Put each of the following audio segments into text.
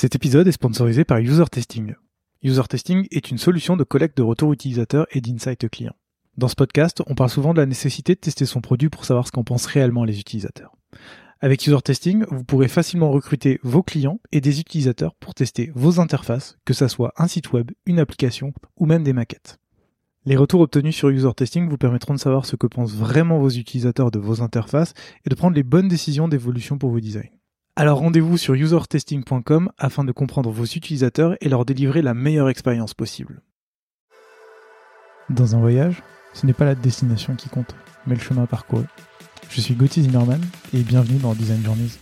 Cet épisode est sponsorisé par User Testing. User Testing est une solution de collecte de retours utilisateurs et d'insight clients. Dans ce podcast, on parle souvent de la nécessité de tester son produit pour savoir ce qu'en pensent réellement les utilisateurs. Avec User Testing, vous pourrez facilement recruter vos clients et des utilisateurs pour tester vos interfaces, que ce soit un site web, une application ou même des maquettes. Les retours obtenus sur User Testing vous permettront de savoir ce que pensent vraiment vos utilisateurs de vos interfaces et de prendre les bonnes décisions d'évolution pour vos designs. Alors rendez-vous sur usertesting.com afin de comprendre vos utilisateurs et leur délivrer la meilleure expérience possible. Dans un voyage, ce n'est pas la destination qui compte, mais le chemin parcouru. Je suis Gauthier Zimmerman et bienvenue dans Design Journeys.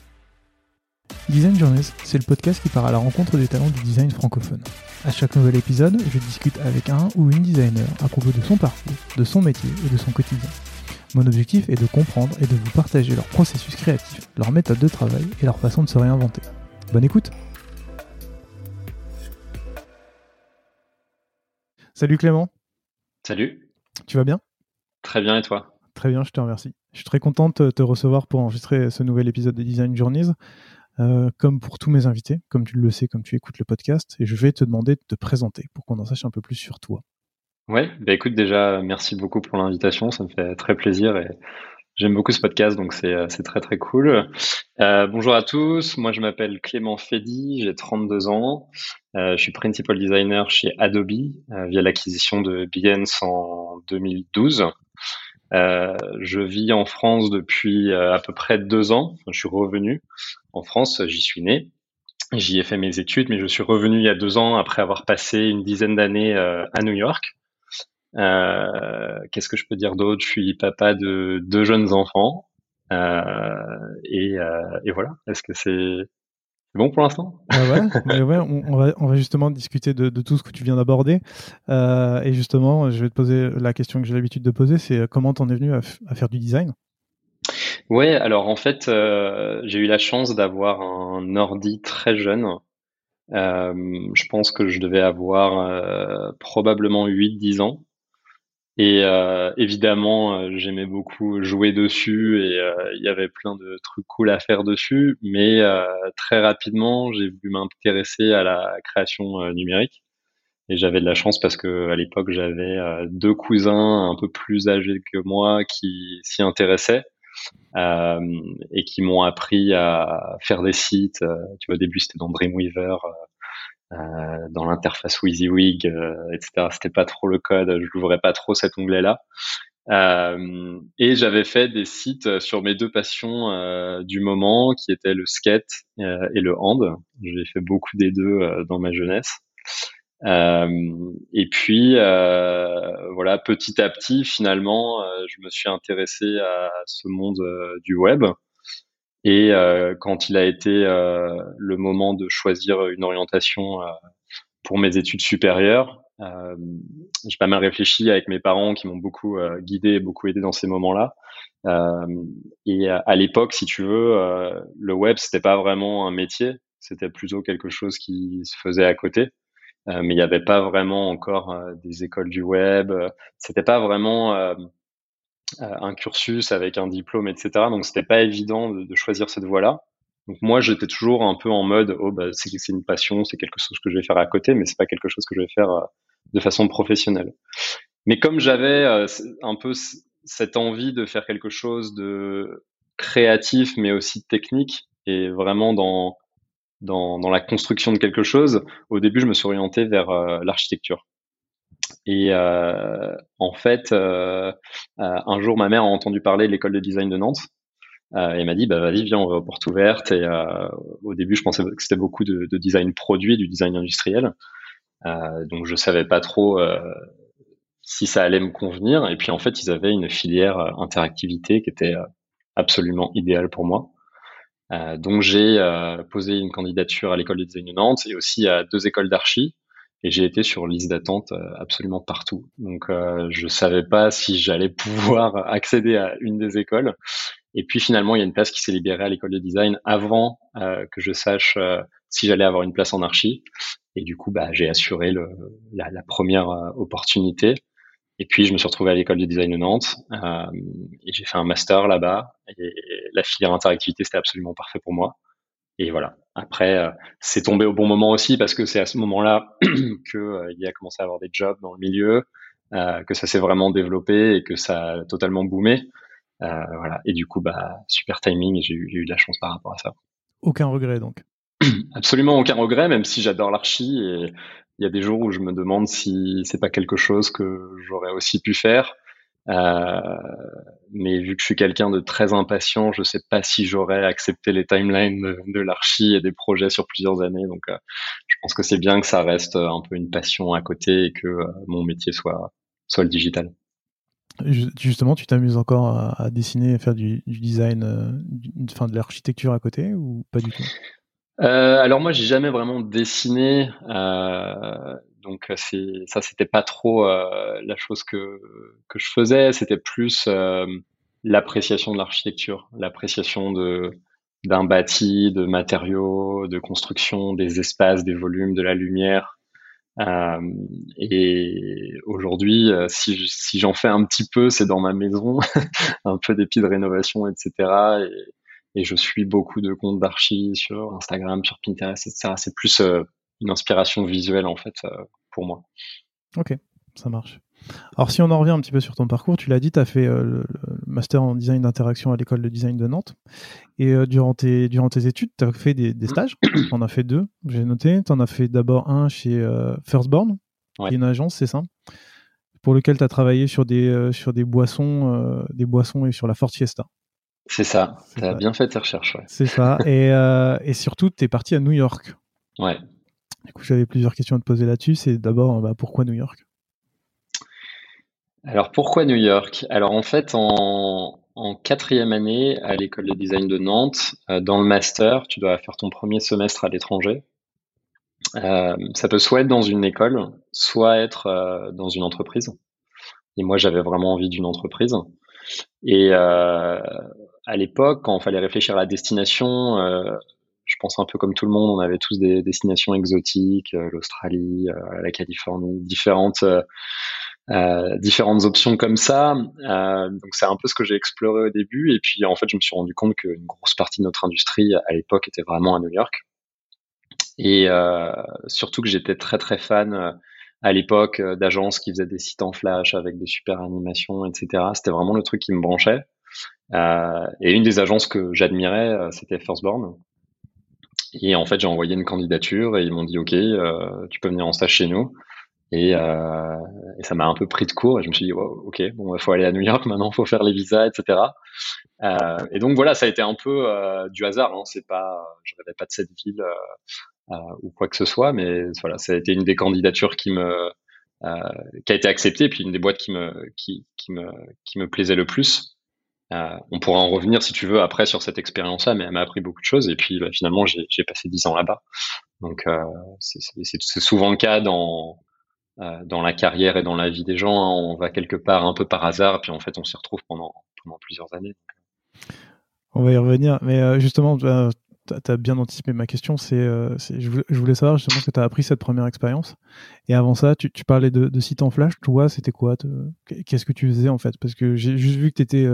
Design Journeys, c'est le podcast qui part à la rencontre des talents du design francophone. À chaque nouvel épisode, je discute avec un ou une designer à propos de son parcours, de son métier et de son quotidien. Mon objectif est de comprendre et de vous partager leur processus créatif, leur méthode de travail et leur façon de se réinventer. Bonne écoute Salut Clément Salut Tu vas bien? Très bien et toi? Très bien, je te remercie. Je suis très contente de te recevoir pour enregistrer ce nouvel épisode de Design Journeys. Euh, comme pour tous mes invités, comme tu le sais, comme tu écoutes le podcast, et je vais te demander de te présenter pour qu'on en sache un peu plus sur toi. Ouais, bah écoute, déjà, merci beaucoup pour l'invitation, ça me fait très plaisir et j'aime beaucoup ce podcast, donc c'est, euh, très très cool. Euh, bonjour à tous, moi je m'appelle Clément Fedi, j'ai 32 ans, euh, je suis principal designer chez Adobe via l'acquisition de Behance en 2012. Euh, je vis en France depuis à peu près deux ans. je suis revenu en France, j'y suis né. J'y ai fait mes études, mais je suis revenu il y a deux ans après avoir passé une dizaine d'années à New York. Qu'est-ce que je peux dire d'autre? Je suis papa de deux jeunes enfants. Et, et, voilà. Est-ce que c'est bon pour l'instant? Ouais, ouais on, va, on, va, justement discuter de, de, tout ce que tu viens d'aborder. Euh, et justement, je vais te poser la question que j'ai l'habitude de poser, c'est euh, comment t'en es venu à, à, faire du design? Ouais, alors en fait, euh, j'ai eu la chance d'avoir un ordi très jeune. Euh, je pense que je devais avoir euh, probablement 8-10 ans. Et euh, évidemment, euh, j'aimais beaucoup jouer dessus et euh, il y avait plein de trucs cool à faire dessus. Mais très rapidement, j'ai voulu m'intéresser à la création numérique. Et j'avais de la chance parce que à l'époque, j'avais deux cousins un peu plus âgés que moi qui s'y intéressaient. Euh, et qui m'ont appris à faire des sites. tu vois, au début, c'était dans Dreamweaver, euh, dans l'interface WYSIWYG, euh, etc. C'était pas trop le code, je n'ouvrais pas trop cet onglet-là. Euh, et j'avais fait des sites sur mes deux passions euh, du moment, qui étaient le skate euh, et le hand. J'ai fait beaucoup des deux dans ma jeunesse. et puis, voilà, petit à petit, finalement, je me suis intéressé à ce monde du web. Et euh, quand il a été euh, le moment de choisir une orientation euh, pour mes études supérieures, j'ai pas mal réfléchi avec mes parents qui m'ont beaucoup guidé, beaucoup aidé dans ces moments-là. et à l'époque, si tu veux, le web c'était pas vraiment un métier, c'était plutôt quelque chose qui se faisait à côté. mais il n'y avait pas vraiment encore des écoles du web. C'était pas vraiment un cursus avec un diplôme, etc. Donc c'était pas évident de, de, choisir cette voie-là. Donc moi j'étais toujours un peu en mode oh bah c'est une passion, c'est quelque chose que je vais faire à côté, mais c'est pas quelque chose que je vais faire euh, de façon professionnelle. Mais comme j'avais euh, un peu cette envie de faire quelque chose de créatif, mais aussi technique, et vraiment dans, dans, dans la construction de quelque chose, au début je me suis orienté vers l'architecture. Et euh, en fait, euh, euh, un jour, ma mère a entendu parler de l'école de design de Nantes. Et m'a dit, bah, vas-y, viens, on va aux portes ouvertes. Et au début, je pensais que c'était beaucoup de, de, design produit, du design industriel. Donc, je savais pas trop si ça allait me convenir. Et puis, en fait, ils avaient une filière interactivité qui était absolument idéale pour moi. donc, j'ai posé une candidature à l'école de design de Nantes et aussi à deux écoles d'archi et j'ai été sur liste d'attente euh, absolument partout. Donc euh, je savais pas si j'allais pouvoir accéder à une des écoles. Et puis finalement, il y a une place qui s'est libérée à l'école de design avant euh, que je sache euh, si j'allais avoir une place en archi. Et du coup, bah, j'ai assuré le, la, première opportunité. Et puis je me suis retrouvé à l'école de design de Nantes et j'ai fait un master là-bas. Et la filière interactivité, c'était absolument parfait pour moi. Et voilà, après, c'est tombé au bon moment aussi parce que c'est à ce moment-là que il y a commencé à avoir des jobs dans le milieu, que ça s'est vraiment développé et que ça a totalement boomé. voilà. Et du coup, bah, super timing et j'ai eu, eu de la chance par rapport à ça. Aucun regret donc. Absolument aucun regret, même si j'adore l'archi et il y a des jours où je me demande si c'est pas quelque chose que j'aurais aussi pu faire. Euh, mais vu que je suis quelqu'un de très impatient, je sais pas si j'aurais accepté les timelines de, l'archi et des projets sur plusieurs années. Donc, euh, je pense que c'est bien que ça reste un peu une passion à côté et que euh, mon métier soit soit le digital. Justement, tu t'amuses encore à, dessiner, à faire du, du design, enfin de l'architecture à côté ou pas du tout? Euh, alors moi, j'ai jamais vraiment dessiné, euh, donc c'est ça, c'était pas trop euh, la chose que que je faisais. C'était plus euh, l'appréciation de l'architecture, l'appréciation de d'un bâti, de matériaux, de construction, des espaces, des volumes, de la lumière. Euh, et aujourd'hui, si, j'en fais un petit peu, c'est dans ma maison, un peu d'épis de rénovation, etc. Et, je suis beaucoup de comptes d'archi sur Instagram, sur Pinterest, etc. C'est plus euh, une inspiration visuelle en fait euh, pour moi. Ok, ça marche. Alors si on en revient un petit peu sur ton parcours, tu l'as dit, tu as fait euh, le master en design d'interaction à l'école de design de Nantes. Et durant, tes, durant tes études, tu as fait des, stages. tu en as fait deux, j'ai noté. Tu en as fait d'abord un chez Firstborn, qui est une agence, c'est ça? Pour lequel tu as travaillé sur des, sur des boissons, des boissons et sur la Ford Fiesta. C'est ça, tu as bien fait tes recherches. Ouais. C'est ça. Et, euh, et surtout, tu es parti à New York. Ouais. Du coup, j'avais plusieurs questions à te poser là-dessus. C'est d'abord, bah, pourquoi New York? Alors, pourquoi New York? Alors, en fait, en, quatrième année à l'école de design de Nantes, euh, dans le master, tu dois faire ton premier semestre à l'étranger. Euh, ça peut soit être dans une école, soit être euh, dans une entreprise. Et moi, j'avais vraiment envie d'une entreprise. Et euh, à l'époque, quand il fallait réfléchir à la destination, euh, je pense un peu comme tout le monde, on avait tous des destinations exotiques, euh, l'Australie, euh, la Californie, différentes euh, différentes options comme ça. donc c'est un peu ce que j'ai exploré au début. Et puis en fait, je me suis rendu compte qu'une grosse partie de notre industrie à l'époque était vraiment à New York. Et surtout que j'étais très très fan à l'époque d'agences qui faisaient des sites en flash avec des super animations, etc. C'était vraiment le truc qui me branchait. Euh, et une des agences que j'admirais, euh, c'était Firstborn. Et en fait, j'ai envoyé une candidature et ils m'ont dit OK, euh, tu peux venir en stage chez nous. Et, euh, et ça m'a un peu pris de court et je me suis dit ok bon il faut aller à New York maintenant il faut faire les visas etc euh, et donc voilà ça a été un peu du hasard hein, c'est pas je rêvais pas de cette ville ou quoi que ce soit mais voilà ça a été une des candidatures qui me qui a été acceptée puis une des boîtes qui me qui me qui me plaisait le plus euh, on pourra en revenir si tu veux après sur cette expérience-là, mais elle m'a appris beaucoup de choses. Et puis bah, finalement, j'ai passé dix ans là-bas. Donc euh, c'est souvent le cas dans euh, dans la carrière et dans la vie des gens. Hein. On va quelque part un peu par hasard, puis en fait, on s'y retrouve pendant pendant plusieurs années. On va y revenir, mais justement, tu as bien anticipé ma question. C'est, je, voulais savoir justement ce que tu as appris cette première expérience. Et avant ça, tu, parlais de, de site en flash. Toi, c'était quoi Qu'est-ce que tu faisais en fait? Parce que j'ai juste vu que tu étais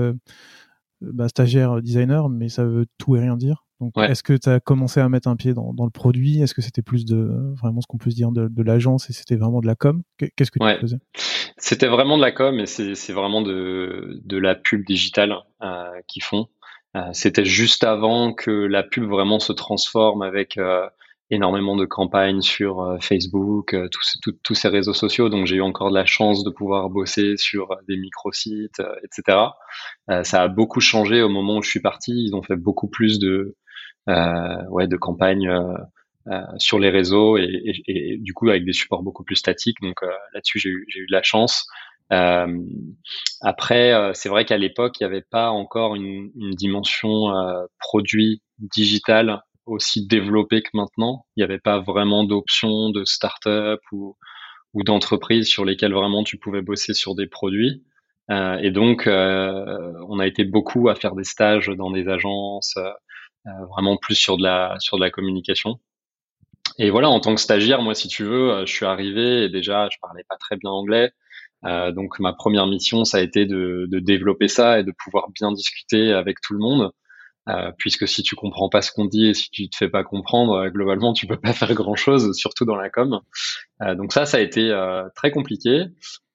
bah, stagiaire designer, mais ça veut tout et rien dire. Donc, est-ce que tu as commencé à mettre un pied dans, le produit? Est-ce que c'était plus de vraiment ce qu'on peut se dire de, l'agence et c'était vraiment de la com? Qu'est-ce que tu faisais? C'était vraiment de la com et c'est vraiment de, de la pub digitale euh, qu'ils font. Euh, c'était juste avant que la pub vraiment se transforme avec euh, énormément de campagnes sur euh, Facebook, euh, tous ces réseaux sociaux. Donc j'ai eu encore de la chance de pouvoir bosser sur euh, des micro-sites, etc. ça a beaucoup changé au moment où je suis parti. Ils ont fait beaucoup plus de, ouais, de campagnes sur les réseaux et, du coup avec des supports beaucoup plus statiques. Donc là-dessus j'ai eu, eu de la chance. Après, c'est vrai qu'à l'époque, il n'y avait pas encore une, une dimension produit digital aussi développé que maintenant. Il n'y avait pas vraiment d'options de start-up ou, ou d'entreprises sur lesquelles vraiment tu pouvais bosser sur des produits. Euh, et donc, euh, on a été beaucoup à faire des stages dans des agences, euh, vraiment plus sur de la sur de la communication. Et voilà, en tant que stagiaire, moi, si tu veux, je suis arrivé et déjà, je parlais pas très bien anglais. Donc, ma première mission, ça a été de, de développer ça et de pouvoir bien discuter avec tout le monde. puisque si tu comprends pas ce qu'on dit et si tu te fais pas comprendre, globalement, tu peux pas faire grand chose, surtout dans la com. donc ça, ça a été très compliqué.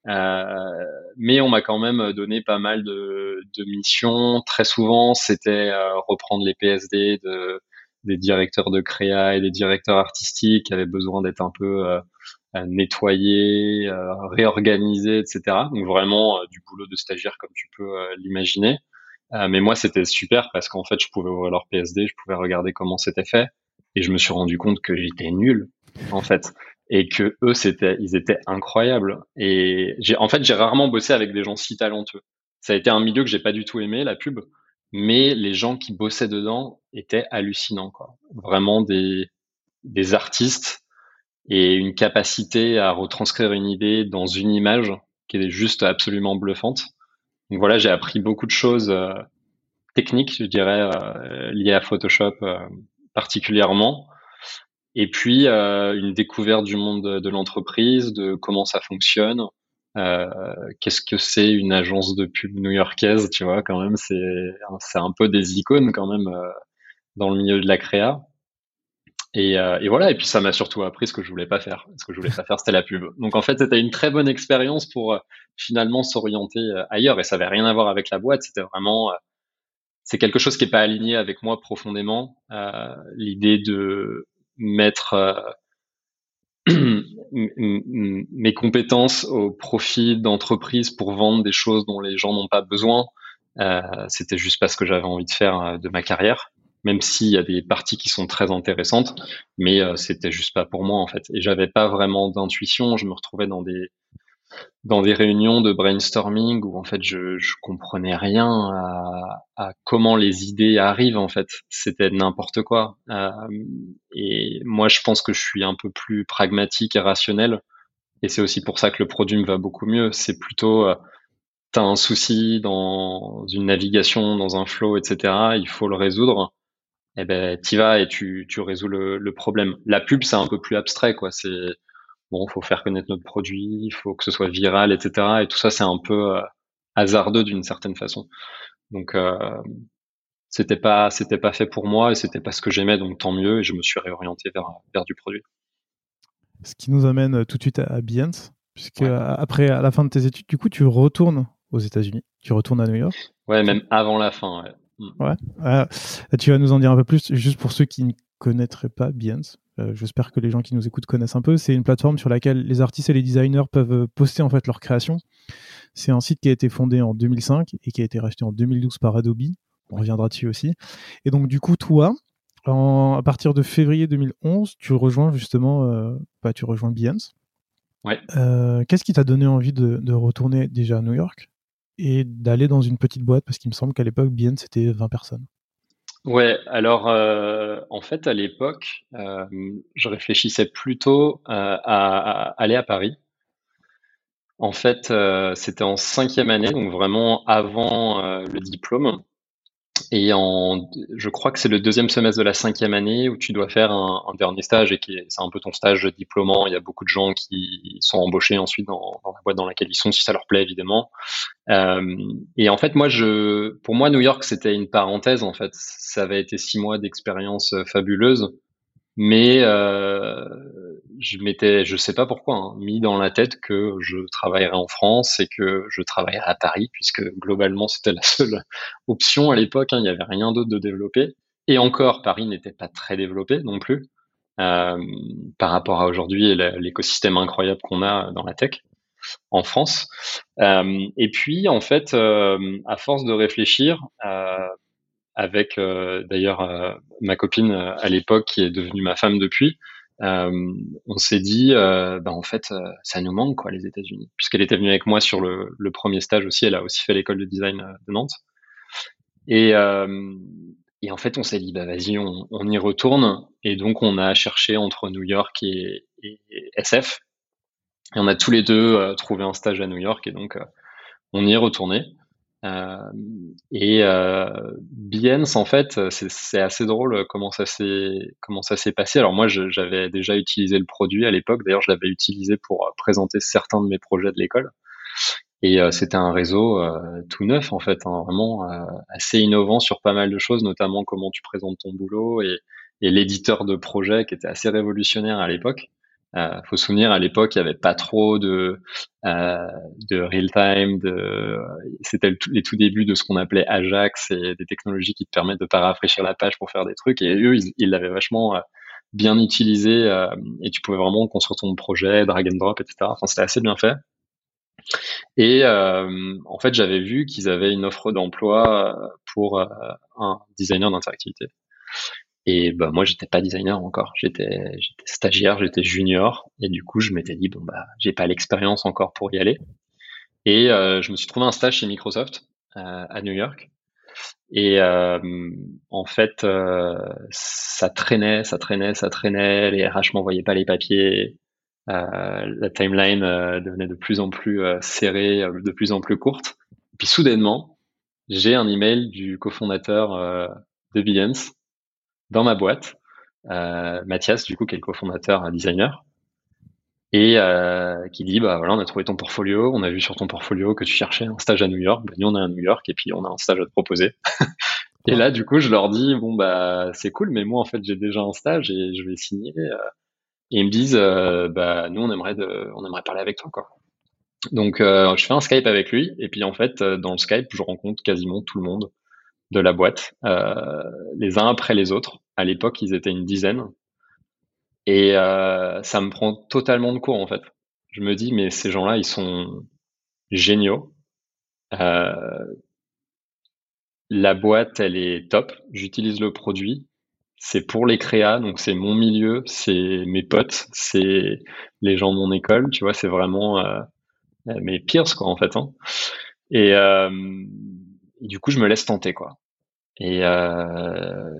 Euh, mais on m'a quand même donné pas mal de, de missions. Très souvent, c'était euh, reprendre les PSD de, des directeurs de créa et des directeurs artistiques qui avaient besoin d'être un peu euh, nettoyés, réorganisés, etc. Donc vraiment du boulot de stagiaire comme tu peux l'imaginer. mais moi, c'était super parce qu'en fait, je pouvais ouvrir leur PSD, je pouvais regarder comment c'était fait, et je me suis rendu compte que j'étais nul en fait et que eux c'était ils étaient incroyables et j'ai en fait j'ai rarement bossé avec des gens si talentueux ça a été un milieu que j'ai pas du tout aimé la pub mais les gens qui bossaient dedans étaient hallucinants quoi. Vraiment des des artistes et une capacité à retranscrire une idée dans une image qui est juste absolument bluffante. Donc voilà j'ai appris beaucoup de choses euh, techniques je dirais euh, liées à Photoshop euh, particulièrement. Et puis euh, une découverte du monde de, l'entreprise, de comment ça fonctionne, euh, qu'est-ce que c'est une agence de pub new-yorkaise, tu vois, quand même, c'est c'est un peu des icônes quand même euh, dans le milieu de la créa. Et, et voilà, et puis ça m'a surtout appris ce que je voulais pas faire. Ce que je voulais pas faire, c'était la pub. Donc en fait, c'était une très bonne expérience pour finalement s'orienter ailleurs. Et ça avait rien à voir avec la boîte. C'était vraiment, c'est quelque chose qui est pas aligné avec moi profondément. L'idée de mettre euh, mes compétences au profit d'entreprises pour vendre des choses dont les gens n'ont pas besoin. Euh, c'était juste pas ce que j'avais envie de faire euh, de ma carrière, même s'il y a des parties qui sont très intéressantes, mais c'était juste pas pour moi en fait. Et j'avais pas vraiment d'intuition. Je me retrouvais dans des dans des réunions de brainstorming où en fait je, je comprenais rien à, comment les idées arrivent en fait. C'était n'importe quoi. Euh, et moi je pense que je suis un peu plus pragmatique et rationnel. Et c'est aussi pour ça que le produit me va beaucoup mieux. C'est plutôt euh, t'as un souci dans une navigation dans un flow etc il faut le résoudre. Et eh ben t'y vas et tu, tu résous le, le problème. La pub c'est un peu plus abstrait quoi. C'est bon, faut faire connaître notre produit, il faut que ce soit viral, etc. Et tout ça, c'est un peu euh, hasardeux d'une certaine façon. Donc, euh, c'était pas, c'était pas fait pour moi et c'était pas ce que j'aimais, donc tant mieux. Et je me suis réorienté vers, vers du produit. Ce qui nous amène euh, tout de suite à Behance, puisque après, à la fin de tes études, du coup, tu retournes aux États-Unis, tu retournes à New York. Ouais, même avant la fin. Ouais. Mm. ouais. tu vas nous en dire un peu plus, juste pour ceux qui ne connaîtraient pas Behance. Euh, j'espère que les gens qui nous écoutent connaissent un peu. C'est une plateforme sur laquelle les artistes et les designers peuvent euh, poster en fait leurs créations. C'est un site qui a été fondé en 2005 et qui a été racheté en 2012 par Adobe. On reviendra dessus aussi. Et donc du coup, toi, à partir de février 2011, tu rejoins justement, euh, bah, tu rejoins Behance. Ouais. Qu'est-ce qui t'a donné envie de, de, retourner déjà à New York et d'aller dans une petite boîte? Parce qu'il me semble qu'à l'époque, Behance, c'était 20 personnes. Ouais, alors euh, en fait à l'époque, euh, je réfléchissais plutôt euh, à, aller à Paris. En fait, c'était en cinquième année, donc vraiment avant le diplôme. Et en, je crois que c'est le deuxième semestre de la cinquième année où tu dois faire un, dernier stage et qui c'est un peu ton stage diplômant. Il y a beaucoup de gens qui sont embauchés ensuite dans, la boîte dans laquelle ils sont, si ça leur plaît évidemment. Euh, et en fait, moi, je, pour moi, New York, c'était une parenthèse. En fait, ça avait été six mois d'expérience fabuleuse mais euh, je m'étais, je sais pas pourquoi, hein, mis dans la tête que je travaillerais en France et que je travaillerais à Paris, puisque globalement c'était la seule option à l'époque. Hein, il n'y avait rien d'autre de développé. Et encore, Paris n'était pas très développé non plus euh, par rapport à aujourd'hui et l'écosystème incroyable qu'on a dans la tech en France. Euh, et puis, en fait, euh, à force de réfléchir, avec d'ailleurs ma copine à l'époque qui est devenue ma femme depuis. On s'est dit, bah, en fait, ça nous manque quoi les États-Unis, puisqu'elle était venue avec moi sur le, premier stage aussi. Elle a aussi fait l'école de design de Nantes. Et, et en fait, on s'est dit, bah vas-y, on, on, y retourne. Et donc, on a cherché entre New York et, et, SF. Et on a tous les deux trouvé un stage à New York. Et donc, on y est retourné. Euh, et euh, Behance, en fait, c'est assez drôle comment ça s'est comment ça s'est passé. Alors moi, j'avais déjà utilisé le produit à l'époque. D'ailleurs, je l'avais utilisé pour présenter certains de mes projets de l'école. Et c'était un réseau tout neuf en fait, hein, vraiment assez innovant sur pas mal de choses, notamment comment tu présentes ton boulot et, et l'éditeur de projet qui était assez révolutionnaire à l'époque. Euh, faut se souvenir à l'époque, il y avait pas trop de euh, de real time. De, c'était les tout débuts de ce qu'on appelait Ajax et des technologies qui te permettent de pas rafraîchir la page pour faire des trucs. Et eux, ils l'avaient vachement euh, bien utilisé euh, et tu pouvais vraiment construire ton projet, drag and drop, etc. Enfin, c'était assez bien fait. Et en fait, j'avais vu qu'ils avaient une offre d'emploi pour un designer d'interactivité. Et bah moi j'étais pas designer encore, j'étais j'étais stagiaire, j'étais junior et du coup je m'étais dit bon bah j'ai pas l'expérience encore pour y aller. Et euh, je me suis trouvé un stage chez Microsoft euh, à New York. Et euh, en fait euh, ça traînait, ça traînait, ça traînait. Les RH m'envoyaient pas les papiers. Euh, la timeline devenait de plus en plus serrée, de plus en plus courte. Puis soudainement j'ai un email du cofondateur de Behance dans ma boîte, euh, Mathias, du coup, qui est le cofondateur designer, et euh, qui dit bah voilà, on a trouvé ton portfolio, on a vu sur ton portfolio que tu cherchais un stage à New York, bah, nous on est à New York et puis on a un stage à te proposer. et là, du coup, je leur dis bon bah c'est cool, mais moi en fait j'ai déjà un stage et je vais signer. Euh, et ils me disent bah nous on aimerait de, on aimerait parler avec toi quoi. Donc je fais un Skype avec lui et puis en fait dans le Skype je rencontre quasiment tout le monde de la boîte, euh, les uns après les autres. À l'époque, ils étaient une dizaine. Et euh, ça me prend totalement de court, en fait. Je me dis, mais ces gens-là, ils sont géniaux. Euh, la boîte, elle est top. J'utilise le produit. C'est pour les créas, donc c'est mon milieu, c'est mes potes, c'est les gens de mon école, tu vois, c'est vraiment euh, mes peers, quoi, en fait. Hein. Et, euh, et du coup, je me laisse tenter, quoi. Et euh,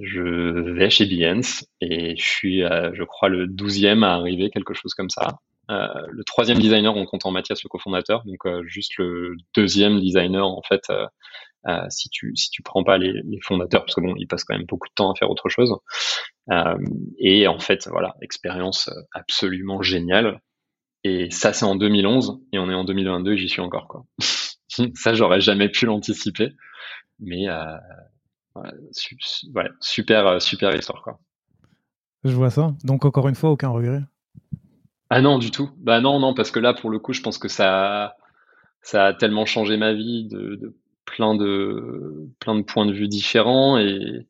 je vais chez Behance et je suis, euh, je crois, le douzième à arriver, quelque chose comme ça. Euh, le troisième designer en comptant Mathias, le cofondateur, donc euh, juste le deuxième designer en fait, euh, euh, si tu si tu prends pas les, les, fondateurs, parce que bon, ils passent quand même beaucoup de temps à faire autre chose. et en fait, voilà, expérience absolument géniale. Et ça, c'est en 2011 et on est en 2022 j'y suis encore quoi. ça, j'aurais jamais pu l'anticiper, mais euh, super, euh, super histoire quoi. Je vois ça. Donc encore une fois, aucun regret. Ah non, du tout. Bah non, non, parce que là, pour le coup, je pense que ça, ça a tellement changé ma vie de, de plein de plein de points de vue différents et,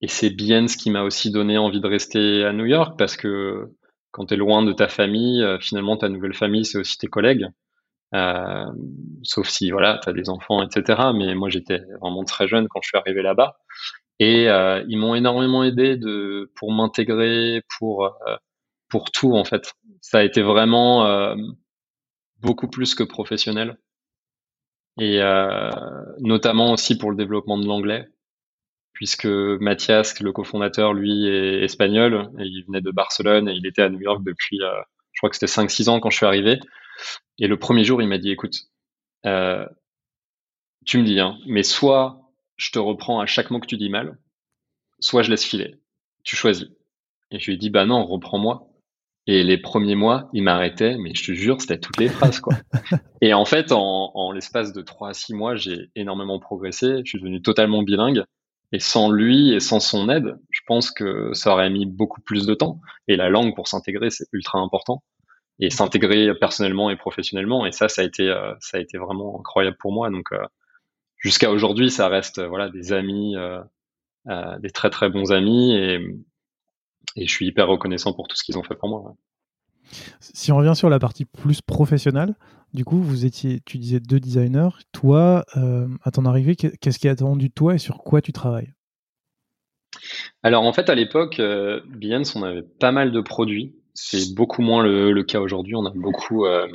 et c'est bien ce qui m'a aussi donné envie de rester à New York parce que quand tu es loin de ta famille, euh, finalement ta nouvelle famille c'est aussi tes collègues. Euh, sauf si voilà, tu as des enfants, etc. Mais moi, j'étais vraiment très jeune quand je suis arrivé là-bas. Et euh, ils m'ont énormément aidé pour m'intégrer, pour, euh, pour tout, en fait. Ça a été vraiment beaucoup plus que professionnel. Et notamment aussi pour le développement de l'anglais, puisque Mathias, le cofondateur, lui, est espagnol, il venait de Barcelone, et il était à New York depuis, je crois que c'était 5-6 ans quand je suis arrivé. Et le premier jour, il m'a dit, écoute, euh, tu me dis, hein, mais soit je te reprends à chaque mot que tu dis mal, soit je laisse filer. Tu choisis. Et je lui ai dit, bah non, reprends-moi. Et les premiers mois, il m'arrêtait, mais je te jure, c'était toutes les phrases, quoi. et en fait, en, en l'espace de 3 à 6 mois, j'ai énormément progressé. Je suis devenu totalement bilingue. Et sans lui et sans son aide, je pense que ça aurait mis beaucoup plus de temps. Et la langue pour s'intégrer, c'est ultra important et s'intégrer personnellement et professionnellement. Et ça, ça a été, euh, ça a été vraiment incroyable pour moi. Donc, euh, jusqu'à aujourd'hui, ça reste euh, voilà des amis, des très très bons amis, et, et je suis hyper reconnaissant pour tout ce qu'ils ont fait pour moi. Si on revient sur la partie plus professionnelle, du coup, vous étiez, tu disais deux designers. Toi, à ton arrivée, qu'est-ce qui est attendu de toi et sur quoi tu travailles? Alors en fait, à l'époque, euh, Behance, on avait pas mal de produits c'est beaucoup moins le, cas aujourd'hui. On a beaucoup euh,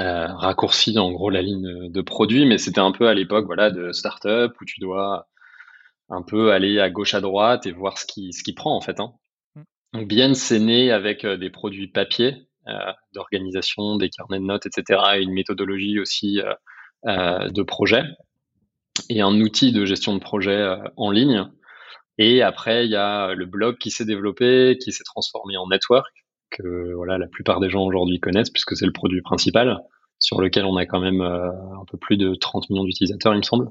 euh, raccourci en gros la ligne de produits, mais c'était un peu à l'époque voilà de start-up où tu dois un peu aller à gauche à droite et voir ce qui ce qui prend en fait. Hein. Mm. Donc bien c'est né avec euh, des produits papier d'organisation, des carnets de notes, etc. et une méthodologie aussi de projet et un outil de gestion de projet en ligne. Et après, il y a le blog qui s'est développé, qui s'est transformé en network, que voilà, la plupart des gens aujourd'hui connaissent puisque c'est le produit principal. sur lequel on a quand même un peu plus de 30 millions d'utilisateurs, il me semble.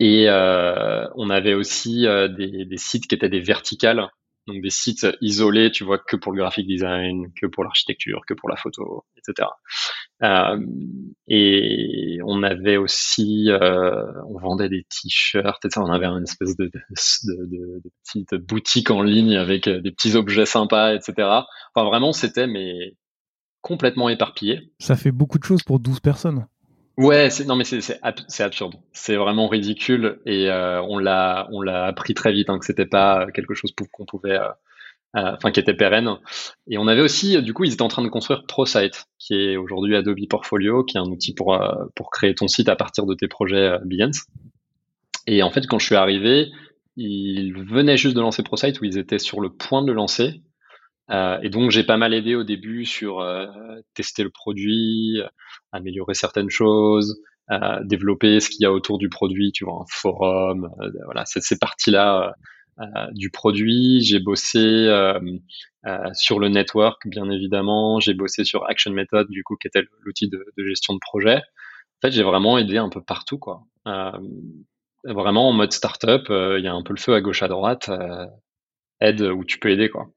et on avait aussi des, sites qui étaient des verticales donc des sites isolés, tu vois, que pour le graphic design, que pour l'architecture, que pour la photo, etc. Euh, et on avait aussi, euh, on vendait des t-shirts, etc. On avait une espèce de, de, petite boutique en ligne avec euh, des petits objets sympas, etc. Enfin, vraiment, c'était mais complètement éparpillé. Ça fait beaucoup de choses pour 12 personnes. Ouais, non mais c'est absurde. C'est vraiment ridicule et euh, on l'a on l'a appris très vite hein, que c'était pas quelque chose qu'on pouvait euh, euh, enfin qui était pérenne. Et on avait aussi du coup ils étaient en train de construire ProSite qui est aujourd'hui Adobe Portfolio qui est un outil pour pour créer ton site à partir de tes projets Behance. Et en fait quand je suis arrivé, ils venaient juste de lancer ProSite ou ils étaient sur le point de le lancer. Euh, et donc j'ai pas mal aidé au début sur euh, tester le produit, améliorer certaines choses, euh, développer ce qu'il y a autour du produit, tu vois, un forum, voilà, c'est ces parties-là du produit. J'ai bossé sur le network, bien évidemment. J'ai bossé sur Action Method, du coup, qui était l'outil de, de, gestion de projet. En fait, j'ai vraiment aidé un peu partout, quoi. vraiment en mode startup, il y a un peu le feu à gauche à droite. aide où tu peux aider, quoi.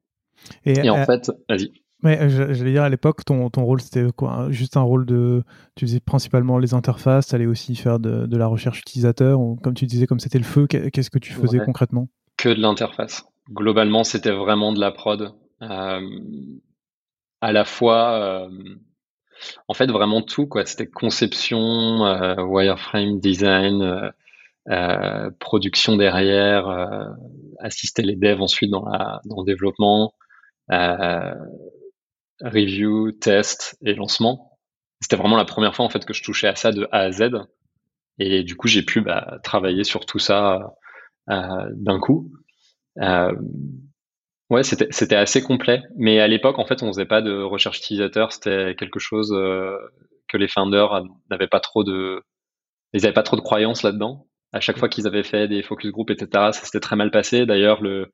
Et, en euh, fait, vas-y. Mais euh, j'allais dire à l'époque, ton, ton rôle c'était quoi Juste un rôle de. Tu faisais principalement les interfaces, tu allais aussi faire de, de, la recherche utilisateur, ou, comme tu disais, comme c'était le feu, qu'est-ce que tu faisais concrètement? Que de l'interface. Globalement, c'était vraiment de la prod. Euh, à la fois, en fait, vraiment tout, quoi. C'était conception, wireframe, design, production derrière, assister les devs ensuite dans, la, dans le développement. Euh, review, test et lancement. C'était vraiment la première fois en fait que je touchais à ça de A à Z. Et du coup, j'ai pu bah, travailler sur tout ça euh, d'un coup. Euh, ouais, c'était assez complet. Mais à l'époque, en fait, on faisait pas de recherche utilisateur. C'était quelque chose euh, que les founders n'avaient pas trop de, ils avaient pas trop de croyances là-dedans. À chaque fois qu'ils avaient fait des focus group, etc., ça s'était très mal passé. D'ailleurs, le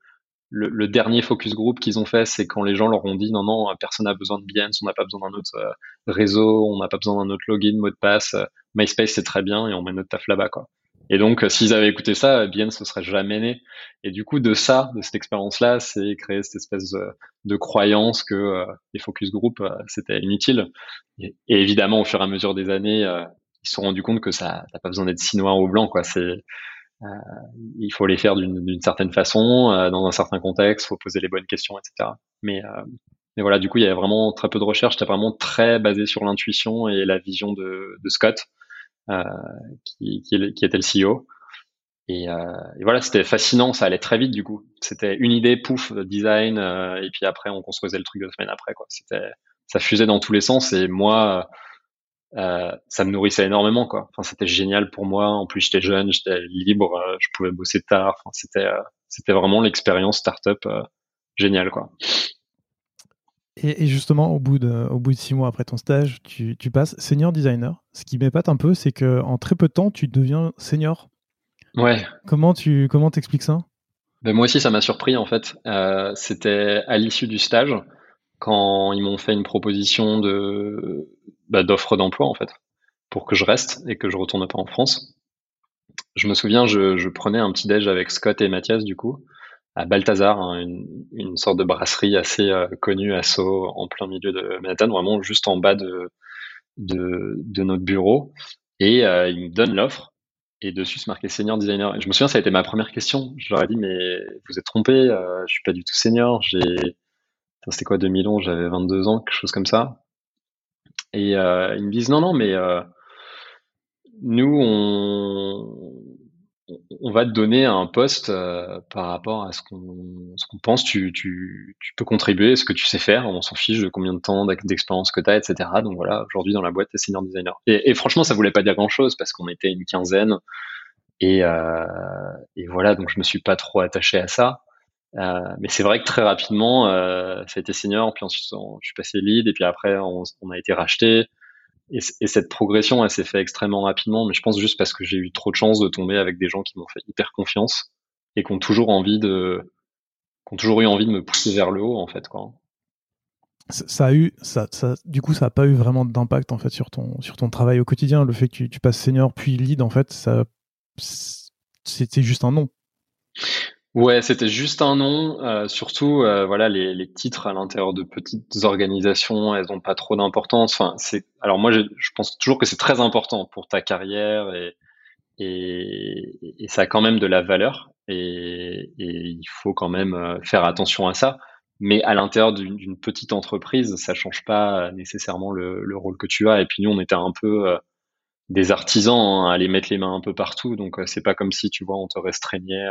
le, dernier focus group qu'ils ont fait, c'est quand les gens leur ont dit non, non, personne n'a besoin de Behance, on n'a pas besoin d'un autre euh, réseau, on n'a pas besoin d'un autre login, mot de passe. Euh, MySpace, c'est très bien et on met notre taf là-bas, quoi. Et donc, euh, s'ils avaient écouté ça, Behance ne serait jamais né. Et du coup, de ça, de cette expérience-là, c'est créer cette espèce de, croyance que les focus group, c'était inutile. Et, évidemment, au fur et à mesure des années, ils se sont rendus compte que ça n'a pas besoin d'être si noir ou blanc, quoi. C'est il faut les faire d'une certaine façon, euh, dans un certain contexte, faut poser les bonnes questions, etc. Mais, euh, mais voilà, du coup, il y avait vraiment très peu de recherche. C'était vraiment très basé sur l'intuition et la vision de, de Scott, qui, qui, qui, était le CEO. Et, et voilà, c'était fascinant, ça allait très vite du coup. C'était une idée, pouf, design, et puis après on construisait le truc deux semaines après. Quoi. Ça fusait dans tous les sens. Et moi, euh, ça me nourrissait énormément quoi. Enfin, c'était génial pour moi. En plus, j'étais jeune, j'étais libre, euh, je pouvais bosser tard. Enfin, c'était euh, c'était vraiment l'expérience startup géniale quoi. Et, justement, au bout de au bout de six mois après ton stage, tu, tu passes senior designer. Ce qui m'épate un peu, c'est que en très peu de temps, tu deviens senior. Ouais. Comment tu comment t'expliques ça? Ben moi aussi, ça m'a surpris en fait. c'était à l'issue du stage quand ils m'ont fait une proposition de bah, d'offres d'emploi en fait pour que je reste et que je retourne pas en France. Je me souviens, je, prenais un petit déj avec Scott et Mathias du coup à Balthazar, hein, une, sorte de brasserie assez euh, connue à Sceaux, en plein milieu de Manhattan, vraiment juste en bas de notre bureau. Et euh, ils me donnent l'offre et dessus se marquait senior designer. Et je me souviens, ça a été ma première question. Je leur ai dit mais vous êtes trompé, euh, je suis pas du tout senior. J'ai c'était quoi 2011, j'avais 22 ans, quelque chose comme ça. Et euh, ils me disent non, non, mais euh, nous, on, on va te donner un poste euh, par rapport à ce qu'on pense. Tu, tu, tu peux contribuer, ce que tu sais faire. On s'en fiche de combien de temps d'expérience que tu as, etc. Donc voilà, aujourd'hui dans la boîte, tu es senior designer. Et, franchement, ça voulait pas dire grand-chose parce qu'on était une quinzaine. Et, et voilà, donc je me suis pas trop attaché à ça. Euh, mais c'est vrai que très rapidement, euh, ça a été senior, puis ensuite je suis passé lead, et puis après on, a été racheté. Et, et, cette progression, elle s'est fait extrêmement rapidement, mais je pense juste parce que j'ai eu trop de chance de tomber avec des gens qui m'ont fait hyper confiance et qui ont toujours envie de, qui ont toujours eu envie de me pousser vers le haut, en fait, quoi. ça a eu, ça, ça, du coup, ça a pas eu vraiment d'impact en fait sur ton, sur ton travail au quotidien. Le fait que tu, tu passes senior puis lead, en fait, ça, c'était juste un nom. Ouais, c'était juste un nom. Euh, surtout, euh, voilà, les, les, titres à l'intérieur de petites organisations, elles ont pas trop d'importance. Enfin, c'est. Alors moi, je, je, pense toujours que c'est très important pour ta carrière et, et, et, ça a quand même de la valeur et, et il faut quand même euh, faire attention à ça. Mais à l'intérieur d'une petite entreprise, ça change pas nécessairement le, le, rôle que tu as. Et puis nous, on était un peu euh, des artisans hein, à aller mettre les mains un peu partout. Donc c'est pas comme si tu vois, on te restreignait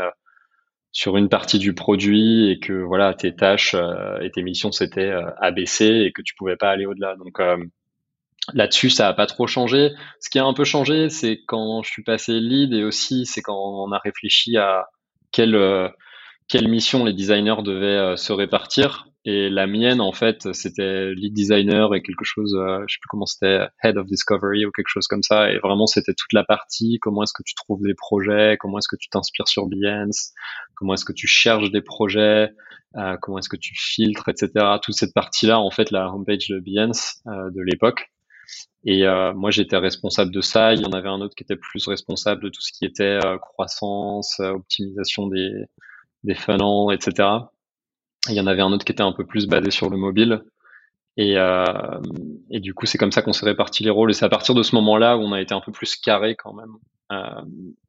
sur une partie du produit et que voilà tes tâches euh, et tes missions c'était euh, ABC et que tu pouvais pas aller au-delà. Donc euh, là-dessus ça a pas trop changé. Ce qui a un peu changé c'est quand je suis passé lead et aussi c'est quand on a réfléchi à quelle quelle mission les designers devaient se répartir. Et la mienne, en fait, c'était lead designer et quelque chose, euh, je sais plus comment c'était, head of discovery ou quelque chose comme ça. Et vraiment, c'était toute la partie, comment est-ce que tu trouves des projets, comment est-ce que tu t'inspires sur Behance, comment est-ce que tu cherches des projets, euh, comment est-ce que tu filtres, etc. Toute cette partie-là, en fait, la homepage de Behance euh, de l'époque. Et euh, moi, j'étais responsable de ça. Il y en avait un autre qui était plus responsable de tout ce qui était euh, croissance, optimisation des, des funnels, etc. Il y en avait un autre qui était un peu plus basé sur le mobile. Et, euh, et du coup, c'est comme ça qu'on s'est réparti les rôles. Et c'est à partir de ce moment-là où on a été un peu plus carré quand même. Euh,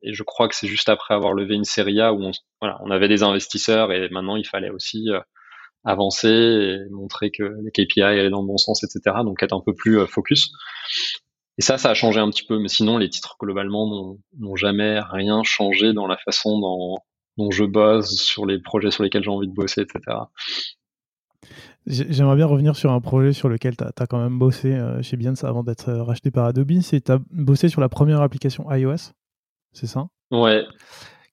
et je crois que c'est juste après avoir levé une série A où on, voilà, on avait des investisseurs et maintenant il fallait aussi euh, avancer et montrer que les KPI allaient dans le bon sens, etc. Donc être un peu plus focus. Et ça, ça a changé un petit peu. Mais sinon, les titres globalement n'ont jamais rien changé dans la façon dont, dont je bosse, sur les projets sur lesquels j'ai envie de bosser, etc. J'aimerais bien revenir sur un projet sur lequel tu as, quand même bossé euh, chez Behance avant d'être euh, racheté par Adobe. C'est tu as bossé sur la première application iOS, c'est ça? Ouais.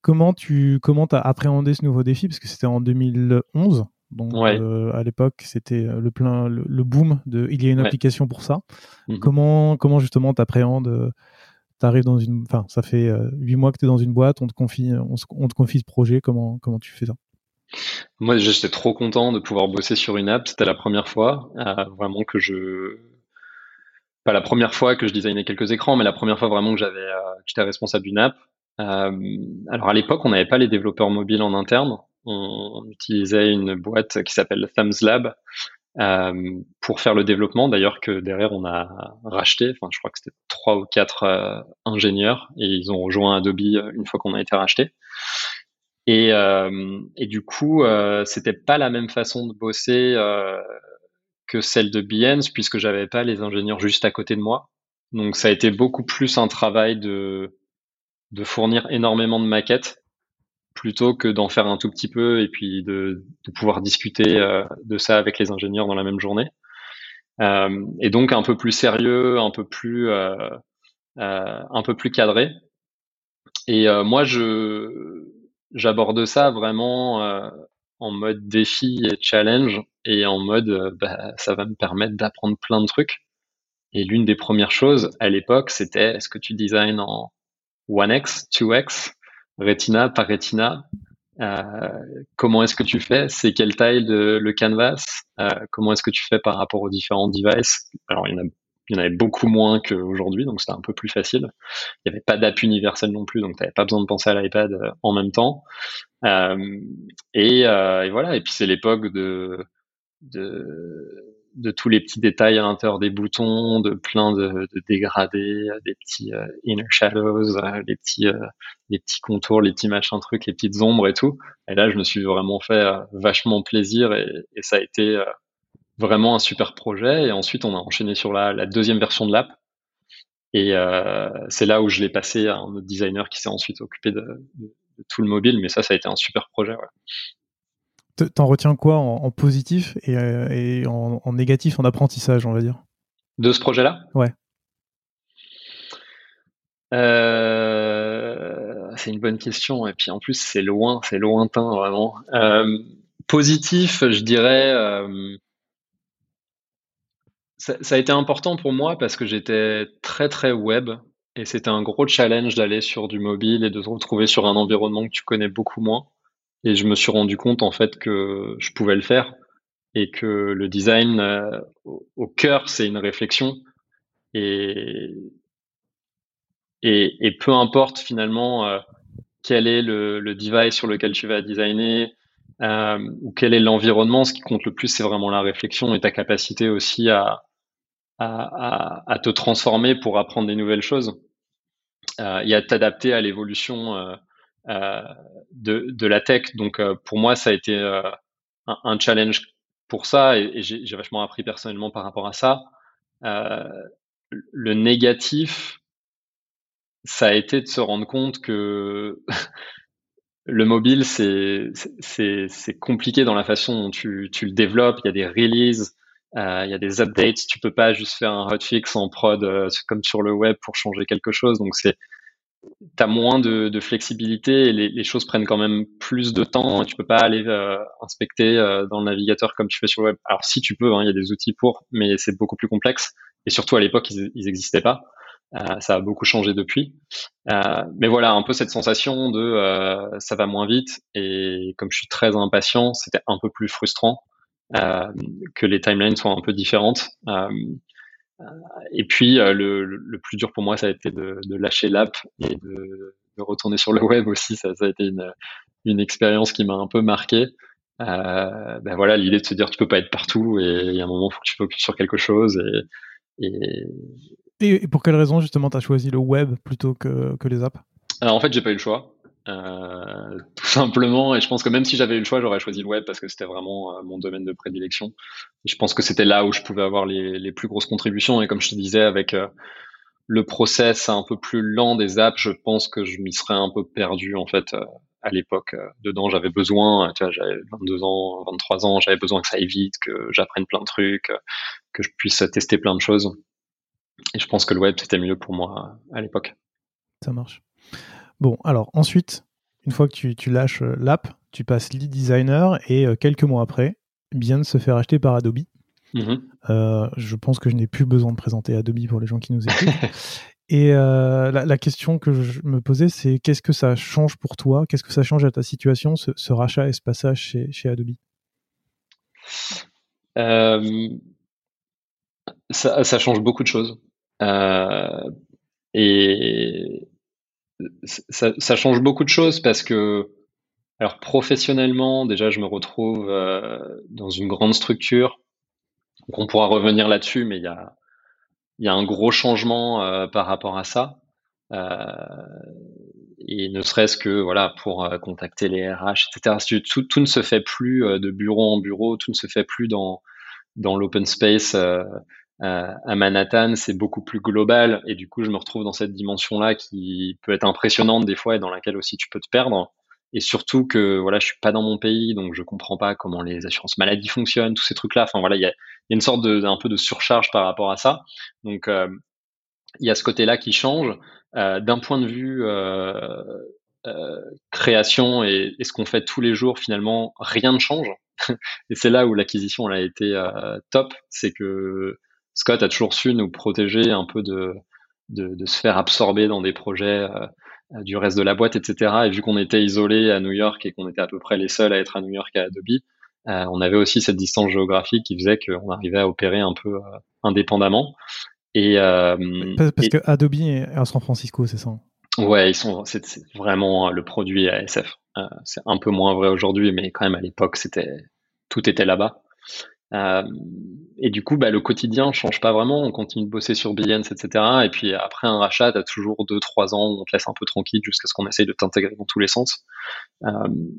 Comment tu comment as appréhendé ce nouveau défi? Parce que c'était en 2011. Donc euh, à l'époque, c'était le plein le, boom de il y a une application pour ça. Mhm. Comment comment justement tu appréhendes t'arrives dans une, enfin, ça fait euh, huit mois que tu es dans une boîte, on te confie, on, te confie ce projet, comment, comment tu fais ça? Moi, j'étais trop content de pouvoir bosser sur une app. C'était la première fois, euh, vraiment que je, pas la première fois que je designais quelques écrans, mais la première fois vraiment que j'avais, euh, j'étais responsable d'une app. alors à l'époque, on n'avait pas les développeurs mobiles en interne. On, on utilisait une boîte qui s'appelle Thumbs Lab, euh, pour faire le développement. D'ailleurs, que derrière on a racheté. Enfin, je crois que c'était trois ou quatre euh, ingénieurs et ils ont rejoint Adobe euh, une fois qu'on a été racheté. Et, euh, et du coup, euh, c'était pas la même façon de bosser que celle de Behance puisque j'avais pas les ingénieurs juste à côté de moi. Donc, ça a été beaucoup plus un travail de de fournir énormément de maquettes plutôt que d'en faire un tout petit peu et puis de, pouvoir discuter euh, de ça avec les ingénieurs dans la même journée. Euh, et donc un peu plus sérieux, un peu plus euh, euh un peu plus cadré. Et moi, je j'aborde ça vraiment en mode défi et challenge et en mode bah, ça va me permettre d'apprendre plein de trucs. Et l'une des premières choses à l'époque, c'était est-ce que tu designs en 1x, 2x Retina par Retina. Euh, comment est-ce que tu fais? C'est quelle taille de, le canvas? Euh, Comment est-ce que tu fais par rapport aux différents devices? Alors, il y en, a, il y en avait beaucoup moins qu'aujourd'hui, donc c'était un peu plus facile. Il n'y avait pas d'app universel non plus, donc tu n'avais pas besoin de penser à l'iPad euh, en même temps. Euh, et, euh, et, voilà, et puis c'est l'époque de, de de tous les petits détails à l'intérieur des boutons, de plein de, dégradés, des petits euh, inner shadows, euh, les petits euh, contours, les petits machins trucs, les petites ombres et tout. Et là, je me suis vraiment fait vachement plaisir et, ça a été vraiment un super projet. Et ensuite, on a enchaîné sur la, deuxième version de l'app. Et c'est là où je l'ai passé à un autre designer qui s'est ensuite occupé de, tout le mobile. Mais ça, ça a été un super projet. T'en retiens quoi en, positif et, euh, en, négatif en apprentissage, on va dire? De ce projet-là? Ouais. Euh, c'est une bonne question. Et puis en plus, c'est loin, c'est lointain vraiment. Euh, positif, je dirais. Ça, ça, a été important pour moi parce que j'étais très très web et c'était un gros challenge d'aller sur du mobile et de se retrouver sur un environnement que tu connais beaucoup moins. Et je me suis rendu compte en fait que je pouvais le faire. et que le design euh, au, cœur c'est une réflexion et et, et peu importe finalement euh, quel est le, le, device sur lequel tu vas designer euh, ou quel est l'environnement, ce qui compte le plus c'est vraiment la réflexion et ta capacité aussi à à, à, à te transformer pour apprendre des nouvelles choses et à t'adapter à l'évolution de, de la tech. Donc pour moi ça a été un, un challenge pour ça et, j'ai vachement appris personnellement par rapport à ça. Euh, le négatif, ça a été de se rendre compte que le mobile, c'est compliqué dans la façon dont tu, tu le développes. Il y a des releases, euh, il y a des updates. Tu peux pas juste faire un hotfix en prod euh, comme sur le web pour changer quelque chose. Donc c'est tu as moins de, flexibilité les, choses prennent quand même plus de temps. Tu peux pas aller euh, inspecter euh, dans le navigateur comme tu fais sur le web. Alors si tu peux, hein, il y a des outils pour, mais c'est beaucoup plus complexe. Et surtout à l'époque, ils n'existaient pas. Euh, ça a beaucoup changé depuis. Mais voilà, un peu cette sensation de ça va moins vite. Et comme je suis très impatient, c'était un peu plus frustrant que les timelines soient un peu différentes. Et puis euh, le, le, plus dur pour moi, ça a été de, de lâcher l'app et de, de, retourner sur le web aussi. Ça, ça a été une, une expérience qui m'a un peu marqué. Euh, ben voilà, l'idée de se dire tu peux pas être partout et il y a un moment il faut que tu focuses sur quelque chose et, et... et pour quelle raison justement tu as choisi le web plutôt que, que les apps? Alors en fait j'ai pas eu le choix. Euh, tout simplement. Et je pense que même si j'avais eu le choix, j'aurais choisi le web parce que c'était vraiment euh, mon domaine de prédilection. Je pense que c'était là où je pouvais avoir les, les, plus grosses contributions. Et comme je te disais, avec euh, le process un peu plus lent des apps, je pense que je m'y serais un peu perdu en fait à l'époque. dedans, j'avais besoin, tu vois, j'avais 22 ans, 23 ans, j'avais besoin que ça aille vite, que j'apprenne plein de trucs, que je puisse tester plein de choses. Et je pense que le web, c'était mieux pour moi à l'époque. Ça marche. Bon, alors ensuite, une fois que tu, lâches euh, l'app, tu passes lead designer et euh, quelques mois après, bien se faire acheter par Adobe. Mm-hmm. Euh, je pense que je n'ai plus besoin de présenter Adobe pour les gens qui nous écoutent. et la, question que je me posais, c'est qu'est-ce que ça change pour toi? Qu'est-ce que ça change à ta situation, ce, rachat et ce passage chez, chez Adobe? Ça, ça, change beaucoup de choses. et ça, change beaucoup de choses parce que, alors professionnellement, déjà, je me retrouve euh, dans une grande structure. Donc on pourra revenir là-dessus, mais il y a, un gros changement euh, par rapport à ça. Euh, et ne serait-ce que voilà pour contacter les RH, etc. Tout, ne se fait plus de bureau en bureau, tout ne se fait plus dans l'open space euh, à Manhattan, c'est beaucoup plus global et du coup, je me retrouve dans cette dimension-là qui peut être impressionnante des fois et dans laquelle aussi tu peux te perdre. Et surtout que voilà, je suis pas dans mon pays, donc je comprends pas comment les assurances maladie fonctionnent, tous ces trucs-là. Enfin voilà, il y a, y a, une sorte de un peu de surcharge par rapport à ça. Donc euh, il y a ce côté-là qui change. Euh, D'un point de vue euh, euh, création et, et, ce qu'on fait tous les jours, finalement, rien ne change. et c'est là où l'acquisition elle a été top, c'est que Scott a toujours su nous protéger un peu de, de, de se faire absorber dans des projets euh, euh, du reste de la boîte, etc. Et vu qu'on était isolé à New York et qu'on était à peu près les seuls à être à New York à Adobe, euh, on avait aussi cette distance géographique qui faisait qu'on arrivait à opérer un peu indépendamment. Et, parce, que Adobe est à San Francisco, c'est ça Ouais, ils sont. C'est vraiment le produit ASF. c'est un peu moins vrai aujourd'hui, mais quand même à l'époque, c'était tout était là-bas. Euh, et du coup, bah, le quotidien change pas vraiment. On continue de bosser sur Billions, etc. Et puis après un rachat, tu as toujours deux, trois ans où on te laisse un peu tranquille jusqu'à ce qu'on essaye de t'intégrer dans tous les sens. Euh,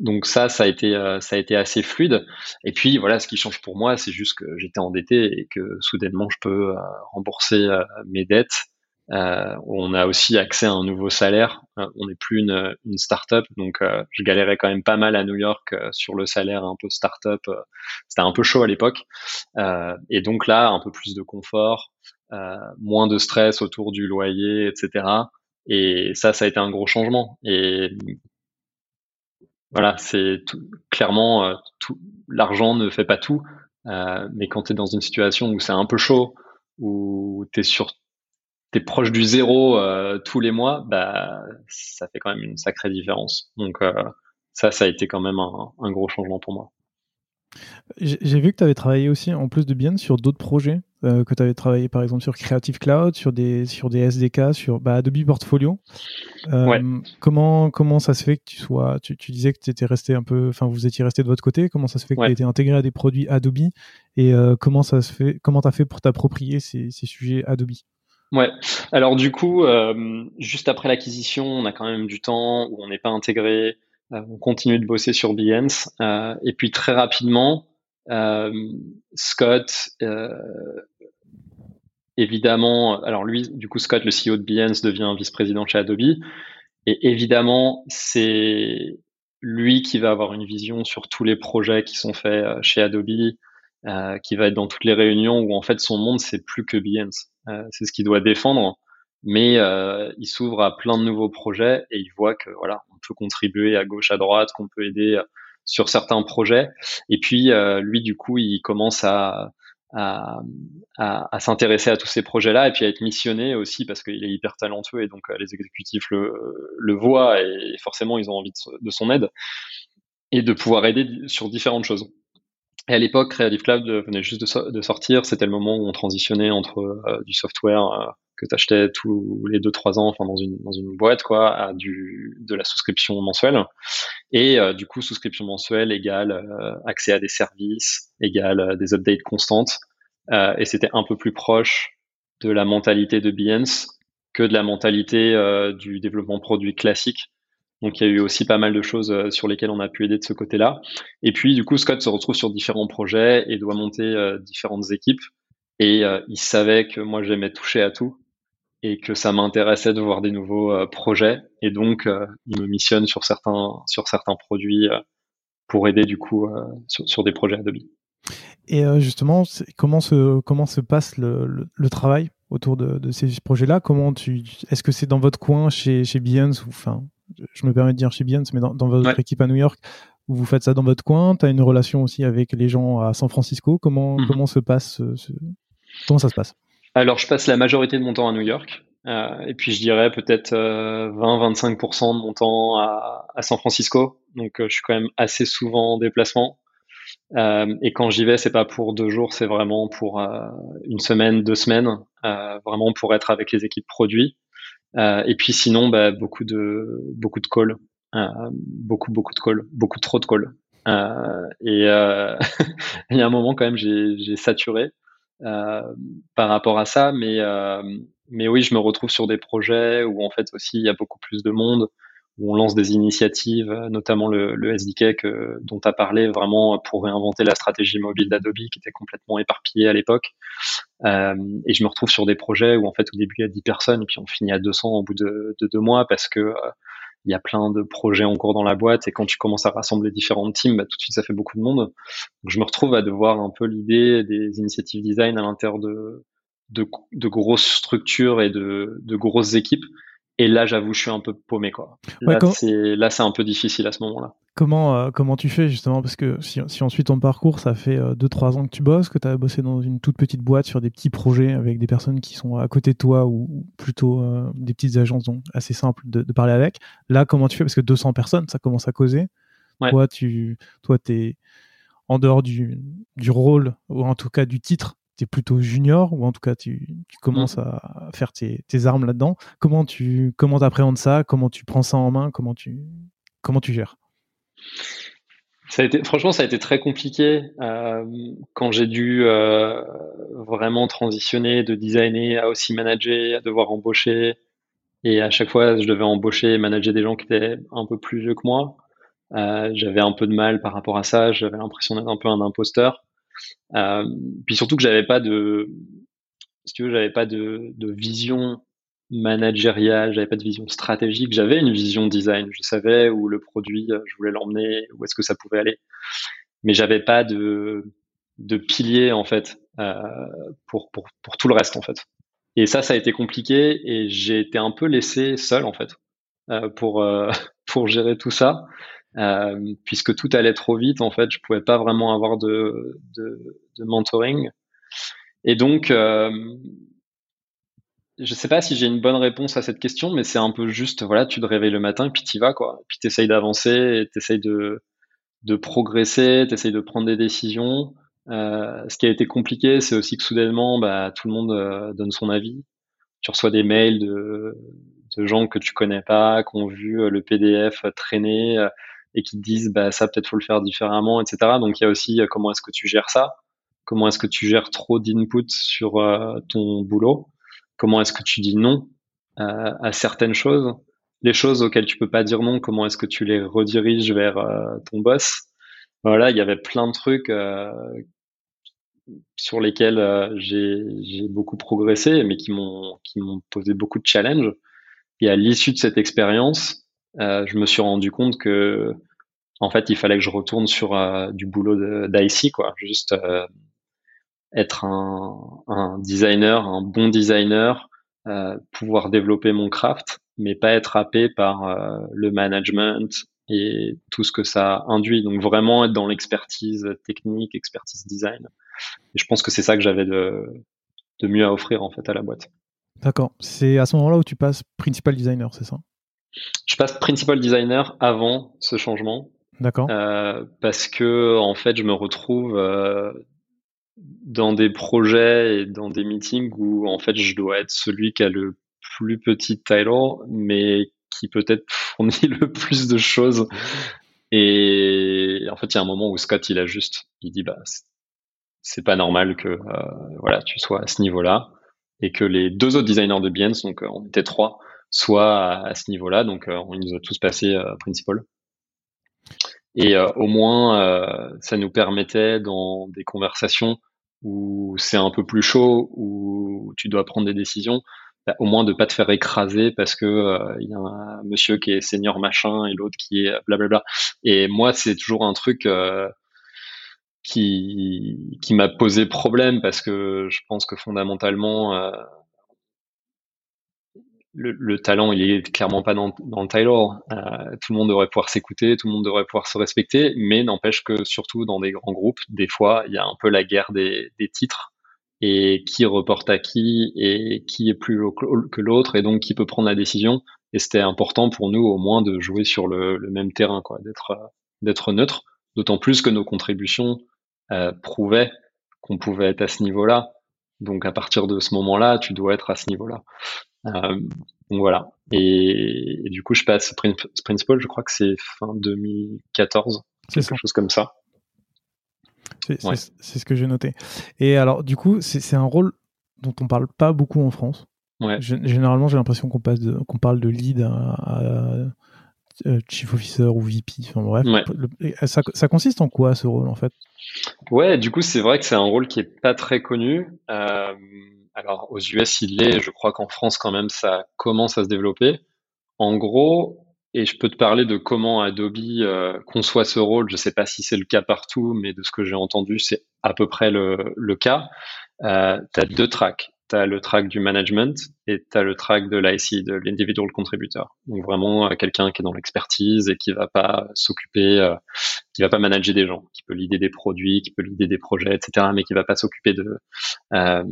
donc ça, ça a été, euh, ça a été assez fluide. Et puis voilà, ce qui change pour moi, c'est juste que j'étais endetté et que soudainement je peux rembourser mes dettes euh, on a aussi accès à un nouveau salaire. Euh, on n'est plus une, une start-up, donc euh, je galérais quand même pas mal à New York sur le salaire un peu start-up. C'était un peu chaud à l'époque. et donc là, un peu plus de confort, moins de stress autour du loyer, etc. Et ça, ça a été un gros changement. Et voilà, c'est clairement tout, l'argent ne fait pas tout, mais quand tu es dans une situation où c'est un peu chaud, où tu es sur t'es proche du zéro euh, tous les mois, bah ça fait quand même une sacrée différence. Donc euh, ça, ça a été quand même un, gros changement pour moi. J'ai vu que tu avais travaillé aussi, en plus de bien, sur d'autres projets, euh, que tu avais travaillé par exemple sur Creative Cloud, sur des, sur des SDK, sur bah, Adobe Portfolio. Euh, comment, comment ça se fait que tu sois. Tu, tu disais que tu étais resté un peu. Enfin, vous étiez resté de votre côté. Comment ça se fait que tu été intégré à des produits Adobe? Et euh, comment ça se fait Comment tu as fait pour t'approprier ces, ces sujets Adobe? Ouais. Alors du coup, juste après l'acquisition, on a quand même du temps où on n'est pas intégré. on continue de bosser sur Behance. et puis très rapidement, euh, Scott, euh, évidemment, alors lui, du coup, Scott, le CEO de Behance, devient vice-président chez Adobe. Et évidemment, c'est lui qui va avoir une vision sur tous les projets qui sont faits euh, chez Adobe, euh, qui va être dans toutes les réunions où en fait son monde c'est plus que Behance. Euh, c'est ce qu'il doit défendre, mais euh, il s'ouvre à plein de nouveaux projets et il voit que voilà, on peut contribuer à gauche, à droite, qu'on peut aider sur certains projets. Et puis euh, lui, du coup, il commence à à, s'intéresser à tous ces projets-là et puis à être missionné aussi parce qu'il est hyper talentueux et donc euh, les exécutifs le voient et forcément ils ont envie de, son aide et de pouvoir aider sur différentes choses. Et à l'époque, Creative Cloud venait juste de, sortir, c'était le moment où on transitionnait entre euh, du software que tu achetais tous les deux trois ans, enfin dans une boîte quoi, à du de la souscription mensuelle. Et euh, du coup, souscription mensuelle égale euh, accès à des services, égale euh, des updates constantes. et c'était un peu plus proche de la mentalité de Behance que de la mentalité du développement produit classique. Donc il y a eu aussi pas mal de choses sur lesquelles on a pu aider de ce côté-là. Et puis du coup, Scott se retrouve sur différents projets et doit monter différentes équipes. Et il savait que moi j'aimais toucher à tout et que ça m'intéressait de voir des nouveaux euh, projets. Et donc, euh, il me missionne sur certains, sur certains produits euh, pour aider du coup sur, des projets Adobe. Et justement, comment se, passe le, travail autour de, ces projets-là? Comment tu, est-ce que c'est dans votre coin chez, chez Behance ou, enfin, je me permets de dire chez Behance, mais dans, dans votre équipe à New York, où vous faites ça dans votre coin Tu as une relation aussi avec les gens à San Francisco Comment, mhm. comment se passe ce, comment ça se passe? Alors, je passe la majorité de mon temps à New York. Euh, et puis, je dirais peut-être 20-25% euh, de mon temps à, à San Francisco. Donc, euh, je suis quand même assez souvent en déplacement. Euh, et quand j'y vais, c'est pas pour deux jours, c'est vraiment pour une semaine, deux semaines, vraiment pour être avec les équipes produits. Et puis sinon, bah, beaucoup de beaucoup de calls, beaucoup beaucoup de calls, beaucoup trop de calls. et il y a un moment quand même, j'ai saturé. Euh, par rapport à ça, mais euh, mais oui, je me retrouve sur des projets où en fait aussi il y a beaucoup plus de monde, où on lance des initiatives, notamment le, le SDK que, dont tu as parlé, vraiment pour réinventer la stratégie mobile d'Adobe qui était complètement éparpillée à l'époque. Euh, et je me retrouve sur des projets où en fait au début il y a 10 personnes et puis on finit à 200 au bout de, de deux mois parce que il y a plein de projets en cours dans la boîte et quand tu commences à rassembler différentes teams, bah, tout de suite ça fait beaucoup de monde. Donc, je me retrouve à devoir un peu l'idée des initiatives design à l'intérieur de, de, de, grosses structures et de, de grosses équipes. Et là, j'avoue, je suis un peu paumé. Quoi. Là, là, c'est un peu difficile à ce moment-là. Comment, euh, comment tu fais justement? Parce que si, si, on suit ton parcours, ça fait 2-3 euh, ans que tu bosses, que tu as bossé dans une toute petite boîte sur des petits projets avec des personnes qui sont à côté de toi ou, plutôt euh, des petites agences donc assez simples de, de, parler avec. Là, comment tu fais? Parce que 200 personnes, ça commence à causer. Toi, tu toi, es en dehors du, du rôle, ou en tout cas du titre, plutôt junior ou en tout cas tu, commences mm. à faire tes, armes là-dedans. Comment tu comment appréhendes ça? Comment tu prends ça en main? Comment tu comment tu gères? Franchement, ça a été très compliqué euh, quand j'ai dû euh, vraiment transitionner de designer à aussi manager, à devoir embaucher. Et à chaque fois, je devais embaucher et manager des gens qui étaient un peu plus vieux que moi. Euh, j'avais un peu de mal par rapport à ça. J'avais l'impression d'être un peu un imposteur. Puis surtout que j'avais pas j'avais pas de vision managériale, j'avais pas de vision stratégique, j'avais une vision design, je savais où le produit, euh, je voulais l'emmener, où est-ce que ça pouvait aller, mais j'avais pas de, de pilier en fait euh, pour, pour, pour tout le reste en fait. Et ça, ça a été compliqué et j'ai été un peu laissé seul en fait euh, pour euh, pour gérer tout ça. Euh, puisque tout allait trop vite, en fait, je pouvais pas vraiment avoir de, de, de mentoring. Et donc, euh, je sais pas si j'ai une bonne réponse à cette question, mais c'est un peu juste, voilà, tu te réveilles le matin puis tu vas, quoi. Puis tu essayes d'avancer et tu essayes de, de progresser, tu essayes de prendre des décisions. Euh, ce qui a été compliqué, c'est aussi que soudainement, bah, tout le monde euh, donne son avis. Tu reçois des mails de, gens que tu connais pas, qui ont vu euh, le PDF traîner et qui te disent bah ça peut-être faut le faire différemment, etc. Donc il y a aussi comment est-ce que tu gères ça, comment est-ce que tu gères trop d'input sur ton boulot, comment est-ce que tu dis non à certaines choses, les choses auxquelles tu peux pas dire non, comment est-ce que tu les rediriges vers ton boss. Voilà, il y avait plein de trucs sur lesquels euh, j'ai beaucoup progressé, mais qui m'ont posé beaucoup de challenges. Et à l'issue de cette expérience, euh, je me suis rendu compte que en fait, il fallait que je retourne sur euh, du boulot d'IC, quoi. Juste être un, un, designer, un bon designer, pouvoir développer mon craft, mais pas être happé par le management et tout ce que ça induit. Donc vraiment être dans l'expertise technique, expertise design. Et je pense que c'est ça que j'avais de, de mieux à offrir en fait à la boîte. D'accord. C'est à ce moment-là où tu passes principal designer, c'est ça? Je passe principal designer avant ce changement. D'accord. Euh, parce que en fait, je me retrouve euh, dans des projets et dans des meetings où en fait, je dois être celui qui a le plus petit title, mais qui peut-être fournit le plus de choses. Et en fait, il y a un moment où Scott, il a juste, il dit, bah, c'est pas normal que euh, voilà tu sois à ce niveau-là et que les deux autres designers de Behance, donc euh, on était trois, soient à, ce niveau-là. Donc euh, on nous a tous passé principal. Et au moins, ça nous permettait dans des conversations où c'est un peu plus chaud, où tu dois prendre des décisions, bah, au moins de pas te faire écraser parce que il y a un monsieur qui est senior machin et l'autre qui est blablabla. Et moi, c'est toujours un truc qui, qui m'a posé problème parce que je pense que fondamentalement, euh, le, le, talent, il est clairement pas dans, Taylor. Euh, tout le monde devrait pouvoir s'écouter, tout le monde devrait pouvoir se respecter, mais n'empêche que surtout dans des grands groupes, des fois, il y a un peu la guerre des, titres et qui reporte à qui et qui est plus que l'autre et donc qui peut prendre la décision. Et c'était important pour nous au moins de jouer sur le, même terrain, quoi, d'être neutre. D'autant plus que nos contributions euh, prouvait qu'on pouvait être à ce niveau-là. Donc à partir de ce moment-là, tu dois être à ce niveau-là. Euh, donc voilà. Et, du coup, je passe Principal, je crois que c'est fin 2014, quelque chose comme ça. C'est ce que j'ai noté. Et alors, du coup, c'est un rôle dont on parle pas beaucoup en France. Ouais. Généralement, j'ai l'impression qu'on passe qu'on parle de lead à, euh, chief officer ou VP. Enfin bref, ça, ça, consiste en quoi ce rôle en fait? Ouais, du coup, c'est vrai que c'est un rôle qui est pas très connu. Euh, alors, aux US, il l'est. Je crois qu'en France, quand même, ça commence à se développer. En gros, et je peux te parler de comment Adobe euh, conçoit ce rôle. Je sais pas si c'est le cas partout, mais de ce que j'ai entendu, c'est à peu près le, cas. Euh, tu deux tracks tu as le track du management et tu as le track de l'IC, de l'individual contributor. Donc vraiment euh, quelqu'un qui est dans l'expertise et qui va pas s'occuper, euh, qui va pas manager des gens, qui peut l'idée des produits, qui peut l'idée des projets, etc., mais qui va pas s'occuper de, euh,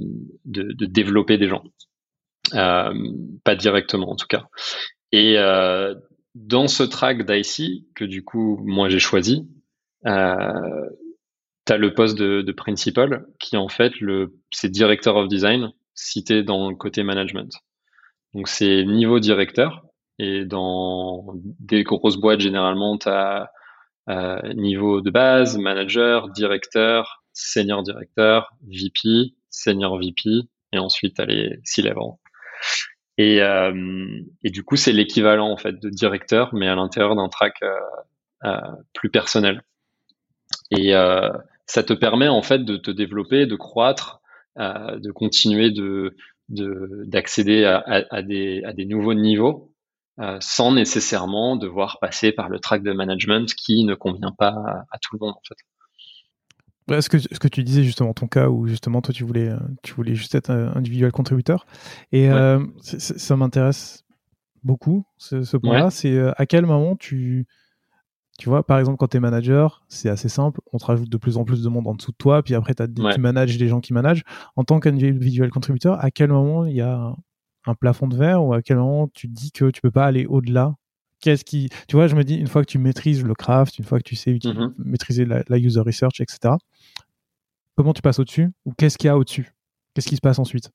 de, de, développer des gens. Pas directement en tout cas. Et dans ce track d'IC, que du coup moi j'ai choisi, euh, tu as le poste de, de, principal qui en fait le c'est director of design cité dans le côté management. Donc c'est niveau directeur et dans des grosses boîtes généralement tu as euh, niveau de base, manager, directeur, senior directeur, VP, senior VP et ensuite tu as les C-level. Et, euh, et du coup c'est l'équivalent en fait de directeur mais à l'intérieur d'un track euh, euh plus personnel. Et euh, ça te permet en fait de te développer, de croître de continuer de d'accéder à, à, des, à des nouveaux niveaux euh, sans nécessairement devoir passer par le track de management qui ne convient pas à, tout le monde en fait. Est-ce que, ce que tu disais justement ton cas où justement toi tu voulais, tu voulais juste être individuel contributeur et euh, ça m'intéresse beaucoup ce, ce point-là. C'est à quel moment tu, tu vois, par exemple, quand tu es manager, c'est assez simple. On te rajoute de plus en plus de monde en dessous de toi, puis après, tu manages des gens qui managent. En tant qu'individuel contributeur, à quel moment il y a un plafond de verre ou à quel moment tu te dis que tu peux pas aller au-delà? Qu'est-ce qui, tu vois, je me dis, une fois que tu maîtrises le craft, une fois que tu sais Mhm. maîtriser la, la user research, etc., comment tu passes au-dessus ou qu'est-ce qu'il y a au-dessus? Qu'est-ce qui se passe ensuite?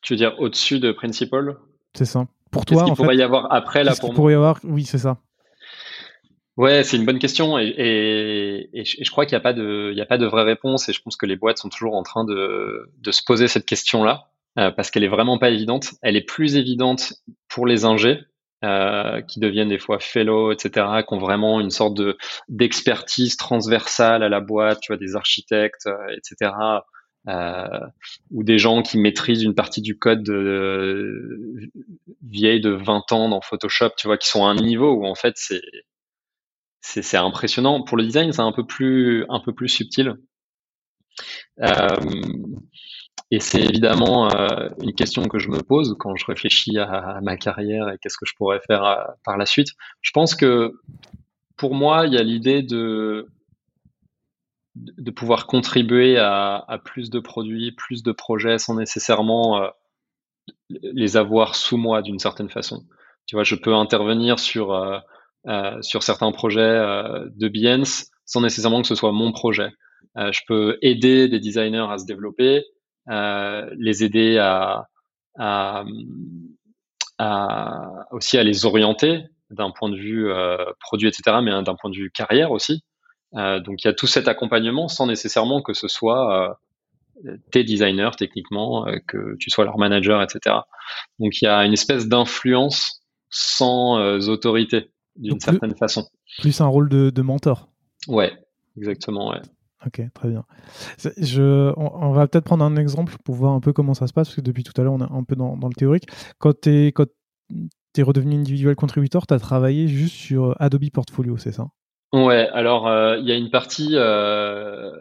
Tu veux dire au-dessus de Principal? C'est ça. Pour Qu'est-ce toi, qu'il en pourrait fait, y avoir après là qu'est-ce pour moi? pourrait y avoir? Oui, c'est ça. Ouais, c'est une bonne question et, et, et je, crois qu'il n'y a pas de, a pas de vraie réponse et je pense que les boîtes sont toujours en train de, de se poser cette question-là euh, parce qu'elle est vraiment pas évidente. Elle est plus évidente pour les ingés euh, qui deviennent des fois fellow, etc., qui ont vraiment une sorte de d'expertise transversale à la boîte, tu vois, des architectes, euh, etc., euh, ou des gens qui maîtrisent une partie du code de, vieille de 20 ans dans Photoshop, tu vois, qui sont à un niveau où en fait c'est c'est impressionnant. Pour le design, c'est un peu plus un peu plus subtil. Euh, et c'est évidemment euh, une question que je me pose quand je réfléchis à, ma carrière et qu'est-ce que je pourrais faire à- par la suite. Je pense que pour moi, il y a l'idée de de pouvoir contribuer à, à plus de produits, plus de projets sans nécessairement euh, les avoir sous moi d'une certaine façon. Tu vois, je peux intervenir sur euh, euh, sur certains projets euh, de Behance sans nécessairement que ce soit mon projet. Euh, je peux aider des designers à se développer, euh, les aider à, aussi à les orienter d'un point de vue euh, produit, etc., mais d'un point de vue carrière aussi. Euh, donc il y a tout cet accompagnement sans nécessairement que ce soit euh, tes designers techniquement, euh, que tu sois leur manager, etc. Donc il y a une espèce d'influence sans euh, autorité d'une plus- certaine façon. Plus un rôle de, de mentor. Ouais, exactement. Ouais. Ok, très bien. Je, on, on va peut-être prendre un exemple pour voir un peu comment ça se passe, parce que depuis tout à l'heure, on est un peu dans, dans le théorique. Quand tu es, redevenu individuel contributeur, tu as travaillé juste sur Adobe Portfolio, c'est ça? Ouais, alors euh, il y a une partie euh,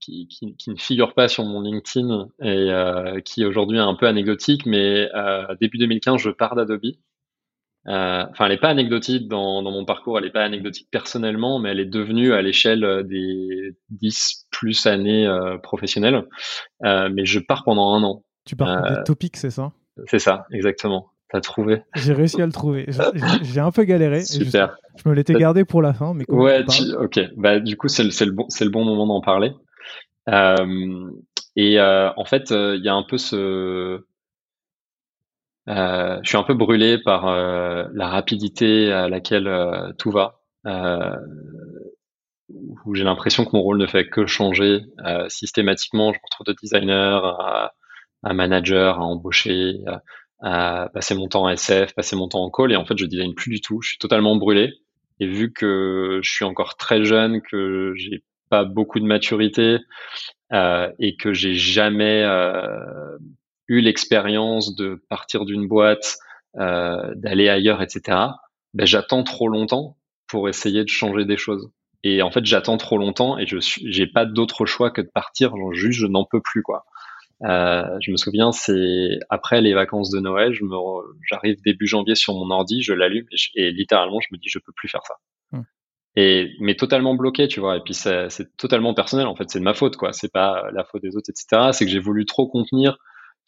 qui, qui, qui ne figure pas sur mon LinkedIn et euh, qui aujourd'hui est un peu anecdotique, mais euh, début 2015, je pars d'Adobe. Euh, Enfin, elle n'est pas anecdotique dans, dans mon parcours, elle n'est pas anecdotique personnellement, mais elle est devenue à l'échelle euh, des 10 plus années euh, professionnelles. Mais je pars pendant un an. Tu pars pour des topics, c'est ça? C'est ça, exactement. T'as trouvé. J'ai réussi à le trouver. J'ai- un peu galéré. je- Super. Je, me l'étais gardé pour la fin, mais Ouais, tu ok. Bah, du coup, c'est le, bon, c'est le bon moment d'en parler. Euh, et euh, en fait, euh, il y a un peu ce, je suis un peu brûlé par euh, la rapidité à laquelle euh, tout va, euh, où j'ai l'impression que mon rôle ne fait que changer euh, systématiquement. Je me retrouve de designer à, à manager, à embaucher, à, passer mon temps en SF, passer mon temps en call, et en fait, je design plus du tout. Je suis totalement brûlé. Et vu que je suis encore très jeune, que j'ai pas beaucoup de maturité euh, et que j'ai jamais euh, eu l'expérience de partir d'une boîte, euh, d'aller ailleurs, etc. Ben, j'attends trop longtemps pour essayer de changer des choses. Et en fait, j'attends trop longtemps et je j'ai pas d'autre choix que de partir. Genre, juste, je n'en peux plus, quoi. Euh, je me souviens, c'est après les vacances de Noël, je me, re- j'arrive début janvier sur mon ordi, je l'allume et, je- et littéralement, je me dis, je peux plus faire ça. Hmm. Et mais totalement bloqué, tu vois. Et puis c'est c'est totalement personnel. En fait, c'est de ma faute, quoi. C'est pas la faute des autres, etc. C'est que j'ai voulu trop contenir,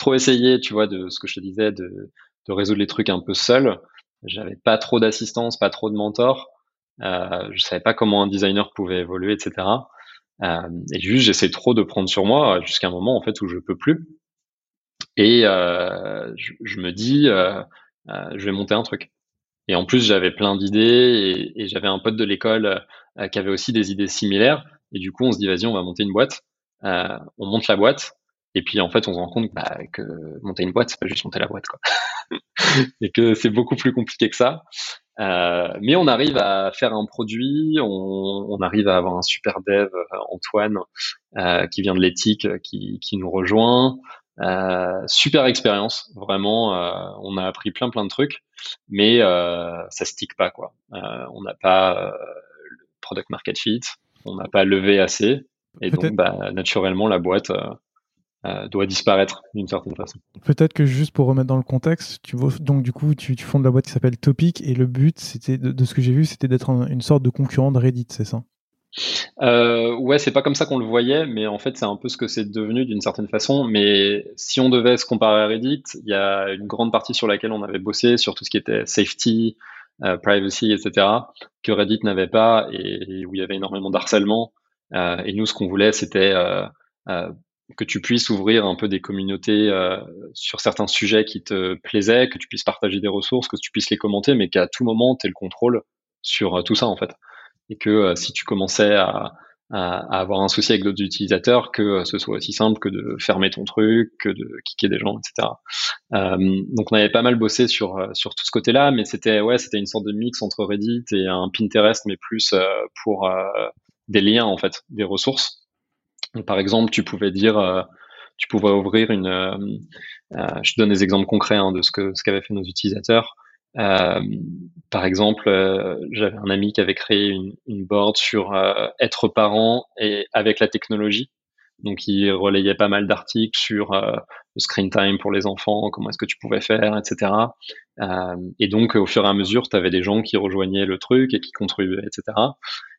trop essayer, tu vois, de ce que je te disais, de, de résoudre les trucs un peu seul. J'avais pas trop d'assistance, pas trop de mentor. Euh, je savais pas comment un designer pouvait évoluer, etc. Euh, et juste, j'essaie trop de prendre sur moi jusqu'à un moment en fait où je peux plus. Et euh, je, je me dis, euh, euh, je vais monter un truc. Et en plus, j'avais plein d'idées et, et j'avais un pote de l'école euh, qui avait aussi des idées similaires. Et du coup, on se dit, vas-y, on va monter une boîte. On monte la boîte. Et puis, en fait, on se rend compte bah, que monter une boîte, c'est pas juste monter la boîte, quoi. et que c'est beaucoup plus compliqué que ça. Euh, mais on arrive à faire un produit, on, on arrive à avoir un super dev, euh, Antoine, euh, qui vient de l'éthique, qui, qui nous rejoint. Euh, super expérience, vraiment. euh, on a appris plein plein de trucs, mais euh, ça stick pas quoi. Euh, on n'a pas euh, le product market fit, on n'a pas levé assez, et donc bah, naturellement la boîte euh, euh, doit disparaître d'une certaine façon. Peut-être que juste pour remettre dans le contexte, tu vois, donc du coup, tu, tu fondes la boîte qui s'appelle Topic et le but, c'était de, de ce que j'ai vu, c'était d'être un- une sorte de concurrent de Reddit, c'est ça? Euh, ouais, c'est pas comme ça qu'on le voyait, mais en fait, c'est un peu ce que c'est devenu d'une certaine façon. Mais si on devait se comparer à Reddit, il y a une grande partie sur laquelle on avait bossé, sur tout ce qui était safety, privacy, etc., que Reddit n'avait pas et, où il y avait énormément d'harcèlement. et nous, ce qu'on voulait, c'était que tu puisses ouvrir un peu des communautés sur certains sujets qui te plaisaient, que tu puisses partager des ressources, que tu puisses les commenter, mais qu'à tout moment, tu aies le contrôle sur tout ça, en fait. Et que si tu commençais à, avoir un souci avec d'autres utilisateurs, que ce soit aussi simple que de fermer ton truc, que de kicker des gens, etc. Euh, donc on avait pas mal bossé sur sur tout ce côté-là, mais c'était ouais, c'était une sorte de mix entre Reddit et un Pinterest, mais plus euh, pour euh, des liens en fait, des ressources. Par exemple, tu pouvais dire, euh, tu pouvais ouvrir une, je te donne des exemples concrets hein, de ce que ce qu'avaient fait nos utilisateurs. Euh, par exemple, euh, j'avais un ami qui avait créé une, board sur euh, être parent et avec la technologie. Donc, il relayait pas mal d'articles sur le screen time pour les enfants, comment est-ce que tu pouvais faire, etc. et donc, au fur et à mesure, tu avais des gens qui rejoignaient le truc et qui contribuaient, etc.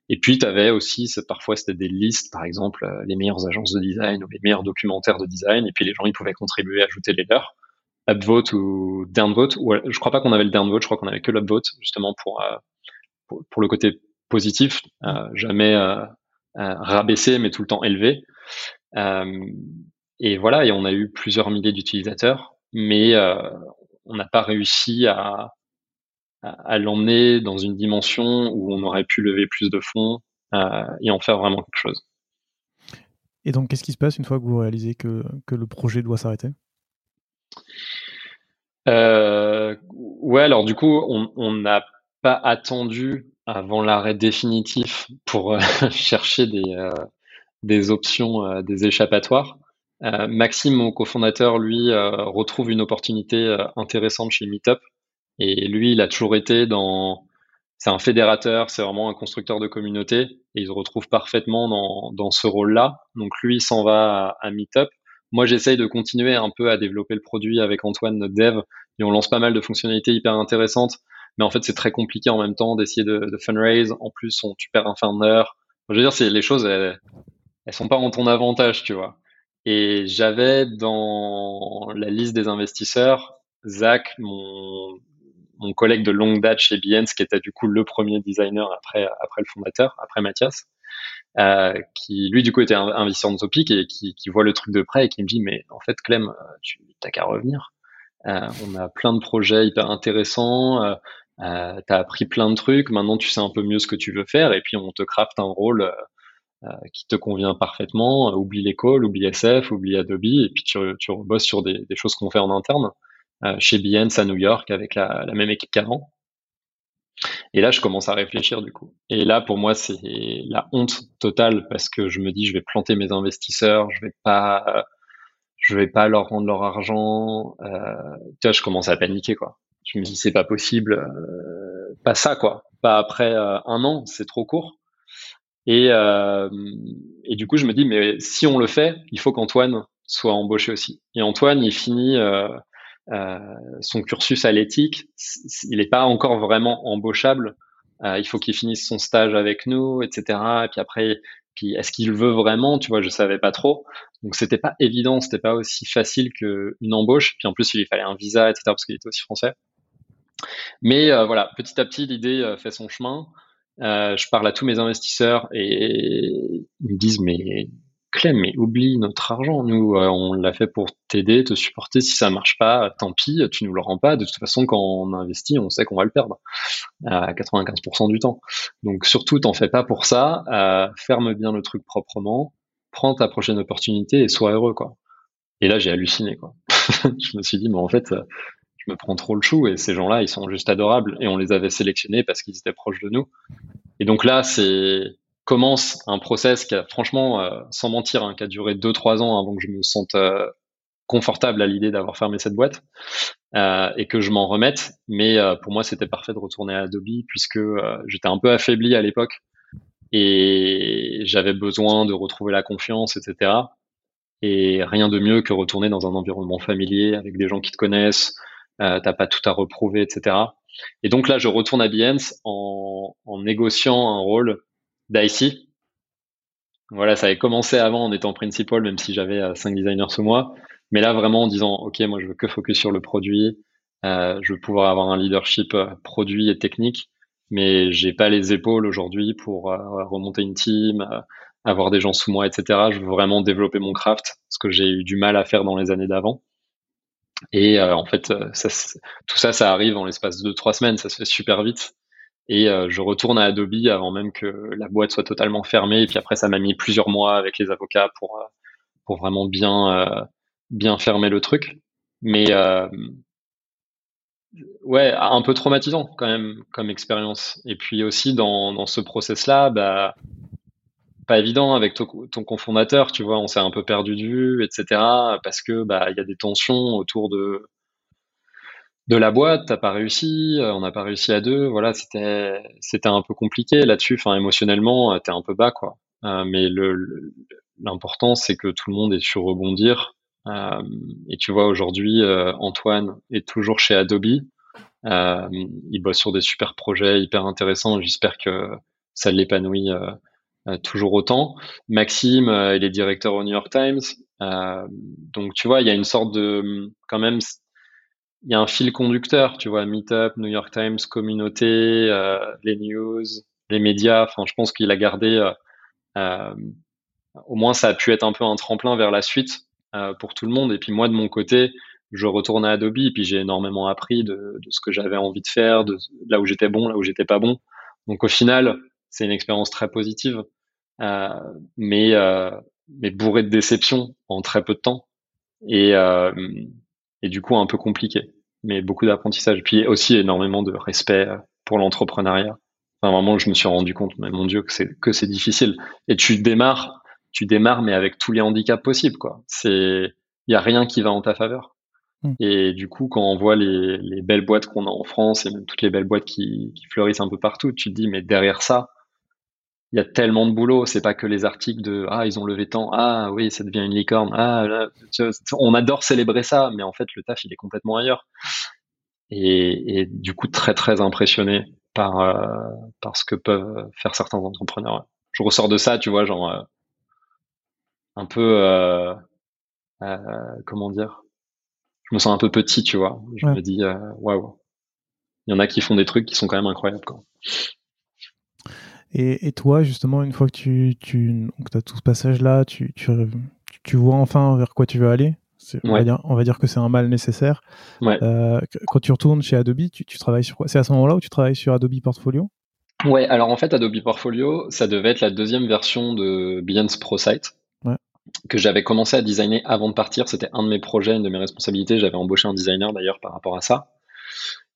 Et puis, tu avais aussi, parfois, c'était des listes, par exemple, les meilleures agences de design ou les meilleurs documentaires de design. Et puis, les gens, ils pouvaient contribuer, ajouter les leurs upvote ou downvote. Ou, je crois pas qu'on avait le downvote, je crois qu'on avait que l'upvote, justement pour, euh, pour, pour, le côté positif, euh, jamais euh, rabaissé, mais tout le temps élevé. et voilà, et on a eu plusieurs milliers d'utilisateurs, mais on n'a pas réussi à, à, l'emmener dans une dimension où on aurait pu lever plus de fonds et en faire vraiment quelque chose. Et donc, qu'est-ce qui se passe une fois que vous réalisez que, que le projet doit s'arrêter? Euh, ouais, alors du coup, on n'a pas attendu avant l'arrêt définitif pour euh, chercher des, euh, des options, euh, des échappatoires. Maxime, mon cofondateur, lui, retrouve une opportunité intéressante chez Meetup. Et lui, il a toujours été dans... C'est un fédérateur, c'est vraiment un constructeur de communauté. Et il se retrouve parfaitement dans, dans ce rôle-là. Donc lui, il s'en va à, Meetup. Moi, j'essaye de continuer un peu à développer le produit avec Antoine, notre dev, et on lance pas mal de fonctionnalités hyper intéressantes. Mais en fait, c'est très compliqué en même temps d'essayer de, de, fundraise. En plus, on, tu perds un founder. Je veux dire, c'est les choses, elles, elles sont pas en ton avantage, tu vois. Et j'avais dans la liste des investisseurs Zach, mon, mon collègue de longue date chez Behance, qui était du coup le premier designer après, après le fondateur, après Mathias. Euh, qui lui du coup était investisseur dans Topic et qui, voit le truc de près et qui me dit mais en fait Clem euh, tu t'as qu'à revenir euh, on a plein de projets hyper intéressants euh, euh, t'as appris plein de trucs maintenant tu sais un peu mieux ce que tu veux faire et puis on te craft un rôle qui te convient parfaitement oublie l'école oublie SF oublie Adobe et puis tu, tu rebosses sur des choses qu'on fait en interne chez Behance à New York avec la, la même équipe qu'avant et là, je commence à réfléchir du coup. Et là, pour moi, c'est la honte totale parce que je me dis, je vais planter mes investisseurs, je vais pas, je vais pas leur rendre leur argent. Euh, tu vois, je commence à paniquer quoi. Je me dis, c'est pas possible, euh, pas ça quoi, pas après euh, un an, c'est trop court. Et, euh, et du coup, je me dis, mais si on le fait, il faut qu'Antoine soit embauché aussi. Et Antoine, il finit euh, son cursus à l'éthique, il n'est pas encore vraiment embauchable. Euh, il faut qu'il finisse son stage avec nous, etc. Et puis après, puis est-ce qu'il veut vraiment? Tu vois, je savais pas trop. Donc c'était pas évident, c'était pas aussi facile qu'une embauche. Puis en plus, il lui fallait un visa, etc. Parce qu'il était aussi français. Mais euh, voilà, petit à petit, l'idée fait son chemin. je parle à tous mes investisseurs et ils me disent mais Clem, mais oublie notre argent. Nous, euh, on l'a fait pour t'aider, te supporter. Si ça marche pas, tant pis, tu nous le rends pas. De toute façon, quand on investit, on sait qu'on va le perdre à 95% du temps. Donc surtout, t'en fais pas pour ça. Euh, ferme bien le truc proprement. Prends ta prochaine opportunité et sois heureux, quoi. Et là, j'ai halluciné, quoi. je me suis dit, mais en fait, je me prends trop le chou et ces gens-là, ils sont juste adorables et on les avait sélectionnés parce qu'ils étaient proches de nous. Et donc là, c'est commence un process qui a franchement, euh, sans mentir, hein, qui a duré 2-3 ans avant que je me sente euh, confortable à l'idée d'avoir fermé cette boîte euh, et que je m'en remette. Mais pour moi, c'était parfait de retourner à Adobe puisque j'étais un peu affaibli à l'époque et j'avais besoin de retrouver la confiance, etc. Et rien de mieux que retourner dans un environnement familier avec des gens qui te connaissent, t'as pas tout à reprouver, etc. Et donc là, je retourne à Behance en, en négociant un rôle d'IC. Voilà, ça avait commencé avant en étant principal, même si j'avais euh, cinq designers sous moi. Mais là, vraiment en disant, OK, moi, je veux que focus sur le produit. je veux pouvoir avoir un leadership produit et technique, mais j'ai pas les épaules aujourd'hui pour remonter une team, avoir des gens sous moi, etc. Je veux vraiment développer mon craft, ce que j'ai eu du mal à faire dans les années d'avant. Et euh, en fait, euh, tout ça, ça arrive en l'espace de trois semaines, ça se fait super vite. Et euh, je retourne à Adobe avant même que la boîte soit totalement fermée. Et puis après, ça m'a mis plusieurs mois avec les avocats pour pour vraiment bien bien fermer le truc. Mais ouais, un peu traumatisant quand même comme expérience. Et puis aussi dans dans ce process-là, bah pas évident avec ton, ton cofondateur, tu vois, on s'est un peu perdu de vue, etc. Parce que bah il y a des tensions autour de de la boîte, t'as pas réussi, euh, on n'a pas réussi à deux, voilà, c'était c'était un peu compliqué là-dessus, enfin émotionnellement, euh, t'es un peu bas quoi. Euh, mais l'important c'est que tout le monde est sur rebondir. et tu vois aujourd'hui, Antoine est toujours chez Adobe. il bosse sur des super projets hyper intéressants. J'espère que ça l'épanouit toujours autant. Maxime, il est directeur au New York Times. Donc, tu vois, il y a une sorte de, quand même, il y a un fil conducteur, tu vois, Meetup, New York Times, communauté, les news, les médias. Enfin, je pense qu'il a gardé, au moins, ça a pu être un peu un tremplin vers la suite pour tout le monde. Et puis moi, de mon côté, je retourne à Adobe, et puis j'ai énormément appris de, ce que j'avais envie de faire, de là où j'étais bon, là où j'étais pas bon. Donc au final, c'est une expérience très positive, euh, mais euh, mais bourrée de déceptions en très peu de temps et euh, et du coup un peu compliqué, mais beaucoup d'apprentissage. Puis aussi énormément de respect pour l'entrepreneuriat. Enfin, vraiment, je me suis rendu compte, mais mon Dieu, que c'est que c'est difficile. Et tu démarres, tu démarres, mais avec tous les handicaps possibles, quoi. C'est, il y a rien qui va en ta faveur. Hmm. Et du coup, quand on voit les, les belles boîtes qu'on a en France et même toutes les belles boîtes qui, qui fleurissent un peu partout, tu te dis, mais derrière ça, il y a tellement de boulot. C'est pas que les articles de ah ils ont levé tant, ah oui ça devient une licorne, ah là, on adore célébrer ça, mais en fait le taf il est complètement ailleurs. Et, et du coup très très impressionné par euh, par ce que peuvent faire certains entrepreneurs. Je ressors de ça, tu vois, genre euh, un peu euh, euh, comment dire, je me sens un peu petit, tu vois. Je me dis waouh, il y en a qui font des trucs qui sont quand même incroyables quoi. Et, et, toi, justement, une fois que tu, tu as tout ce passage-là, tu, tu, tu, vois enfin vers quoi tu veux aller. On, va dire, on, va dire, que c'est un mal nécessaire. Ouais. Euh, quand tu retournes chez Adobe, tu, tu travailles sur quoi? C'est à ce moment-là où tu travailles sur Adobe Portfolio? Ouais, alors en fait, Adobe Portfolio, ça devait être la deuxième version de Behance ProSite. Ouais. Que j'avais commencé à designer avant de partir. C'était un de mes projets, une de mes responsabilités. J'avais embauché un designer d'ailleurs par rapport à ça.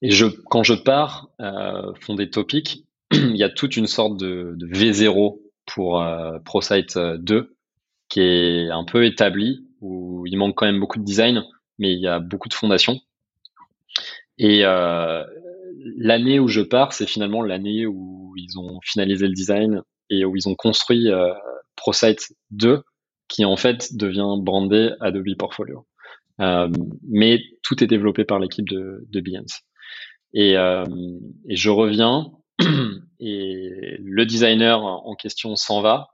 Et je, quand je pars, euh, fonder Topic, il y a toute une sorte de, de V0 pour euh, ProSite 2 euh, qui est un peu établi, où il manque quand même beaucoup de design, mais il y a beaucoup de fondations. Et euh, l'année où je pars, c'est finalement l'année où ils ont finalisé le design et où ils ont construit euh, ProSite 2, qui en fait devient brandé Adobe Portfolio. Euh, mais tout est développé par l'équipe de, de et je reviens et le designer en question s'en va.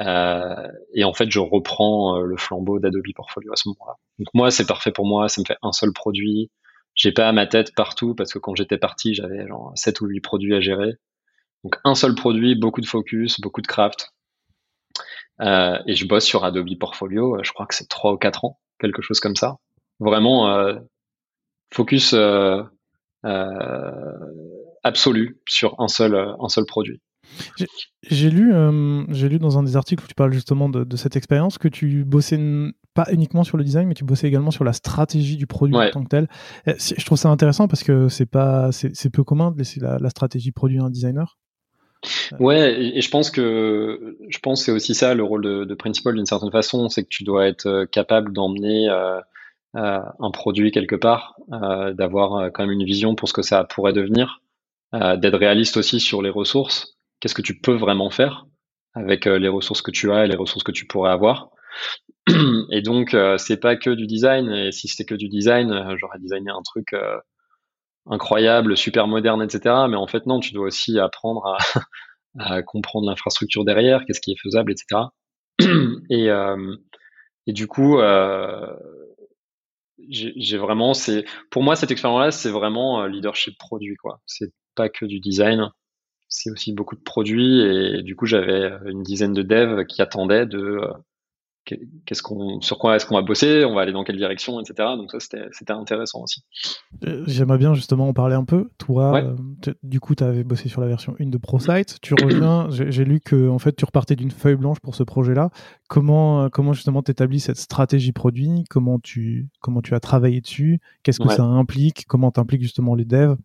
Euh, et en fait, je reprends euh, le flambeau d'Adobe Portfolio à ce moment-là. Donc moi, c'est parfait pour moi. Ça me fait un seul produit. J'ai pas ma tête partout parce que quand j'étais parti, j'avais genre 7 ou 8 produits à gérer. Donc un seul produit, beaucoup de focus, beaucoup de craft. Euh, et je bosse sur Adobe Portfolio. Je crois que c'est 3 ou 4 ans, quelque chose comme ça. Vraiment euh, focus euh, absolu sur un seul, euh, un seul produit. J'ai lu, euh, j'ai lu dans un des articles où tu parles justement de, cette expérience que tu bossais pas uniquement sur le design, mais tu bossais également sur la stratégie du produit en tant que tel. Je trouve ça intéressant parce que c'est pas, c'est peu commun de laisser la, stratégie produit à un designer. Ouais, et, je pense que je pense c'est aussi ça le rôle de, de principal d'une certaine façon, c'est que tu dois être euh, capable d'emmener un produit quelque part, d'avoir quand même une vision pour ce que ça pourrait devenir. Euh, d'être réaliste aussi sur les ressources. Qu'est-ce que tu peux vraiment faire avec euh, les ressources que tu as et les ressources que tu pourrais avoir? Et donc, euh, c'est pas que du design. Et si c'était que du design, j'aurais designé un truc incroyable, super moderne, etc. Mais en fait, non, tu dois aussi apprendre à, à comprendre l'infrastructure derrière, qu'est-ce qui est faisable, etc. Et, et du coup, j'ai vraiment, c'est pour moi cette expérience-là, c'est vraiment leadership produit quoi. C'est pas que du design, c'est aussi beaucoup de produits et du coup j'avais une dizaine de devs qui attendaient de qu'est-ce qu'on, sur quoi est-ce qu'on va bosser, on va aller dans quelle direction, etc. Donc ça, c'était, c'était intéressant aussi. Euh, j'aimerais bien justement en parler un peu. Toi, euh, du coup, tu avais bossé sur la version 1 de ProSite. Tu reviens, j'ai, lu que en fait, tu repartais d'une feuille blanche pour ce projet-là. Comment, euh, comment justement t'établis cette stratégie produit? Comment tu, comment tu as travaillé dessus? Qu'est-ce que ça implique? Comment t'impliques justement les devs?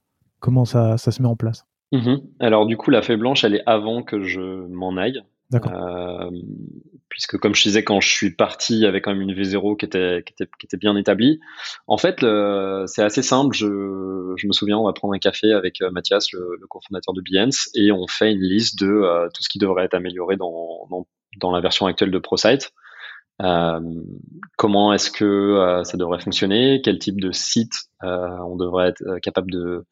Comment ça, ça se met en place mm-hmm. Alors du coup, la feuille blanche, elle est avant que je m'en aille. Euh, puisque comme je disais, quand je suis parti, il y avait quand même une V0 qui était, qui était, qui était bien établie. En fait, c'est assez simple. Je, je, me souviens, on va prendre un café avec euh, Mathias, le, le cofondateur de Behance, et on fait une liste de euh, tout ce qui devrait être amélioré dans, dans, dans la version actuelle de ProSite. Euh, comment est-ce que euh, ça devrait fonctionner? Quel type de site on devrait être capable de,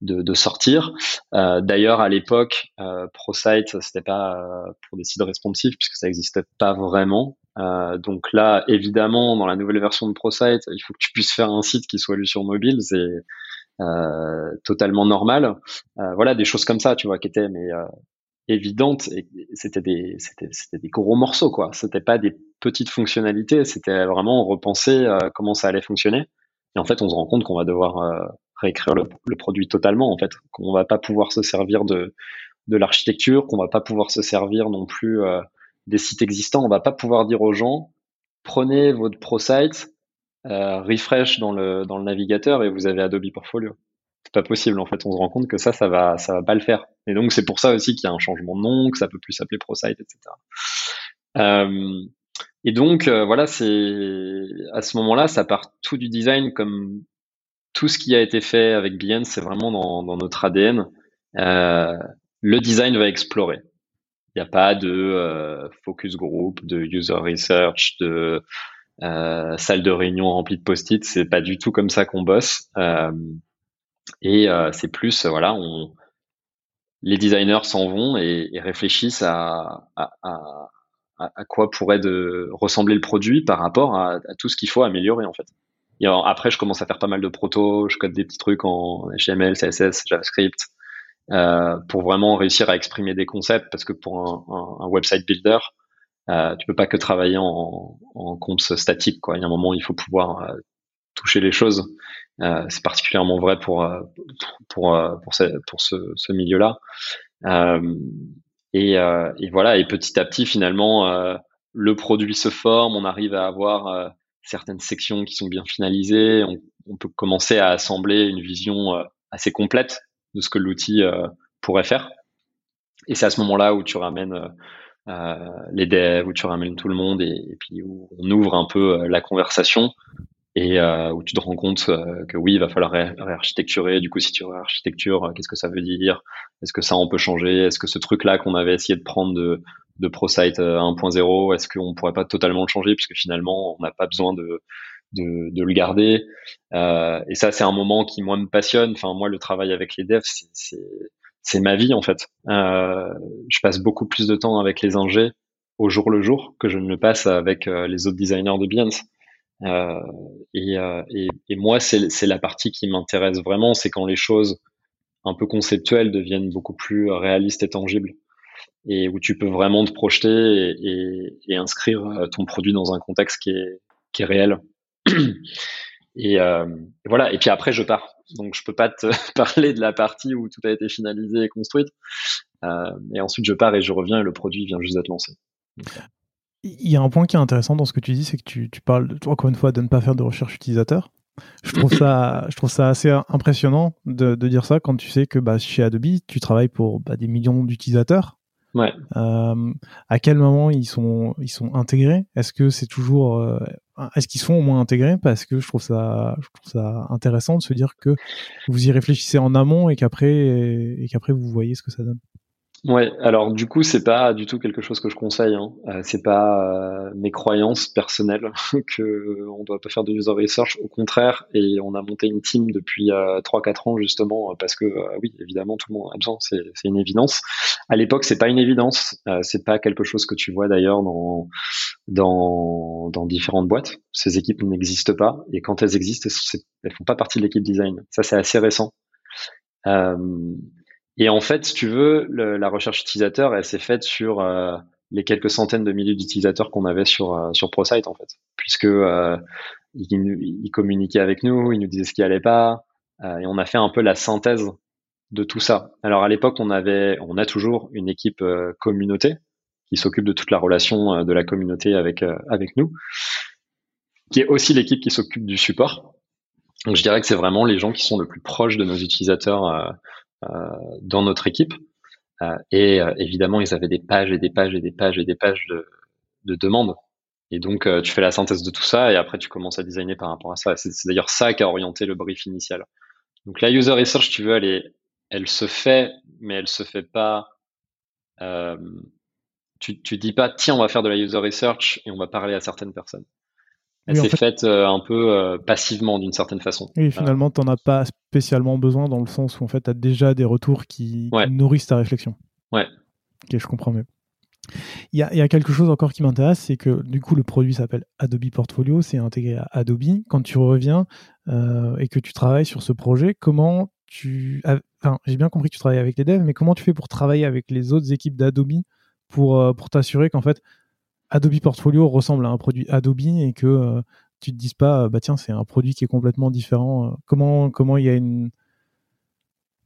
de, de sortir. Euh, D'ailleurs, à l'époque, euh, ProSite, c'était pas euh, pour des sites responsifs puisque ça n'existait pas vraiment. Euh, donc là, évidemment, dans la nouvelle version de ProSite, il faut que tu puisses faire un site qui soit lu sur mobile. C'est euh, totalement normal. Euh, voilà, des choses comme ça, tu vois, qui étaient mais évidentes et c'était des c'était des gros morceaux quoi. C'était pas des petites fonctionnalités, c'était vraiment repenser comment ça allait fonctionner. Et en fait, on se rend compte qu'on va devoir réécrire le, produit totalement en fait, qu'on va pas pouvoir se servir de de l'architecture, qu'on va pas pouvoir se servir non plus euh, des sites existants, on va pas pouvoir dire aux gens prenez votre pro site, euh, refresh dans le dans le navigateur et vous avez Adobe Portfolio. C'est pas possible en fait, on se rend compte que ça ça va ça va pas le faire. Et donc c'est pour ça aussi qu'il y a un changement de nom, que ça peut plus s'appeler ProSite, etc. Euh, et donc euh, voilà, c'est à ce moment-là, ça part tout du design comme tout ce qui a été fait avec Behance, c'est vraiment dans, notre ADN. Euh, le design va explorer. Il n'y a pas de euh, focus group, de user research, de euh, salle de réunion remplie de post-it. C'est pas du tout comme ça qu'on bosse. Et c'est plus, voilà, les designers s'en vont et, réfléchissent à, quoi pourrait ressembler le produit par rapport à, à tout ce qu'il faut améliorer en fait après, je commence à faire pas mal de proto, je code des petits trucs en HTML, CSS, JavaScript, euh, pour vraiment réussir à exprimer des concepts, parce que pour un, un, website builder, euh, tu peux pas que travailler en, en comps statique. Quoi. Il y a un moment, il faut pouvoir euh, toucher les choses. Euh, c'est particulièrement vrai pour euh, pour euh, pour ce, pour ce, milieu-là. Et, et, voilà. Et petit à petit, finalement, le produit se forme. On arrive à avoir certaines sections qui sont bien finalisées. On, peut commencer à assembler une vision euh, assez complète de ce que l'outil euh, pourrait faire. Et c'est à ce moment-là où tu ramènes euh, les devs, où tu ramènes tout le monde et, puis où on ouvre un peu la conversation et où tu te rends compte que oui, il va falloir réarchitecturer. Du coup, si tu réarchitectures, qu'est-ce que ça veut dire? Est-ce que ça on peut changer? Est-ce que ce truc-là qu'on avait essayé de prendre de de ProSite 1.0 euh, Est-ce qu'on pourrait pas totalement le changer? Puisque finalement on n'a pas besoin de, de, de le garder euh, Et ça c'est un moment qui moi me passionne. Enfin moi le travail avec les devs c'est ma vie en fait. Euh, je passe beaucoup plus de temps avec les ingés au jour le jour que je ne le passe avec euh, les autres designers de Behance. Euh, et, euh, et, et, moi, c'est la partie qui m'intéresse vraiment, c'est quand les choses un peu conceptuelles deviennent beaucoup plus réalistes et tangibles et où tu peux vraiment te projeter et, et, inscrire euh, ton produit dans un contexte qui est, qui est réel. Et euh, voilà. Et puis après, je pars. Donc, je peux pas te parler de la partie où tout a été finalisé et construite. Euh, et ensuite, je pars et je reviens et le produit vient juste d'être lancé. Il y a un point qui est intéressant dans ce que tu dis, c'est que tu, tu parles encore une fois de ne pas faire de recherche utilisateur. Je trouve ça, je trouve ça assez impressionnant de, de dire ça quand tu sais que bah, chez Adobe, tu travailles pour bah, des millions d'utilisateurs Ouais. Euh, à quel moment ils sont ils sont intégrés? Est-ce que c'est toujours euh, est-ce qu'ils sont au moins intégrés? Parce que je trouve ça je trouve ça intéressant de se dire que vous y réfléchissez en amont et qu'après et qu'après vous voyez ce que ça donne. Ouais, alors du coup, c'est pas du tout quelque chose que je conseille. Hein. Euh, c'est pas euh, mes croyances personnelles que on doit pas faire de user research. Au contraire, et on a monté une team depuis euh, 3-4 ans justement parce que euh, oui, évidemment, tout le monde a besoin. C'est, une évidence. À l'époque, c'est pas une évidence. Euh, c'est pas quelque chose que tu vois d'ailleurs dans dans dans différentes boîtes. Ces équipes n'existent pas et quand elles existent, elles font pas partie de l'équipe design. Ça, c'est assez récent. Euh, et en fait, si tu veux, la recherche utilisateur, elle s'est faite sur euh, les quelques centaines de milliers d'utilisateurs qu'on avait sur euh, sur en fait, puisque euh, ils, communiquaient avec nous, ils nous disaient ce qui allait pas, euh, et on a fait un peu la synthèse de tout ça. Alors à l'époque, on avait, on a toujours une équipe communauté qui s'occupe de toute la relation de la communauté avec avec nous, qui est aussi l'équipe qui s'occupe du support. Donc je dirais que c'est vraiment les gens qui sont le plus proches de nos utilisateurs dans notre équipe. Euh, et euh, évidemment, ils avaient des pages et des pages et des pages et des pages de, de demandes. Et donc, tu fais la synthèse de tout ça et après, tu commences à designer par rapport à ça. C'est d'ailleurs ça qui a orienté le brief initial. Donc, la user research, tu veux, elle, est, elle se fait, mais elle se fait pas. Euh, tu, tu dis pas, tiens, on va faire de la user research et on va parler à certaines personnes. Elle s'est faite euh, un peu euh, passivement d'une certaine façon. Et finalement, tu n'en as pas spécialement besoin dans le sens où en fait, tu as déjà des retours qui, nourrissent ta réflexion. Ouais. Ok, je comprends mieux. Il y, a, y a, quelque chose encore qui m'intéresse, c'est que du coup, le produit s'appelle Adobe Portfolio, c'est intégré à Adobe. Quand tu reviens euh, et que tu travailles sur ce projet, comment tu. Enfin, j'ai bien compris que tu travailles avec les devs, mais comment tu fais pour travailler avec les autres équipes d'Adobe pour, pour t'assurer qu'en fait, Adobe Portfolio ressemble à un produit Adobe et que euh, tu te dises pas, bah tiens, c'est un produit qui est complètement différent. Euh, comment, comment il y a une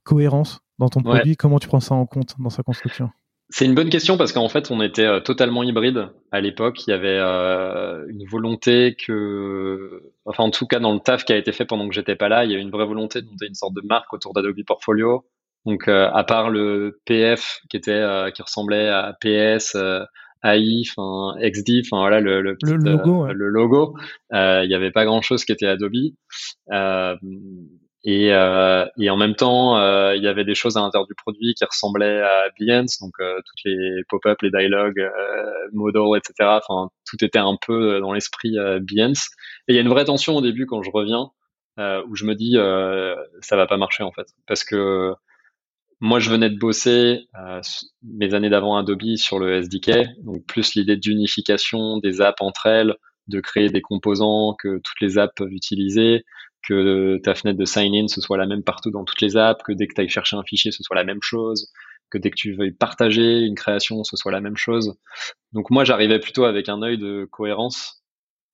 cohérence dans ton produit? Comment tu prends ça en compte dans sa construction? C'est une bonne question parce qu'en fait, on était euh, totalement hybride à l'époque. Il y avait une volonté que, enfin, en tout cas, dans le taf qui a été fait pendant que j'étais pas là, il y a une vraie volonté de monter une sorte de marque autour d'Adobe Portfolio. Donc, à part le PF qui était, qui ressemblait à PS, AI, enfin XD, enfin voilà le, le, logo. Euh, le logo. Euh, il n'y avait pas grand chose qui était Adobe. Euh, et, et en même temps, il y avait des choses à l'intérieur du produit qui ressemblaient à Behance, donc toutes les pop-up, les dialogues, modal, etc. Enfin, tout était un peu dans l'esprit Behance. Et il y a une vraie tension au début quand je reviens, où je me dis ça va pas marcher en fait, parce que moi, je venais de bosser euh, mes années d'avant Adobe sur le SDK, donc plus l'idée d'unification des apps entre elles, de créer des composants que toutes les apps peuvent utiliser, que ta fenêtre de sign-in ce soit la même partout dans toutes les apps, que dès que tu ailles chercher un fichier ce soit la même chose, que dès que tu veuilles partager une création ce soit la même chose. Donc moi, j'arrivais plutôt avec un œil de cohérence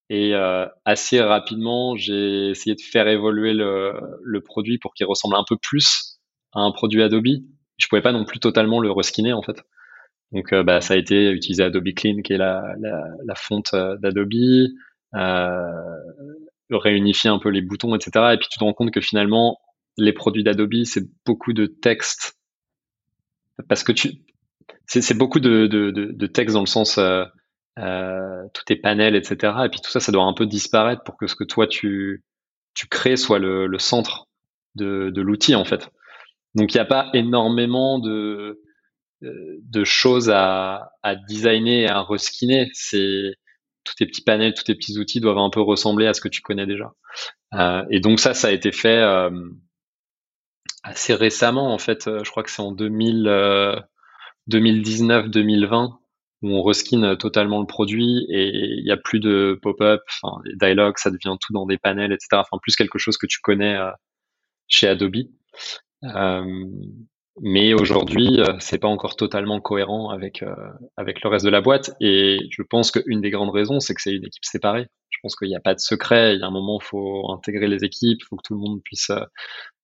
et euh, assez rapidement, j'ai essayé de faire évoluer le, le produit pour qu'il ressemble un peu plus un produit Adobe, je pouvais pas non plus totalement le reskiner en fait. Donc euh, bah, ça a été utiliser Adobe Clean qui est la, la, fonte euh, d'Adobe, euh, réunifier un peu les boutons, etc. Et puis tu te rends compte que finalement les produits d'Adobe c'est beaucoup de texte parce que tu c'est beaucoup de, de, texte dans le sens euh, euh, tous tes panels, etc. Et puis tout ça, ça doit un peu disparaître pour que ce que toi tu tu crées soit le, le centre de, de l'outil en fait. Donc il n'y a pas énormément de euh, de choses à, à designer et à reskiner. C'est tous tes petits panels, tous tes petits outils doivent un peu ressembler à ce que tu connais déjà. Euh, et donc ça, ça a été fait euh, assez récemment en fait. Euh, je crois que c'est en 2000, 2019-2020 où on reskine totalement le produit et il n'y a plus de pop-up, enfin les dialogues, ça devient tout dans des panels, etc. Enfin plus quelque chose que tu connais chez Adobe. Euh, mais aujourd'hui, euh, c'est pas encore totalement cohérent avec euh, avec le reste de la boîte. Et je pense qu'une des grandes raisons, c'est que c'est une équipe séparée. Je pense qu'il n'y a pas de secret. Il y a un moment, faut intégrer les équipes, faut que tout le monde puisse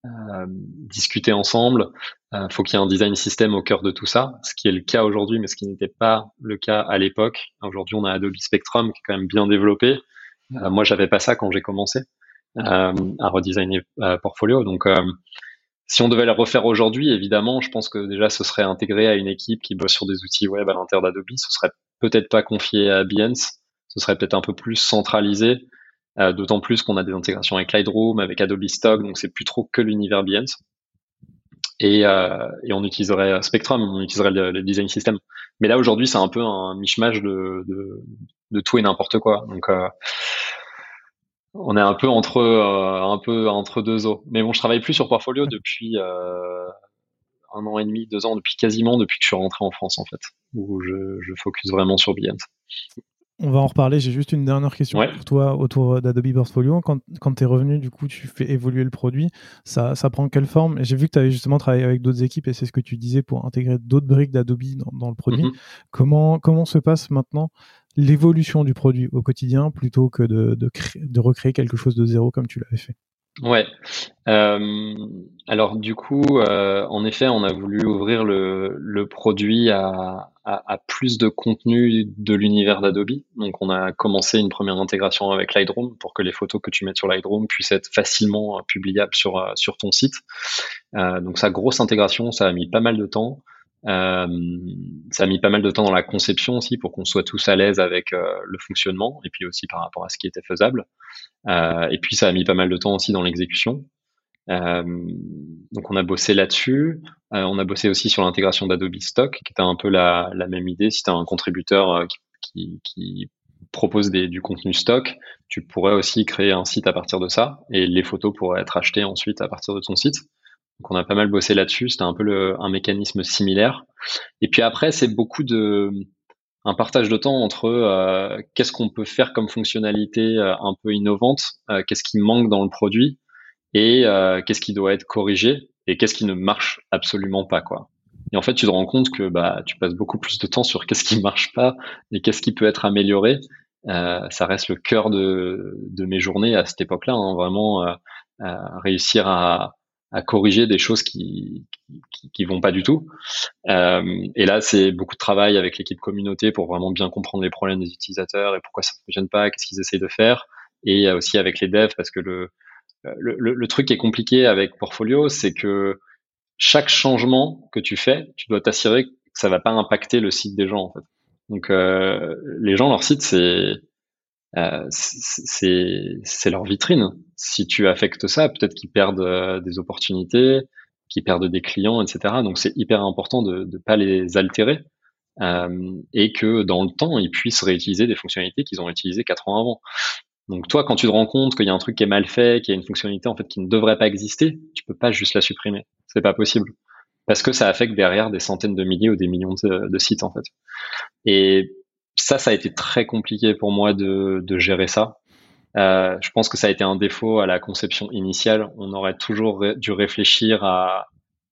euh, discuter ensemble. Euh, faut qu'il y ait un design system au cœur de tout ça, ce qui est le cas aujourd'hui, mais ce qui n'était pas le cas à l'époque. Aujourd'hui, on a Adobe Spectrum qui est quand même bien développé. Euh, moi, j'avais pas ça quand j'ai commencé à redesigner Portfolio. Donc si on devait le refaire aujourd'hui, évidemment, je pense que déjà ce serait intégré à une équipe qui bosse sur des outils web à l'intérieur d'Adobe. Ce serait peut-être pas confié à Behance, ce serait peut-être un peu plus centralisé. Euh, D'autant plus qu'on a des intégrations avec Lightroom, avec Adobe Stock, donc c'est plus trop que l'univers Behance. et, et on utiliserait Spectrum, on utiliserait le, design system. Mais là aujourd'hui, c'est un peu un mishmash de, de, de tout et n'importe quoi. Donc on est un peu entre un peu entre deux eaux. Mais bon, je travaille plus sur Portfolio depuis un an et demi, deux ans, depuis quasiment depuis que je suis rentré en France en fait, où je, je focus vraiment sur Beyond. On va en reparler. J'ai juste une dernière question pour toi autour d'Adobe Portfolio. Quand, quand tu es revenu, du coup, tu fais évoluer le produit. Ça, ça prend quelle forme? J'ai vu que tu avais justement travaillé avec d'autres équipes et c'est ce que tu disais pour intégrer d'autres briques d'Adobe dans, le produit. Mhm. comment, comment se passe maintenant l'évolution du produit au quotidien plutôt que de, recréer quelque chose de zéro comme tu l'avais fait Ouais. Euh, alors du coup, euh, en effet, on a voulu ouvrir le, produit à, plus de contenu de l'univers d'Adobe. Donc on a commencé une première intégration avec Lightroom pour que les photos que tu mets sur Lightroom puissent être facilement publiables sur, euh, ton site. Euh, donc sa grosse intégration, ça a mis pas mal de temps. Euh, ça a mis pas mal de temps dans la conception aussi pour qu'on soit tous à l'aise avec euh, le fonctionnement et puis aussi par rapport à ce qui était faisable. Euh, et puis ça a mis pas mal de temps aussi dans l'exécution. Donc on a bossé là-dessus. On a bossé aussi sur l'intégration d'Adobe Stock, qui était un peu la, même idée. Si tu as un contributeur qui, propose du contenu stock, tu pourrais aussi créer un site à partir de ça, et les photos pourraient être achetées ensuite à partir de ton site. Donc on a pas mal bossé là-dessus. C'était un peu un mécanisme similaire. Et puis après, c'est beaucoup de un partage de temps entre euh, qu'est-ce qu'on peut faire comme fonctionnalité euh, un peu innovante, euh, qu'est-ce qui manque dans le produit et qu'est-ce qui doit être corrigé et qu'est-ce qui ne marche absolument pas quoi. Et en fait, tu te rends compte que bah tu passes beaucoup plus de temps sur qu'est-ce qui marche pas et qu'est-ce qui peut être amélioré. ça reste le cœur de, de mes journées à cette époque-là, hein, vraiment réussir à, à corriger des choses qui, qui, qui vont pas du tout. Euh, et là, c'est beaucoup de travail avec l'équipe communauté pour vraiment bien comprendre les problèmes des utilisateurs et pourquoi ça ne fonctionne pas, qu'est-ce qu'ils essayent de faire, et aussi avec les devs parce que le, le, le, truc qui est compliqué avec Portfolio, c'est que chaque changement que tu fais, tu dois t'assurer que ça va pas impacter le site des gens en fait. Donc euh, les gens leur site c'est euh, c'est leur vitrine. Si tu affectes ça, peut-être qu'ils perdent euh, des opportunités, qu'ils perdent des clients, etc. Donc c'est hyper important de ne pas les altérer euh, et que dans le temps, ils puissent réutiliser des fonctionnalités qu'ils ont utilisées quatre ans avant. Donc toi, quand tu te rends compte qu'il y a un truc qui est mal fait, qu'il y a une fonctionnalité en fait qui ne devrait pas exister, tu peux pas juste la supprimer. C'est pas possible parce que ça affecte derrière des centaines de milliers ou des millions de, de sites en fait. Et ça, ça a été très compliqué pour moi de, de gérer ça. Euh, je pense que ça a été un défaut à la conception initiale. On aurait toujours dû réfléchir à,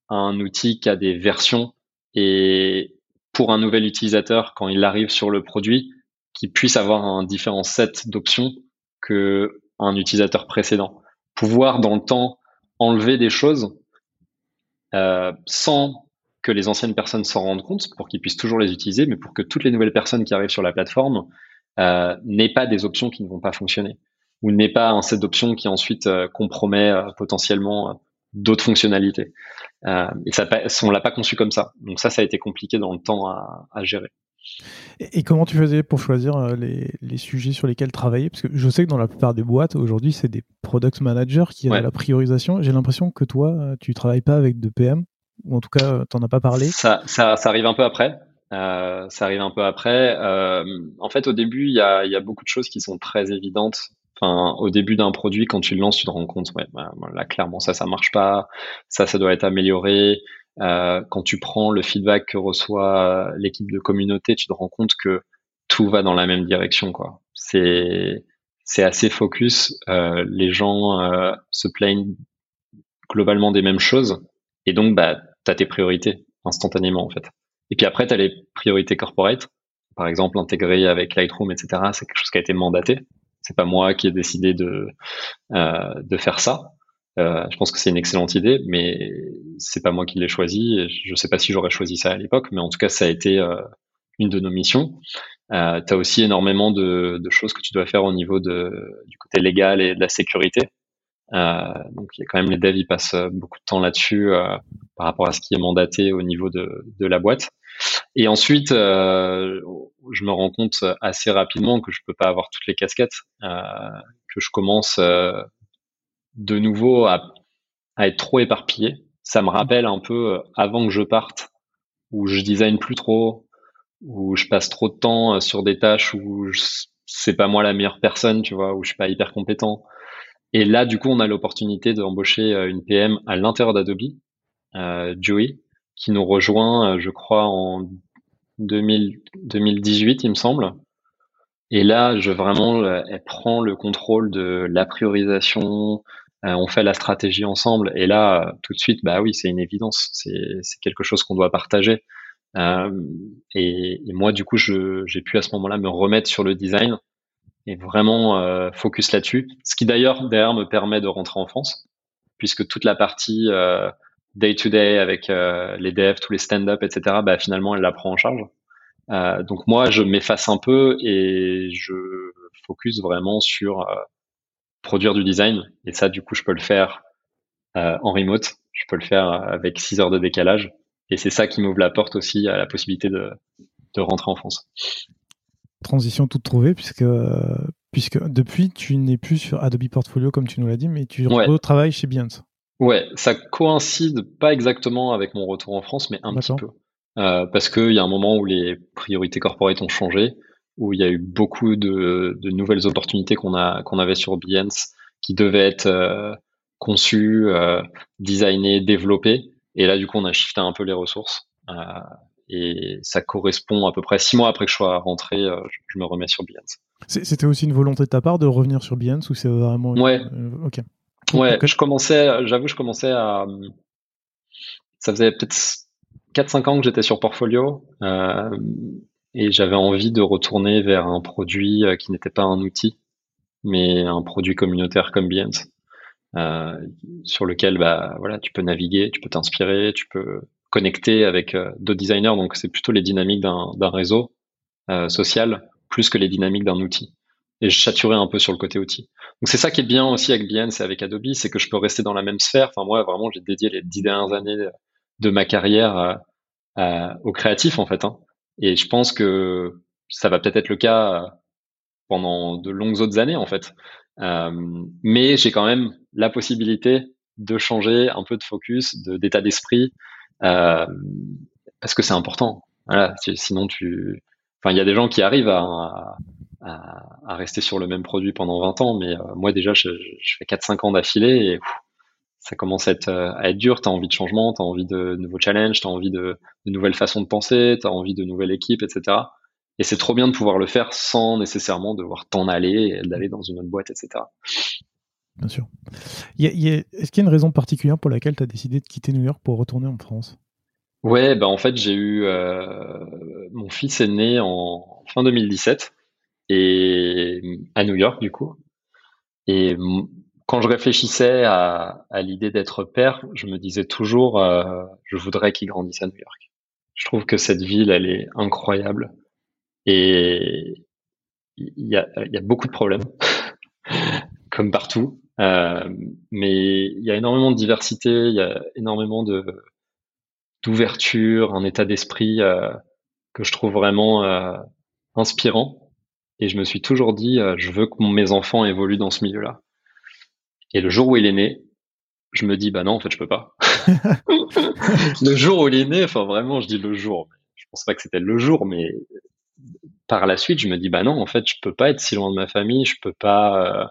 un outil qui a des versions et pour un nouvel utilisateur, quand il arrive sur le produit, qu'il puisse avoir un différent set d'options que un utilisateur précédent. Pouvoir dans le temps enlever des choses euh, sans que les anciennes personnes s'en rendent compte pour qu'ils puissent toujours les utiliser, mais pour que toutes les nouvelles personnes qui arrivent sur la plateforme euh, n'aient pas des options qui ne vont pas fonctionner ou n'aient pas un set d'options qui ensuite euh, compromet euh, potentiellement d'autres fonctionnalités. Et ça, on l'a pas conçu comme ça. Donc ça, ça a été compliqué dans le temps à, à gérer. Et, comment tu faisais pour choisir les, les, sujets sur lesquels travailler? Parce que je sais que dans la plupart des boîtes, aujourd'hui, c'est des product managers qui ont la priorisation. J'ai l'impression que toi, tu travailles pas avec de PM en tout cas, euh, t'en as pas parlé ça, ça, ça, arrive un peu après. Euh, ça arrive un peu après. Euh, en fait, au début, il y a, y a, beaucoup de choses qui sont très évidentes. Enfin, au début d'un produit, quand tu le lances, tu te rends compte, ouais, bah, là, clairement, ça, ça marche pas. Ça, ça doit être amélioré. Euh, quand tu prends le feedback que reçoit l'équipe de communauté, tu te rends compte que tout va dans la même direction, quoi. C'est c'est assez focus. Euh, les gens euh, se plaignent globalement des mêmes choses. Et donc, bah, tu as tes priorités instantanément, en fait. Et puis après, tu as les priorités corporate. Par exemple, intégrer avec Lightroom, etc. C'est quelque chose qui a été mandaté. C'est pas moi qui ai décidé de, euh, de faire ça. Euh, je pense que c'est une excellente idée, mais c'est pas moi qui l'ai choisi. Et je sais pas si j'aurais choisi ça à l'époque, mais en tout cas, ça a été euh, une de nos missions. Euh, tu as aussi énormément de, de, choses que tu dois faire au niveau de, du côté légal et de la sécurité. Euh, donc il y a quand même les devs, ils passent euh, beaucoup de temps là-dessus euh, par rapport à ce qui est mandaté au niveau de, la boîte. Et ensuite, je me rends compte assez rapidement que je peux pas avoir toutes les casquettes, que je commence de nouveau à, à, être trop éparpillé. ça me rappelle un peu avant que je parte, où je design plus trop, où je passe trop de temps sur des tâches où c'est pas moi la meilleure personne, tu vois, où je suis pas hyper compétent. Et là, du coup, on a l'opportunité d'embaucher une PM à l'intérieur d'Adobe, euh, Joey, qui nous rejoint, je crois, en 2000, 2018, il me semble. Et là, je vraiment, elle prend le contrôle de la priorisation. Euh, on fait la stratégie ensemble. Et là, tout de suite, bah oui, c'est une évidence. C'est quelque chose qu'on doit partager. Euh, et, moi, du coup, j'ai pu à ce moment-là me remettre sur le design et vraiment euh, focus là-dessus. Ce qui d'ailleurs, derrière, me permet de rentrer en France, puisque toute la partie day-to-day avec les devs, tous les stand-up, etc., bah, finalement, elle la prend en charge. Euh, donc moi, je m'efface un peu et je focus vraiment sur euh, produire du design. Et ça, du coup, je peux le faire euh, en remote. Je peux le faire avec 6 heures de décalage. Et c'est ça qui m'ouvre la porte aussi à la possibilité de, de rentrer en France. Transition toute trouvée, puisque, puisque depuis, tu n'es plus sur Adobe Portfolio, comme tu nous l'as dit, mais tu retravailles chez Beyoncé. Ouais, ça coïncide pas exactement avec mon retour en France, mais un petit peu. Euh, parce qu'il y a un moment où les priorités corporate ont changé, où il y a eu beaucoup de, de nouvelles opportunités qu'on avait sur Behance qui devaient être euh, conçues, euh, designées, développées. Et là, du coup, on a shifté un peu les ressources. Euh, et ça correspond à peu près six mois après que je sois rentré, euh, je, me remets sur Behance. C'était aussi une volonté de ta part de revenir sur Behance ou c'est vraiment ouais. ok. Ouais je commençais j'avoue je commençais à ça faisait peut-être 4-5 ans que j'étais sur Portfolio euh, et j'avais envie de retourner vers un produit euh, qui n'était pas un outil, mais un produit communautaire comme Behance, euh, sur lequel bah voilà tu peux naviguer, tu peux t'inspirer, tu peux connecter avec euh, d'autres designers. Donc c'est plutôt les dynamiques d'un réseau euh, social plus que les dynamiques d'un outil. Et je chaturais un peu sur le côté outil. Donc c'est ça qui est bien aussi avec Behance et avec Adobe, c'est que je peux rester dans la même sphère. Enfin moi vraiment j'ai dédié les dix dernières années de ma carrière euh, au créatif en fait. Hein. Et je pense que ça va peut-être être le cas pendant de longues autres années en fait. Mais j'ai quand même la possibilité de changer un peu de focus, d'état d'esprit, parce que c'est important. Voilà, sinon tu, enfin il y a des gens qui arrivent à, à, à, rester sur le même produit pendant 20 ans, mais moi déjà je, fais 4-5 ans d'affilée et ça commence à être, euh, à être dur, tu as envie de changement, tu as envie de nouveaux challenges, tu as envie de, nouvelles façons de penser, tu as envie de nouvelles équipes, etc. Et c'est trop bien de pouvoir le faire sans nécessairement devoir t'en aller, d'aller dans une autre boîte, etc. Bien sûr. Est-ce qu'il y a une raison particulière pour laquelle tu as décidé de quitter New York pour retourner en France? Ouais, bah en fait, j'ai eu. Euh, mon fils est né en fin 2017 et à New York, du coup. Et quand je réfléchissais à, l'idée d'être père, je me disais toujours, euh, je voudrais qu'il grandisse à New York. Je trouve que cette ville, elle est incroyable. Et il y a, beaucoup de problèmes, comme partout. Euh, mais il y a énormément de diversité, il y a énormément de d'ouverture, un état d'esprit euh, que je trouve vraiment euh, inspirant. Et je me suis toujours dit, euh, je veux que mes enfants évoluent dans ce milieu-là. Et le jour où il est né, je me dis, bah non, en fait, je peux pas. le jour où il est né, enfin vraiment, je dis le jour. Je pense pas que c'était le jour, mais par la suite, je me dis, bah non, en fait, je peux pas être si loin de ma famille, je peux pas, euh,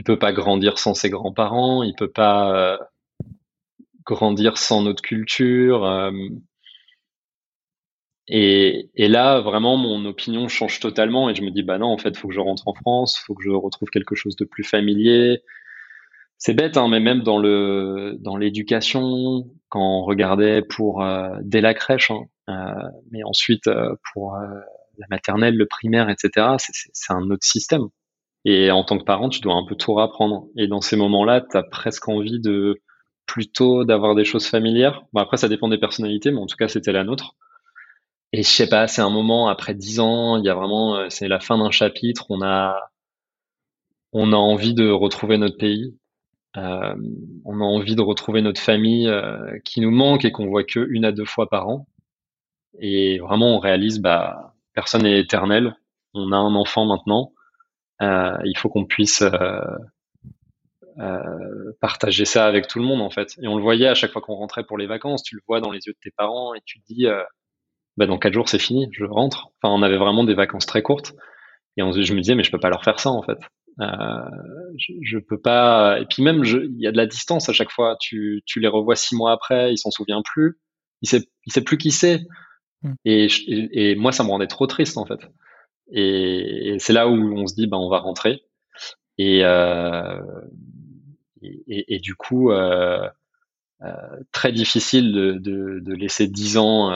il peut pas grandir sans ses grands-parents, il peut pas euh, grandir sans notre culture. Euh. et, là, vraiment, mon opinion change totalement et je me dis, bah non, en fait, faut que je rentre en France, faut que je retrouve quelque chose de plus familier, c'est bête, hein, mais même dans le dans l'éducation, quand on regardait pour euh, dès la crèche, hein, mais ensuite pour la maternelle, le primaire, etc. C'est un autre système. Et en tant que parent, tu dois un peu tout apprendre. Et dans ces moments-là, tu as presque envie de plutôt d'avoir des choses familières. Bon, après, ça dépend des personnalités, mais en tout cas, c'était la nôtre. Et je sais pas, c'est un moment après dix ans, il y a vraiment, c'est la fin d'un chapitre. On a, on a envie de retrouver notre pays. Euh, on a envie de retrouver notre famille euh, qui nous manque et qu'on voit que une à deux fois par an. Et vraiment, on réalise, bah, personne n'est éternel. On a un enfant maintenant. Euh, il faut qu'on puisse partager ça avec tout le monde en fait. Et on le voyait à chaque fois qu'on rentrait pour les vacances, tu le vois dans les yeux de tes parents et tu te dis, bah, dans quatre jours c'est fini, je rentre. Enfin, on avait vraiment des vacances très courtes et on, je me disais mais je peux pas leur faire ça en fait. je, je, peux pas. Et puis même, il y a de la distance à chaque fois. Tu, tu les revois six mois après, ils s'en souvient plus. Il sait, il sait plus qui c'est. Et, et, moi, ça me rendait trop triste en fait. Et, c'est là où on se dit, ben, on va rentrer. Et, euh, du coup, euh, euh, très difficile de, laisser dix ans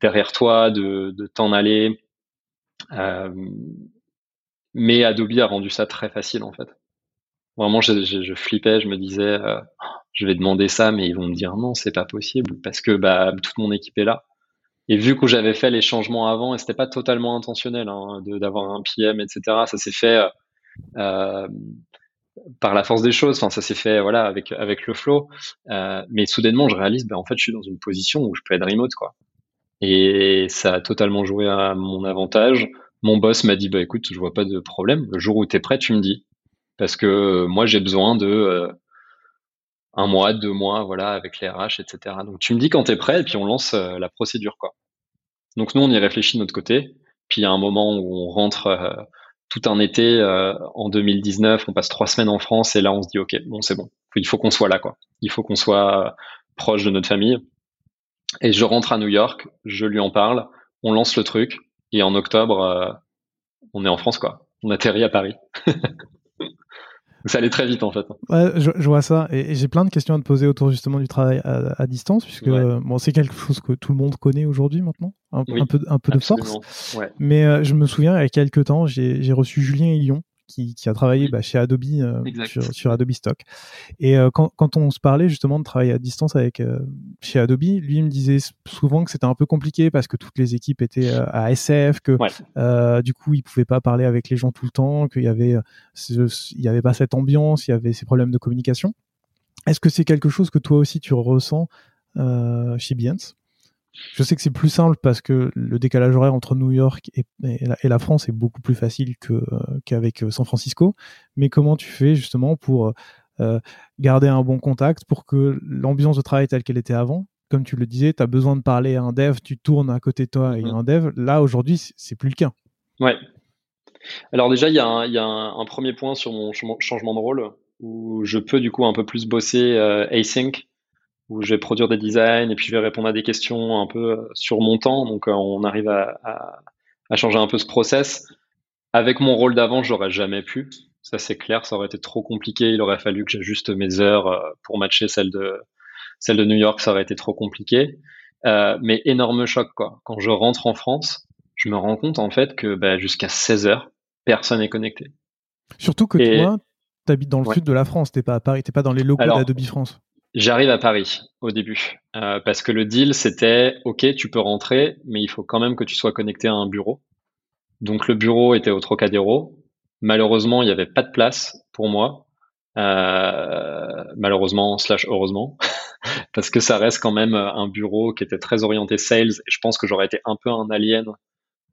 derrière toi, de, de t'en aller. mais Adobe a rendu ça très facile en fait. Vraiment, je, je, je flippais, je me disais, je vais demander ça, mais ils vont me dire non, c'est pas possible parce que bah, toute mon équipe est là. Et vu que j'avais fait les changements avant, et c'était pas totalement intentionnel hein, d'avoir un PM, etc. Ça s'est fait euh, par la force des choses. Enfin, ça s'est fait voilà avec avec le flow. Euh, mais soudainement, je réalise, ben en fait, je suis dans une position où je peux être remote, quoi. Et ça a totalement joué à mon avantage. Mon boss m'a dit, bah écoute, je vois pas de problème. Le jour où tu es prêt, tu me dis. Parce que moi, j'ai besoin de euh, un mois, deux mois, voilà, avec les RH, etc. Donc tu me dis quand tu es prêt et puis on lance euh, la procédure, quoi. Donc nous, on y réfléchit de notre côté. Puis il y a un moment où on rentre euh, tout un été euh, en 2019, on passe trois semaines en France et là on se dit ok, bon c'est bon, il faut qu'on soit là, quoi. Il faut qu'on soit proche de notre famille. Et je rentre à New York, je lui en parle, on lance le truc et en octobre, on est en France, quoi. On atterrit à Paris. ça allait très vite en fait. Ouais, je, vois ça et, j'ai plein de questions à te poser autour justement du travail à, distance puisque bon c'est quelque chose que tout le monde connaît aujourd'hui maintenant un, peu un peu de force. Ouais. Mais euh, je me souviens il y a quelques temps j'ai reçu Julien Lyon qui, qui a travaillé bah, chez Adobe euh, sur, sur, Adobe Stock. Et euh, quand, quand on se parlait justement de travailler à distance avec euh, chez Adobe, lui il me disait souvent que c'était un peu compliqué parce que toutes les équipes étaient à SF, que du coup il pouvait pas parler avec les gens tout le temps, qu'il y avait il y avait pas cette ambiance, il y avait ces problèmes de communication. Est-ce que c'est quelque chose que toi aussi tu ressens chez Behance? Je sais que c'est plus simple parce que le décalage horaire entre New York et, la, France est beaucoup plus facile qu'avec euh, San Francisco. Mais comment tu fais justement pour euh, garder un bon contact, pour que l'ambiance de travail telle qu'elle était avant, comme tu le disais, tu as besoin de parler à un dev, tu tournes à côté de toi et il y a mm-hmm. un dev. Là, aujourd'hui, c'est plus le cas. Ouais. Alors déjà, il y a, un, premier point sur mon changement de rôle où je peux du coup un peu plus bosser euh, async où je vais produire des designs et puis je vais répondre à des questions un peu euh, sur mon temps. Donc euh, on arrive à, à, à, changer un peu ce process. Avec mon rôle d'avant, j'aurais jamais pu. Ça c'est clair, ça aurait été trop compliqué. Il aurait fallu que j'ajuste mes heures euh, pour matcher celle de celle de New York, ça aurait été trop compliqué. Euh, mais énorme choc quoi. Quand je rentre en France, je me rends compte en fait que bah, jusqu'à 16 heures, personne n'est connecté. Surtout que toi, tu habites dans le sud de la France, t'es pas à Paris, t'es pas dans les locaux d'Adobe France. J'arrive à Paris au début euh, parce que le deal c'était ok tu peux rentrer mais il faut quand même que tu sois connecté à un bureau. Donc le bureau était au Trocadéro. Malheureusement il n'y avait pas de place pour moi. Euh, malheureusement slash heureusement parce que ça reste quand même un bureau qui était très orienté sales et je pense que j'aurais été un peu un alien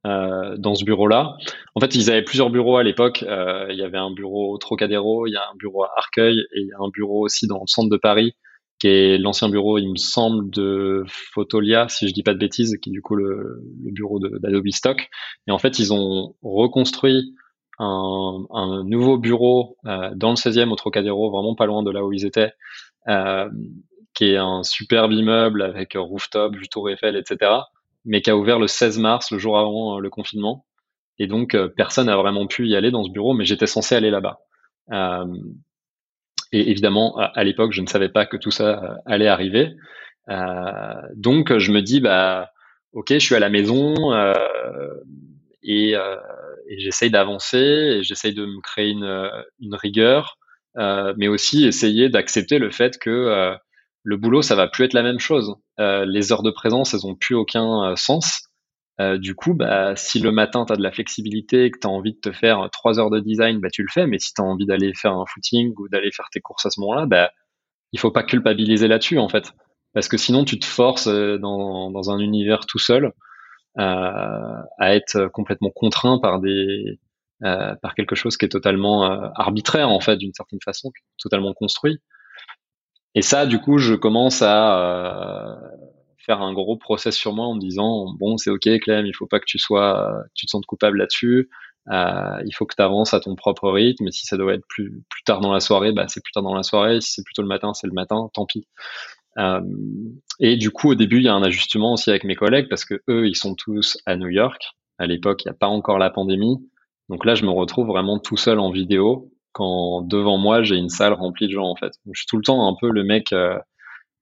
euh, dans ce bureau-là. En fait, ils avaient plusieurs bureaux à l'époque. Euh, il y avait un bureau au Trocadéro, il y a un bureau à Arcueil et il y a un bureau aussi dans le centre de Paris qui est l'ancien bureau, il me semble, de Photolia, si je dis pas de bêtises, qui est du coup le, bureau d'Adobe Stock. Et en fait, ils ont reconstruit un, nouveau bureau euh, dans le 16e au Trocadéro, vraiment pas loin de là où ils étaient, euh, qui est un superbe immeuble avec rooftop, vue Tour Eiffel, etc., mais qui a ouvert le 16 mars, le jour avant euh, le confinement. Et donc, personne n'a vraiment pu y aller dans ce bureau, mais j'étais censé aller là-bas. Et évidemment, à, l'époque, je ne savais pas que tout ça euh, allait arriver. Euh, donc, je me dis, bah, ok, je suis à la maison euh, et, j'essaye d'avancer et j'essaye de me créer une, une rigueur, mais aussi essayer d'accepter le fait que le boulot, ça va plus être la même chose. les heures de présence, elles ont plus aucun sens. Euh, du coup, bah, si le matin, tu as de la flexibilité et que tu as envie de te faire trois heures de design, bah, tu le fais. Mais si tu as envie d'aller faire un footing ou d'aller faire tes courses à ce moment-là, bah, il faut pas culpabiliser là-dessus, en fait. Parce que sinon, tu te forces euh, dans, dans un univers tout seul euh, à être complètement contraint par des, par quelque chose qui est totalement arbitraire en fait d'une certaine façon, totalement construit. Et ça, du coup, je commence à faire un gros process sur moi en me disant bon, c'est ok, Clem, il faut pas que tu sois, tu te sentes coupable là-dessus. Euh, il faut que tu avances à ton propre rythme. Et si ça doit être plus, plus tard dans la soirée, bah, c'est plus tard dans la soirée. Si c'est plutôt le matin, c'est le matin. Tant pis. Euh, et du coup, au début, il y a un ajustement aussi avec mes collègues parce que eux, ils sont tous à New York. À l'époque, il n'y a pas encore la pandémie. Donc là, je me retrouve vraiment tout seul en vidéo quand devant moi, j'ai une salle remplie de gens en fait. Je suis tout le temps un peu le mec euh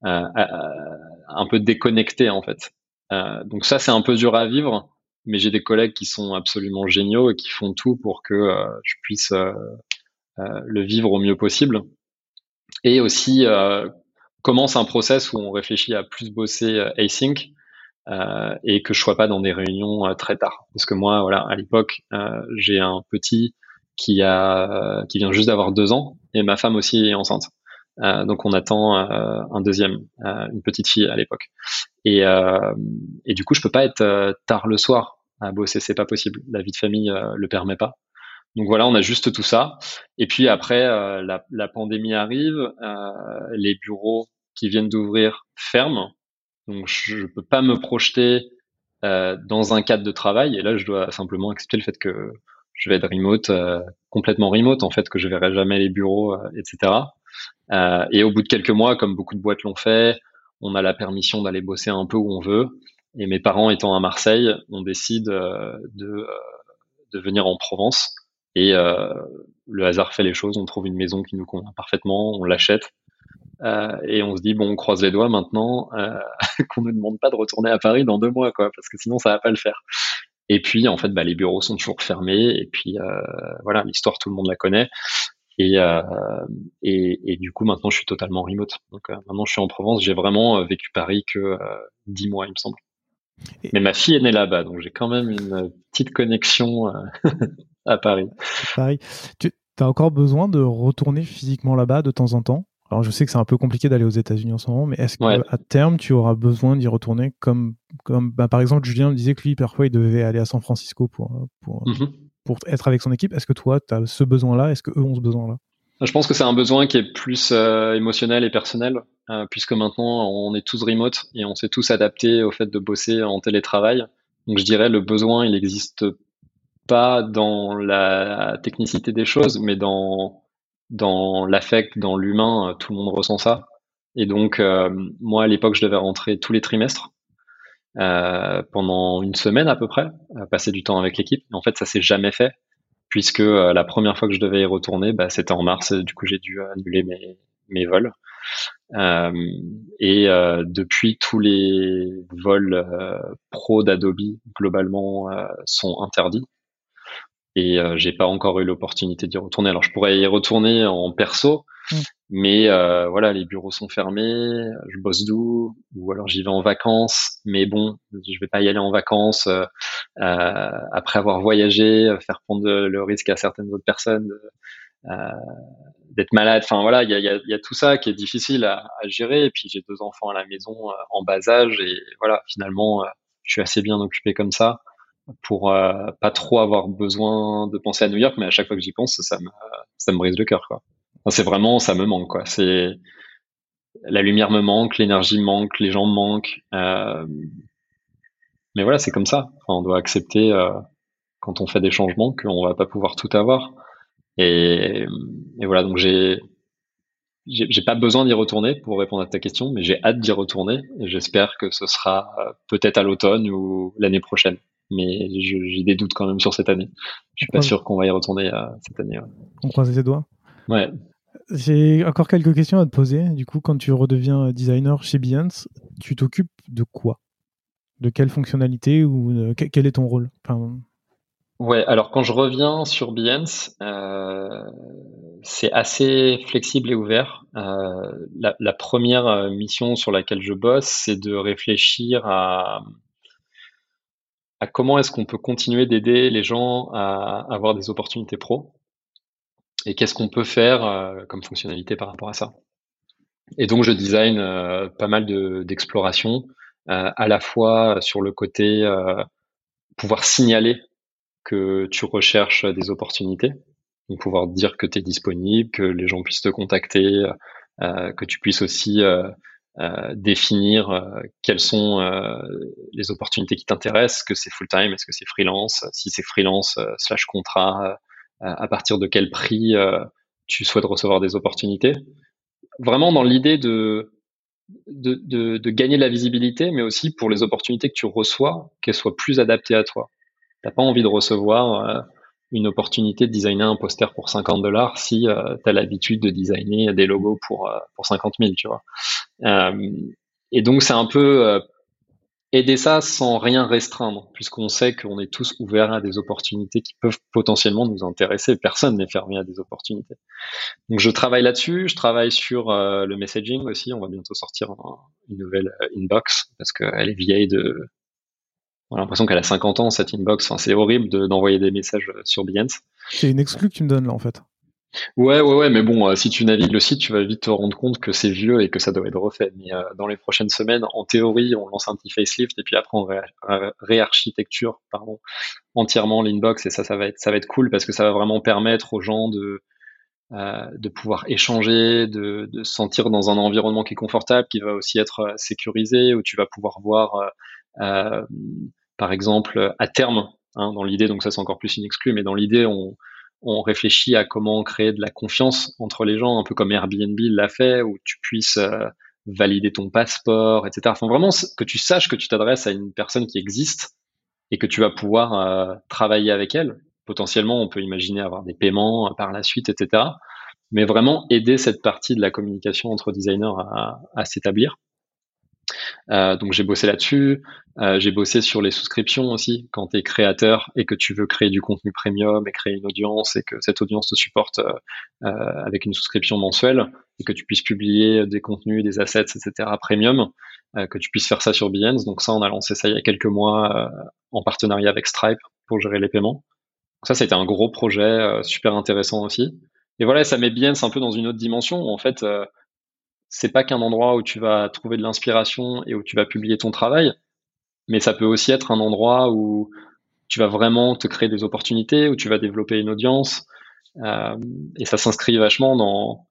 un peu déconnecté en fait. Euh, donc ça, c'est un peu dur à vivre mais j'ai des collègues qui sont absolument géniaux et qui font tout pour que euh, je puisse euh, euh, le vivre au mieux possible. Et aussi commence un process où on réfléchit à plus bosser async euh, et que je sois pas dans des réunions très tard. Parce que moi, voilà, à l'époque, j'ai un petit qui a qui vient juste d'avoir deux ans et ma femme aussi est enceinte. Euh, donc on attend euh, un deuxième, euh, une petite fille à l'époque. Et, et du coup, je peux pas être tard le soir à bosser, c'est pas possible. La vie de famille le permet pas. Donc voilà, on a juste tout ça. Et puis après, la, la, pandémie arrive, les bureaux qui viennent d'ouvrir ferment. Donc je, je peux pas me projeter dans un cadre de travail. Et là, je dois simplement accepter le fait que je vais être remote, complètement remote en fait, que je verrai jamais les bureaux, etc. Euh, et au bout de quelques mois, comme beaucoup de boîtes l'ont fait, on a la permission d'aller bosser un peu où on veut. Et mes parents étant à Marseille, on décide euh, de, euh, de venir en Provence. Et le hasard fait les choses. On trouve une maison qui nous convient parfaitement, on l'achète. Et on se dit bon, on croise les doigts maintenant qu'on ne demande pas de retourner à Paris dans deux mois, quoi, parce que sinon ça va pas le faire. Et puis en fait, bah, les bureaux sont toujours fermés. Et puis voilà, l'histoire tout le monde la connaît. Et, euh, et, et, du coup, maintenant, je suis totalement remote. Donc, euh, maintenant, je suis en Provence. J'ai vraiment euh, vécu Paris que dix mois, il me semble. Mais ma fille est née là-bas, donc j'ai quand même une petite connexion à Paris. Paris. Tu as encore besoin de retourner physiquement là-bas de temps en temps? Alors je sais que c'est un peu compliqué d'aller aux États-Unis en ce moment, mais est-ce qu'à terme tu auras besoin d'y retourner comme comme bah, par exemple Julien me disait que lui parfois il devait aller à San Francisco pour pour mm-hmm pour être avec son équipe. Est-ce que toi, tu as ce besoin-là? Est-ce qu'eux ont ce besoin-là? Je pense que c'est un besoin qui est plus euh, émotionnel et personnel, euh, puisque maintenant, on est tous remote et on s'est tous adaptés au fait de bosser en télétravail. Donc je dirais le besoin, il n'existe pas dans la technicité des choses, mais dans dans l'affect, dans l'humain, euh, tout le monde ressent ça. Et donc, moi, à l'époque, je devais rentrer tous les trimestres. Euh, pendant une semaine à peu près, passer du temps avec l'équipe. En fait, ça s'est jamais fait puisque euh, la première fois que je devais y retourner, bah, c'était en mars. Du coup, j'ai dû annuler mes, vols. Euh, et depuis, tous les vols pro d'Adobe globalement sont interdits et j'ai pas encore eu l'opportunité d'y retourner. Alors je pourrais y retourner en perso, mm. Mais euh, voilà, les bureaux sont fermés, je bosse d'où, ou alors j'y vais en vacances, mais bon, je vais pas y aller en vacances euh, euh après avoir voyagé, faire prendre le risque à certaines autres personnes d'être malade. Enfin voilà, il y a, tout ça qui est difficile à, à gérer. Et puis j'ai deux enfants à la maison en bas âge, et voilà, finalement, je suis assez bien occupé comme ça pour euh, pas trop avoir besoin de penser à New York, mais à chaque fois que j'y pense, ça me, ça me brise le cœur. Quoi. C'est vraiment, ça me manque. Quoi. C'est la lumière me manque, l'énergie me manque, les gens me manquent. Euh... Mais voilà, c'est comme ça. Enfin, on doit accepter euh, quand on fait des changements qu'on va pas pouvoir tout avoir. Et, et voilà, donc j'ai j'ai pas besoin d'y retourner pour répondre à ta question, mais j'ai hâte d'y retourner et j'espère que ce sera euh, peut-être à l'automne ou l'année prochaine mais j'ai des doutes quand même sur cette année. Je suis pas sûr qu'on va y retourner euh, cette année. On croise les doigts. Ouais. J'ai encore quelques questions à te poser. Du coup, quand tu redeviens designer chez Behance, tu t'occupes de quoi? De quelle fonctionnalité ou euh, quel est ton rôle? Ouais, alors quand je reviens sur Behance, euh, c'est assez flexible et ouvert. Euh, la, première mission sur laquelle je bosse, c'est de réfléchir à comment est-ce qu'on peut continuer d'aider les gens à avoir des opportunités pro et qu'est-ce qu'on peut faire euh, comme fonctionnalité par rapport à ça? Et donc je design euh, pas mal d'exploration, euh, à la fois sur le côté pouvoir signaler que tu recherches des opportunités, donc pouvoir dire que tu es disponible, que les gens puissent te contacter, que tu puisses aussi définir quelles sont les opportunités qui t'intéressent, que c'est full time, est-ce que c'est freelance, si c'est freelance slash contrat, à partir de quel prix tu souhaites recevoir des opportunités. Vraiment dans l'idée de de, de, de, gagner de la visibilité, mais aussi pour les opportunités que tu reçois, qu'elles soient plus adaptées à toi. T'as pas envie de recevoir une opportunité de designer un poster pour 50 dollars si euh, tu as l'habitude de designer des logos pour, euh, pour 50 000, tu vois. Euh, et donc, c'est un peu euh, aider ça sans rien restreindre, puisqu'on sait qu'on est tous ouverts à des opportunités qui peuvent potentiellement nous intéresser. Personne n'est fermé à des opportunités. Donc, je travaille là-dessus. Je travaille sur le messaging aussi. On va bientôt sortir une nouvelle inbox parce qu'elle est vieille de on a l'impression qu'elle a 50 ans, cette inbox. Enfin, c'est horrible d'envoyer des messages euh, sur Behance. C'est une exclue que tu me donnes là, en fait. Ouais, ouais, ouais, mais bon, euh, si tu navigues le site, tu vas vite te rendre compte que c'est vieux et que ça doit être refait. Mais euh, dans les prochaines semaines, en théorie, on lance un petit facelift et puis après on réarchitecture, entièrement l'inbox et ça, ça va être, ça va être cool parce que ça va vraiment permettre aux gens de de pouvoir échanger, de, de se sentir dans un environnement qui est confortable, qui va aussi être sécurisé, où tu vas pouvoir voir euh, par exemple, à terme, hein, dans l'idée, donc ça c'est encore plus une exclue, mais dans l'idée, on, on réfléchit à comment créer de la confiance entre les gens, un peu comme Airbnb l'a fait, où tu puisses euh, valider ton passeport, etc. Enfin, vraiment que tu saches que tu t'adresses à une personne qui existe et que tu vas pouvoir euh, travailler avec elle. Potentiellement, on peut imaginer avoir des paiements par la suite, etc. Mais vraiment aider cette partie de la communication entre designers à s'établir. Euh, donc j'ai bossé là-dessus. Euh, j'ai bossé sur les souscriptions aussi. Quand tu es créateur et que tu veux créer du contenu premium et créer une audience et que cette audience te supporte euh, avec une souscription mensuelle et que tu puisses publier des contenus, des assets, etc. premium, que tu puisses faire ça sur Behance. Donc ça, on a lancé ça il y a quelques mois en partenariat avec Stripe pour gérer les paiements. Donc ça, c'était un gros projet super intéressant aussi. Et voilà, ça met Behance un peu dans une autre dimension. en fait, c'est pas qu'un endroit où tu vas trouver de l'inspiration et où tu vas publier ton travail, mais ça peut aussi être un endroit où tu vas vraiment te créer des opportunités, où tu vas développer une audience. Euh, et ça s'inscrit vachement dans,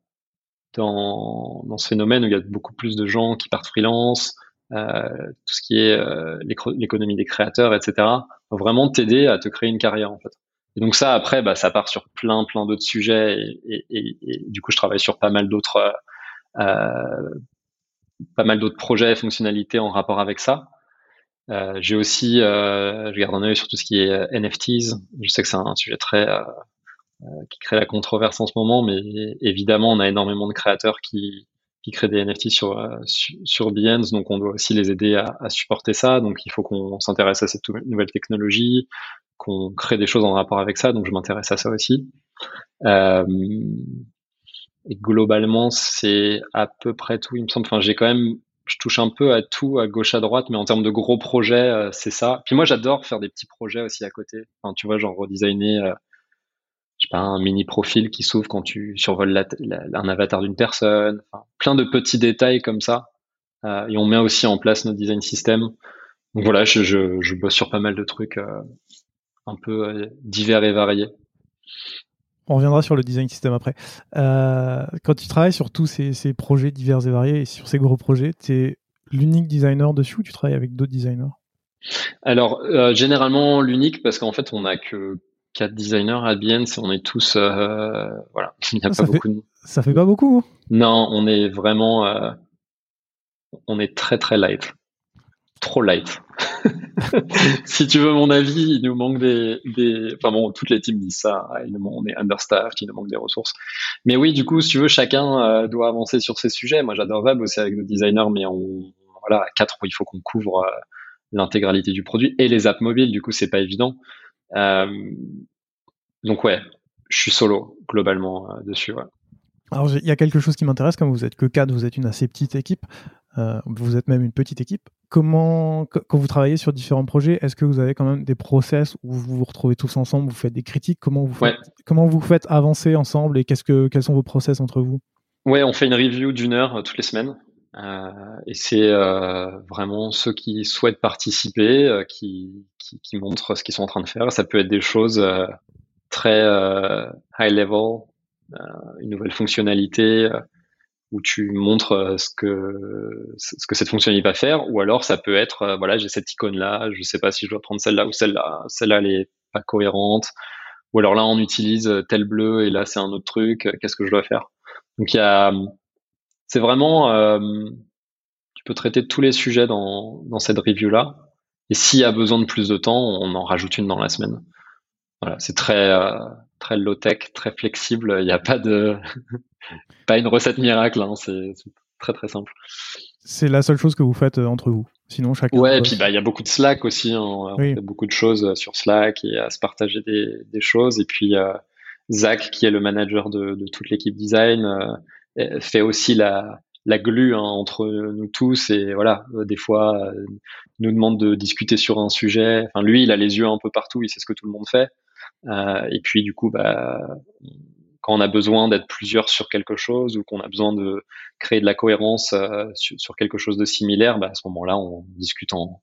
dans, dans, ce phénomène où il y a beaucoup plus de gens qui partent freelance, euh, tout ce qui est euh, l'économie des créateurs, etc. Vraiment t'aider à te créer une carrière en fait. Et donc ça après, bah, ça part sur plein plein d'autres sujets et, du coup je travaille sur pas mal d'autres pas mal d'autres projets, fonctionnalités en rapport avec ça. Euh, j'ai aussi, euh, je garde un œil sur tout ce qui est NFTs. Je sais que c'est un sujet très qui crée la controverse en ce moment, mais évidemment, on a énormément de créateurs qui, qui créent des NFT sur, sur, Behance, donc on doit aussi les aider à supporter ça. Donc il faut qu'on s'intéresse à cette nouvelle technologie, qu'on crée des choses en rapport avec ça. Donc je m'intéresse à ça aussi. Et globalement, c'est à peu près tout, il me semble. Enfin, j'ai quand même, je touche un peu à tout, à gauche, à droite, mais en termes de gros projets, euh, c'est ça. Puis moi, j'adore faire des petits projets aussi à côté. Enfin, tu vois, genre redesigner, euh, je sais pas, un mini profil qui s'ouvre quand tu survoles un avatar d'une personne. Plein de petits détails comme ça. Euh, et on met aussi en place notre design system. Donc voilà, je, je bosse sur pas mal de trucs un peu divers et variés. On reviendra sur le design system après. Euh, quand tu travailles sur tous ces, projets divers et variés et sur ces gros projets, tu es l'unique designer dessus ou tu travailles avec d'autres designers? Alors, euh, généralement l'unique parce qu'en fait, on n'a que quatre designers à Behance on est tous. Euh, voilà, il n'y a ça pas beaucoup fait, Ça fait pas beaucoup hein? Non, on est vraiment. on est très très light. Trop light. si tu veux mon avis, il nous manque des, des, enfin bon, toutes les teams disent ça. Hein, on est understaffed, il nous manque des ressources. Mais oui, du coup, si tu veux, chacun euh, doit avancer sur ces sujets. Moi, j'adorerais bosser avec nos designers, mais on, voilà, à quatre, il faut qu'on couvre euh, l'intégralité du produit et les apps mobiles. Du coup, c'est pas évident. Euh, donc ouais, je suis solo globalement dessus. Alors, il y a quelque chose qui m'intéresse, comme vous êtes que quatre, vous êtes une assez petite équipe. Euh, vous êtes même une petite équipe. Comment, quand vous travaillez sur différents projets, est-ce que vous avez quand même des process où vous vous retrouvez tous ensemble, vous faites des critiques? Comment vous faites, comment vous faites avancer ensemble et qu'est-ce que, quels sont vos process entre vous? Ouais, on fait une review d'une heure euh, toutes les semaines. et c'est vraiment ceux qui souhaitent participer, qui, qui, qui, montrent ce qu'ils sont en train de faire. Ça peut être des choses très high level, une nouvelle fonctionnalité où tu montres ce que ce que cette fonctionnalité va faire, ou alors ça peut être voilà j'ai cette icône là, je sais pas si je dois prendre celle-là ou celle-là, celle-là elle est pas cohérente, ou alors là on utilise tel bleu et là c'est un autre truc, qu'est-ce que je dois faire? Donc c'est vraiment euh, tu peux traiter tous les sujets dans cette review là, et s'il y a besoin de plus de temps, on en rajoute une dans la semaine. Voilà, c'est très euh, très low tech, très flexible. Il n'y a pas de pas une recette miracle. Hein, c'est très très simple. C'est la seule chose que vous faites euh, entre vous. Sinon, chacun. Ouais, et puis bah il y a beaucoup de Slack aussi. Hein. On fait beaucoup de choses euh, sur Slack et à se partager des, des choses. Et puis Zach, qui est le manager de, de toute l'équipe design, fait aussi la la glue hein, entre nous tous et voilà des fois nous demande de discuter sur un sujet enfin lui il a les yeux un peu partout il sait ce que tout le monde fait euh, et puis du coup, bah, quand on a besoin d'être plusieurs sur quelque chose ou qu'on a besoin de créer de la cohérence euh, sur, quelque chose de similaire, bah, à ce moment-là, on discute en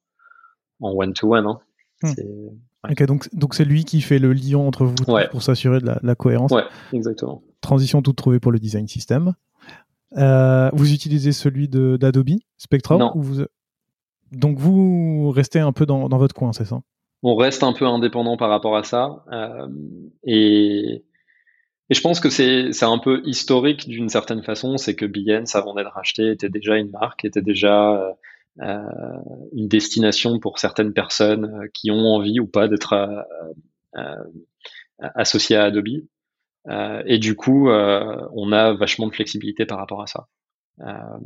one-to-one. Hein. Hmm. Donc donc c'est lui qui fait le lien entre vous pour s'assurer de la, cohérence. Ouais, exactement. Transition toute trouvée pour le design system. Euh, vous utilisez celui d'Adobe Spectrum Non. vous... Donc vous restez un peu dans, dans votre coin, c'est ça? On reste un peu indépendant par rapport à ça. Euh, et, et, je pense que c'est un peu historique d'une certaine façon, c'est que Behance, avant d'être racheté, était déjà une marque, était déjà euh, euh une destination pour certaines personnes euh, qui ont envie ou pas d'être euh, associées à Adobe. et du coup, on a vachement de flexibilité par rapport à ça. Euh,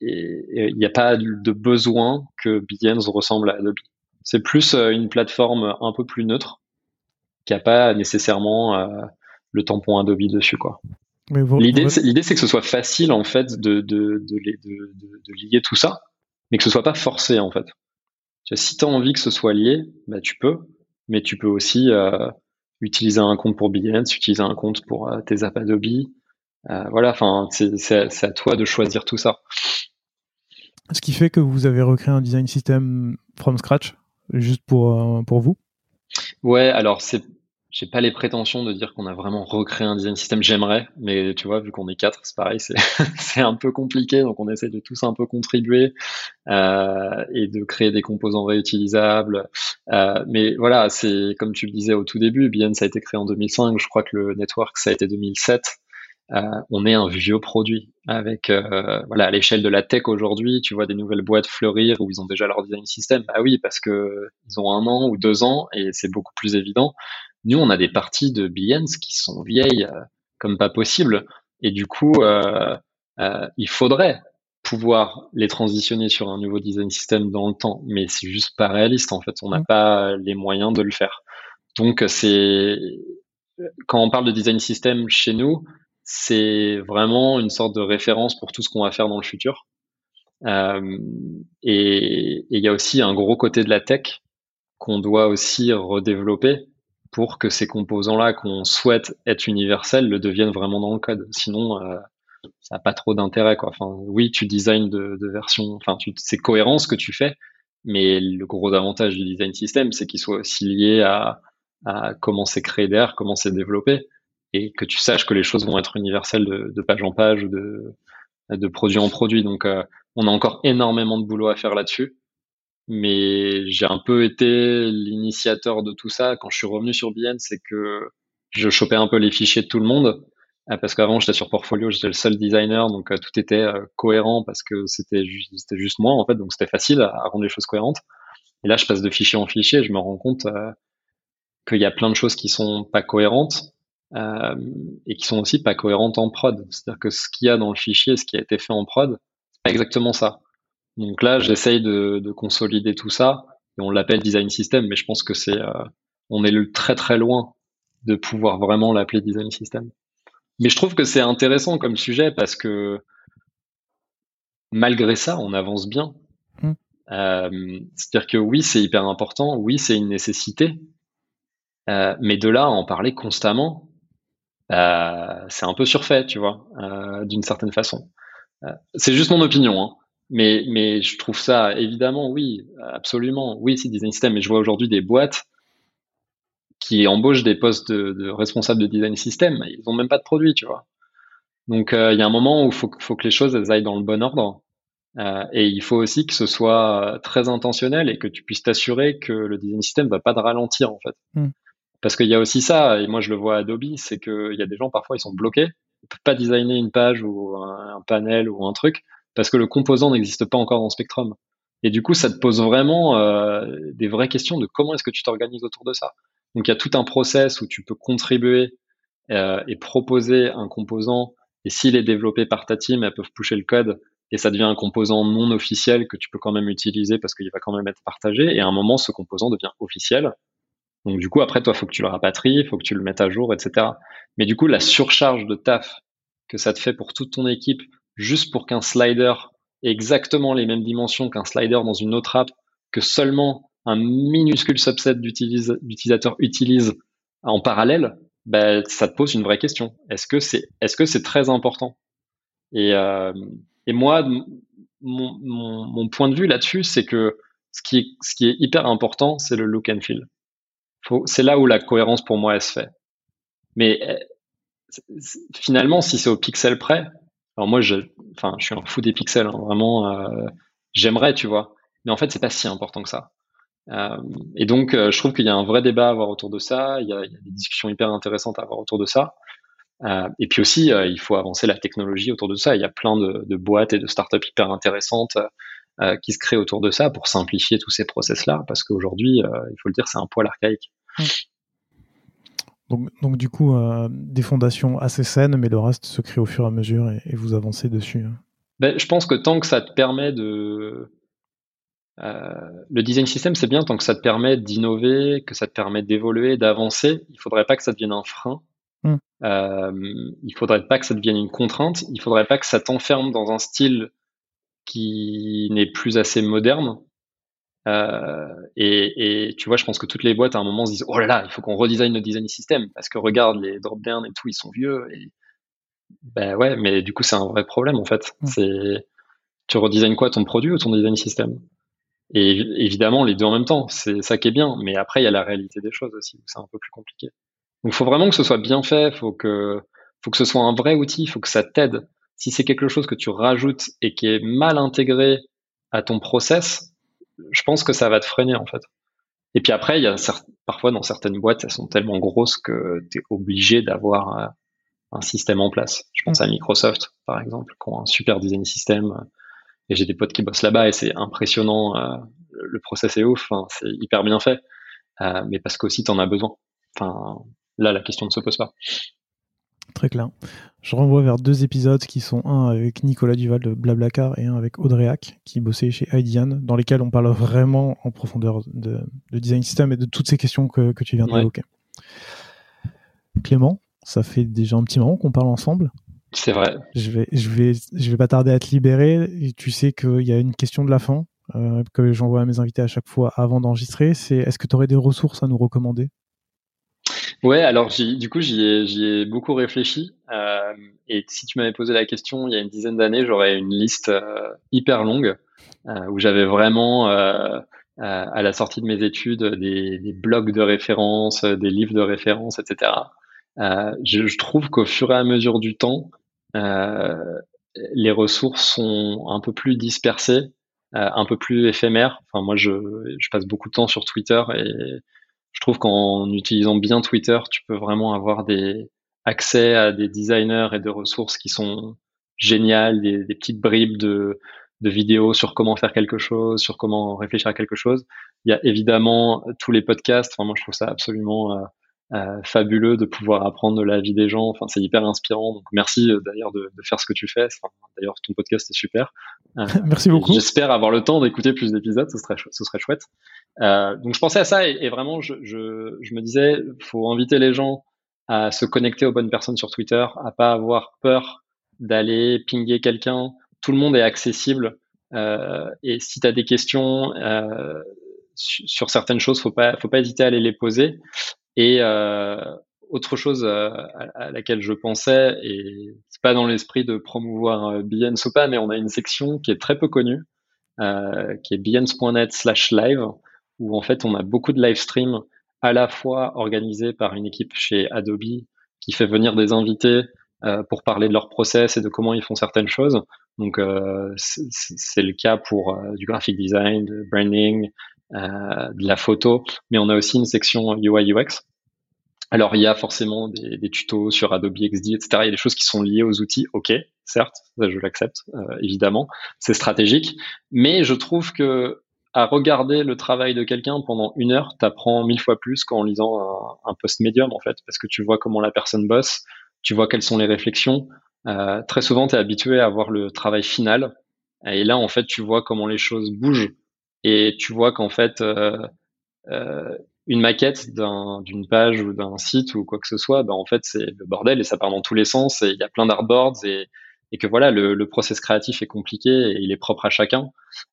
et il n'y a pas de besoin que Behance ressemble à Adobe. C'est plus euh, une plateforme un peu plus neutre qui n'a pas nécessairement euh, le tampon Adobe dessus. quoi. L'idée, c'est, l'idée, c'est que ce soit facile en fait de, de, de, de, lier tout ça, mais que ce soit pas forcé en fait. Si tu as envie que ce soit lié, bah, tu peux, mais tu peux aussi utiliser un compte pour Behance, utiliser un compte pour tes apps Adobe, euh, voilà, enfin, c'est à toi de choisir tout ça. Ce qui fait que vous avez recréé un design system from scratch, juste pour, euh, pour vous? Ouais, alors c'est j'ai pas les prétentions de dire qu'on a vraiment recréé un design system. J'aimerais, mais tu vois, vu qu'on est quatre, c'est pareil, c'est un peu compliqué. Donc on essaie de tous un peu contribuer euh, et de créer des composants réutilisables. Euh, mais voilà, c'est comme tu le disais au tout début, Bien ça a été créé en 2005. Je crois que le network ça a été 2007. Euh, on est un vieux produit avec voilà à l'échelle de la tech aujourd'hui tu vois des nouvelles boîtes fleurir où ils ont déjà leur design system bah oui parce que ils ont un an ou deux ans et c'est beaucoup plus évident nous on a des parties de Behance qui sont vieilles euh, comme pas possible. Et du coup il faudrait pouvoir les transitionner sur un nouveau design system dans le temps. Mais c'est juste pas réaliste en fait. On n'a pas les moyens de le faire. Donc c'est quand on parle de design system chez nous c'est vraiment une sorte de référence pour tout ce qu'on va faire dans le futur. Euh, et il y a aussi un gros côté de la tech qu'on doit aussi redévelopper pour que ces composants-là qu'on souhaite être universels le deviennent vraiment dans le code. Sinon, euh, ça n'a pas trop d'intérêt. Enfin, oui, tu designs de, de version, enfin, c'est cohérent ce que tu fais, mais le gros avantage du design system, c'est qu'il soit aussi lié à, à comment c'est créé derrière, comment c'est développé et que tu saches que les choses vont être universelles de, page en page de, de produit en produit. Donc, euh, on a encore énormément de boulot à faire là-dessus. Mais j'ai un peu été l'initiateur de tout ça. Quand je suis revenu sur BN, c'est que je chopais un peu les fichiers de tout le monde. Euh, parce qu'avant, j'étais sur Portfolio, j'étais le seul designer, donc euh, tout était cohérent parce que c'était juste, moi, en fait. Donc, c'était facile à, rendre les choses cohérentes. Et là, je passe de fichier en fichier, je me rends compte qu'il y a plein de choses qui sont pas cohérentes euh, et qui sont aussi pas cohérentes en prod. C'est-à-dire que ce qu'il y a dans le fichier, ce qui a été fait en prod, c'est pas exactement ça. Donc là, j'essaye de, de, consolider tout ça et on l'appelle design system, mais je pense que c'est, euh, on est le très très loin de pouvoir vraiment l'appeler design system. Mais je trouve que c'est intéressant comme sujet parce que malgré ça, on avance bien. Mmh. Euh, c'est-à-dire que oui, c'est hyper important, oui, c'est une nécessité, euh, mais de là à en parler constamment, euh, c'est un peu surfait, tu vois, d'une certaine façon. c'est juste mon opinion, hein. Mais mais je trouve ça évidemment oui, absolument, oui, c'est design system. Mais je vois aujourd'hui des boîtes qui embauchent des postes de, de responsables de design system, ils ont même pas de produit, tu vois. Donc il y a un moment où il faut, faut que les choses elles aillent dans le bon ordre. Euh, et il faut aussi que ce soit très intentionnel et que tu puisses t'assurer que le design system va pas te ralentir en fait. Mm. Parce qu'il y a aussi ça, et moi je le vois à Adobe, c'est qu'il y a des gens parfois ils sont bloqués, ils peuvent pas designer une page ou un, panel ou un truc parce que le composant n'existe pas encore dans Spectrum. Et du coup, ça te pose vraiment euh, des vraies questions de comment est-ce que tu t'organises autour de ça. Donc il y a tout un process où tu peux contribuer euh, et proposer un composant. Et s'il est développé par ta team, elles peuvent pusher le code et ça devient un composant non officiel que tu peux quand même utiliser parce qu'il va quand même être partagé. Et à un moment, ce composant devient officiel. Donc du coup, après, toi, faut que tu le rapatries, faut que tu le mettes à jour, etc. Mais du coup, la surcharge de taf que ça te fait pour toute ton équipe, juste pour qu'un slider ait exactement les mêmes dimensions qu'un slider dans une autre app, que seulement un minuscule subset d'utilisateurs utilisent en parallèle, ben, ça te pose une vraie question. Est-ce que c'est est-ce que c'est très important? Et euh, et moi, mon, mon, point de vue là-dessus, c'est que ce qui, est, ce qui est hyper important, c'est le look and feel. C'est là où la cohérence pour moi elle se fait. Mais eh, finalement, si c'est au pixel près, alors moi, je, enfin, je suis un fou des pixels, hein, vraiment. Euh, j'aimerais, tu vois. Mais en fait, c'est pas si important que ça. Euh, et donc, euh, je trouve qu'il y a un vrai débat à avoir autour de ça. Il y, a, des discussions hyper intéressantes à avoir autour de ça. Et puis aussi, il faut avancer la technologie autour de ça. Il y a plein de, boîtes et de startups hyper intéressantes qui se créent autour de ça pour simplifier tous ces process-là, parce qu'aujourd'hui, il faut le dire, c'est un poil archaïque. Donc, donc, du coup, des fondations assez saines, mais le reste se crée au fur et à mesure et, vous avancez dessus. Hein. Ben, je pense que tant que ça te permet de... le design system, c'est bien tant que ça te permet d'innover, que ça te permet d'évoluer, d'avancer. Il faudrait pas que ça devienne un frein Mm. Euh, il faudrait pas que ça devienne une contrainte. Il faudrait pas que ça t'enferme dans un style qui n'est plus assez moderne. Euh, et, et, tu vois, je pense que toutes les boîtes à un moment se disent oh là là, il faut qu'on redesign le design system parce que regarde les drop down et tout, ils sont vieux. Et ben ouais, mais du coup c'est un vrai problème en fait. Mm. C'est tu redesignes quoi ton produit ou ton design system Et évidemment les deux en même temps, c'est ça qui est bien. Mais après il y a la réalité des choses aussi, c'est un peu plus compliqué. Donc, il faut vraiment que ce soit bien fait. Faut que, faut que ce soit un vrai outil. Il faut que ça t'aide. Si c'est quelque chose que tu rajoutes et qui est mal intégré à ton process, je pense que ça va te freiner en fait. Et puis après, il y a parfois dans certaines boîtes, elles sont tellement grosses que tu es obligé d'avoir euh, un système en place. Je pense à Microsoft, par exemple, qui ont un super design system. Et j'ai des potes qui bossent là-bas et c'est impressionnant. Euh, le process est ouf, hein, c'est hyper bien fait. Euh, mais parce qu'aussi, tu en as besoin. Enfin, là, la question ne se pose pas. Très clair. Je renvoie vers deux épisodes qui sont un avec Nicolas Duval de Blablacar et un avec Audrey Hack qui bossait chez IDEAN, dans lesquels on parle vraiment en profondeur de, design system et de toutes ces questions que, tu viens d'évoquer. Clément, ça fait déjà un petit moment qu'on parle ensemble. C'est vrai. Je vais, je vais, je vais pas tarder à te libérer. Et tu sais qu'il y a une question de la fin euh, que j'envoie à mes invités à chaque fois avant d'enregistrer. C'est est-ce que tu aurais des ressources à nous recommander? Ouais, alors du coup, j'y ai, ai, beaucoup réfléchi. Euh, et si tu m'avais posé la question il y a une dizaine d'années, j'aurais une liste euh, hyper longue euh, où j'avais vraiment, euh, à la sortie de mes études, des, des, blogs de référence, des livres de référence, etc. Je, je, trouve qu'au fur et à mesure du temps, les ressources sont un peu plus dispersées, un peu plus éphémères. Enfin, moi, je, je passe beaucoup de temps sur Twitter et je trouve qu'en utilisant bien Twitter, tu peux vraiment avoir des accès à des designers et de ressources qui sont géniales, des, petites bribes de, vidéos sur comment faire quelque chose, sur comment réfléchir à quelque chose. Il y a évidemment tous les podcasts. Enfin, moi, je trouve ça absolument euh, euh, fabuleux de pouvoir apprendre de la vie des gens. Enfin, c'est hyper inspirant. Donc, merci euh, d'ailleurs de, de, faire ce que tu fais. d'ailleurs, ton podcast est super. Euh, merci beaucoup. J'espère avoir le temps d'écouter plus d'épisodes. Ce serait, ce serait chouette. Euh, donc, je pensais à ça et, et vraiment, je, je, je, me disais, faut inviter les gens à se connecter aux bonnes personnes sur Twitter, à pas avoir peur d'aller pinguer quelqu'un. Tout le monde est accessible. Euh, et si tu as des questions sur certaines choses, faut pas, faut pas hésiter à aller les poser. Et euh, autre chose à, laquelle je pensais, et c'est pas dans l'esprit de promouvoir Behance ou pas, mais on a une section qui est très peu connue, qui est behance.net slash live, où en fait on a beaucoup de live streams à la fois organisés par une équipe chez Adobe qui fait venir des invités euh, pour parler de leur process et de comment ils font certaines choses. Donc euh, c'est le cas pour euh, du graphic design, de branding, de la photo, mais on a aussi une section UI UX. Alors il y a forcément des, tutos sur Adobe XD, etc. Il y a des choses qui sont liées aux outils. Ok, certes, je l'accepte évidemment, c'est stratégique, mais je trouve que à regarder le travail de quelqu'un pendant une heure, t'apprends mille fois plus qu'en lisant un, un post médium en fait, parce que tu vois comment la personne bosse, tu vois quelles sont les réflexions. Euh, très souvent, tu es habitué à voir le travail final. Et là, en fait, tu vois comment les choses bougent. Et tu vois qu'en fait, euh, euh, une maquette d'une page ou d'un site ou quoi que ce soit, ben, en fait, c'est le bordel et ça part dans tous les sens. Et il y a plein d'artboards et, et que voilà, le, le process créatif est compliqué et il est propre à chacun.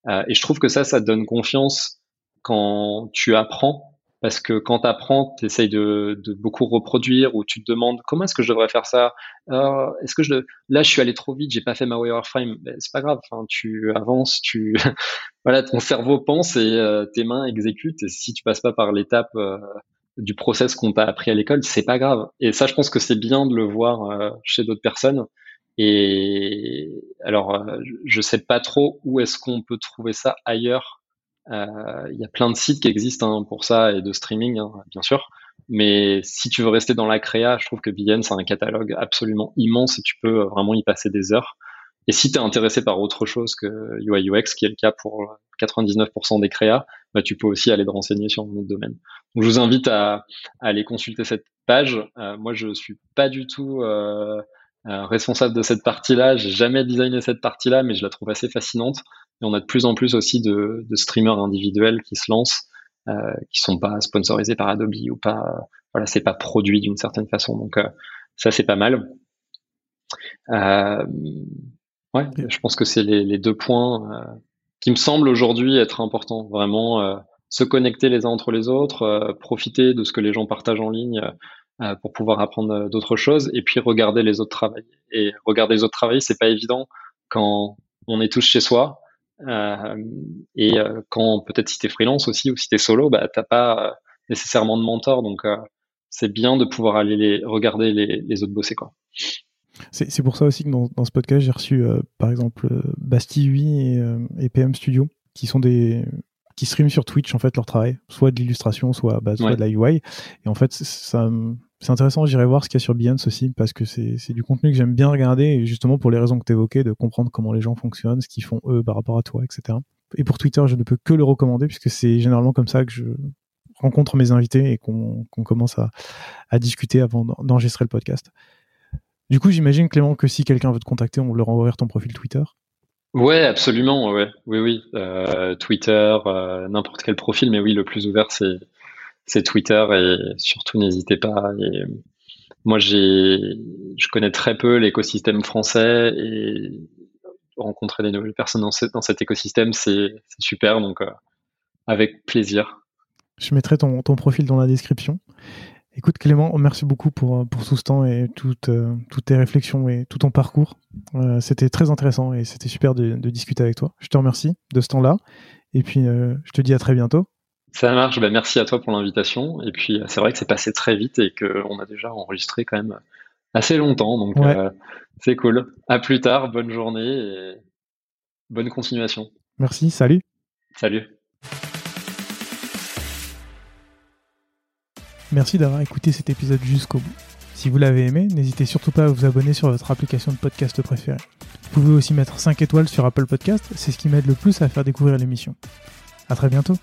Euh, et je trouve que ça, ça donne confiance quand tu apprends parce que quand tu apprends, tu essayes de, beaucoup reproduire ou tu te demandes comment est-ce que je devrais faire ça? Euh, Est-ce que je là je suis allé trop vite, j'ai pas fait ma wireframe ben, C'est pas grave, enfin, tu avances, tu voilà, ton cerveau pense et euh, tes mains exécutent. Et si tu passes pas par l'étape euh, du process qu'on t'a appris à l'école, c'est pas grave. Et ça, je pense que c'est bien de le voir chez d'autres personnes. Et alors, je sais pas trop où est-ce qu'on peut trouver ça ailleurs il y a plein de sites qui existent hein, pour ça et de streaming, hein, bien sûr. Mais si tu veux rester dans la créa, je trouve que BN c'est un catalogue absolument immense et tu peux vraiment y passer des heures. Et si tu es intéressé par autre chose que UI UX, qui est le cas pour 99% des créas, bah, tu peux aussi aller te renseigner sur notre domaine. Donc, je vous invite à, à aller consulter cette page. Euh, moi, je suis pas du tout euh, euh, responsable de cette partie-là. J'ai jamais designé cette partie-là, mais je la trouve assez fascinante. Et on a de plus en plus aussi de, de streamers individuels qui se lancent, euh, qui sont pas sponsorisés par Adobe ou pas. voilà, c'est pas produit d'une certaine façon. Donc euh, ça, c'est pas mal. Euh, ouais, je pense que c'est les, les, deux points euh, qui me semblent aujourd'hui être importants. Vraiment, se connecter les uns entre les autres, profiter de ce que les gens partagent en ligne euh, pour pouvoir apprendre euh, d'autres choses et puis regarder les autres travailler. Et regarder les autres travailler, c'est pas évident quand on est tous chez soi. Euh, et euh, quand peut-être si t'es freelance aussi ou si t'es solo, bah t'as pas nécessairement de mentor, donc c'est bien de pouvoir aller les, regarder les, les autres bosser quoi. C'est pour ça aussi que dans, dans ce podcast, j'ai reçu par exemple Basti 8 et, et, PM Studio, qui sont des, qui streament sur Twitch en fait leur travail, soit de l'illustration, soit, bah, soit de la UI. Et en fait, ça, c'est intéressant, j'irai voir ce qu'il y a sur Behance aussi, parce que c'est du contenu que j'aime bien regarder, et justement pour les raisons que tu évoquais, de comprendre comment les gens fonctionnent, ce qu'ils font eux par rapport à toi, etc. Et pour Twitter, je ne peux que le recommander, puisque c'est généralement comme ça que je rencontre mes invités et qu'on commence à, à, discuter avant d'enregistrer le podcast. Du coup, j'imagine, Clément, que si quelqu'un veut te contacter, on leur envoyer ton profil Twitter. Ouais, absolument, ouais, oui, oui. Euh, Twitter, euh, n'importe quel profil, mais oui, le plus ouvert, c'est c'est Twitter et surtout n'hésitez pas. Moi, j'ai, je connais très peu l'écosystème français et rencontrer des nouvelles personnes dans, cet écosystème, c'est super. Donc, euh, avec plaisir. Je mettrai ton, profil dans la description. Écoute Clément, merci beaucoup pour, pour tout ce temps et toutes, euh, toutes tes réflexions et tout ton parcours. Euh, c'était très intéressant et c'était super de, discuter avec toi. Je te remercie de ce temps-là et puis euh, je te dis à très bientôt. Ça marche, ben merci à toi pour l'invitation. Et puis c'est vrai que c'est passé très vite et qu'on a déjà enregistré quand même assez longtemps. Donc c'est cool. À plus tard, bonne journée et bonne continuation. Merci, salut. Salut. Merci d'avoir écouté cet épisode jusqu'au bout. Si vous l'avez aimé, n'hésitez surtout pas à vous abonner sur votre application de podcast préférée. Vous pouvez aussi mettre 5 étoiles sur Apple Podcast, c'est ce qui m'aide le plus à faire découvrir l'émission. A très bientôt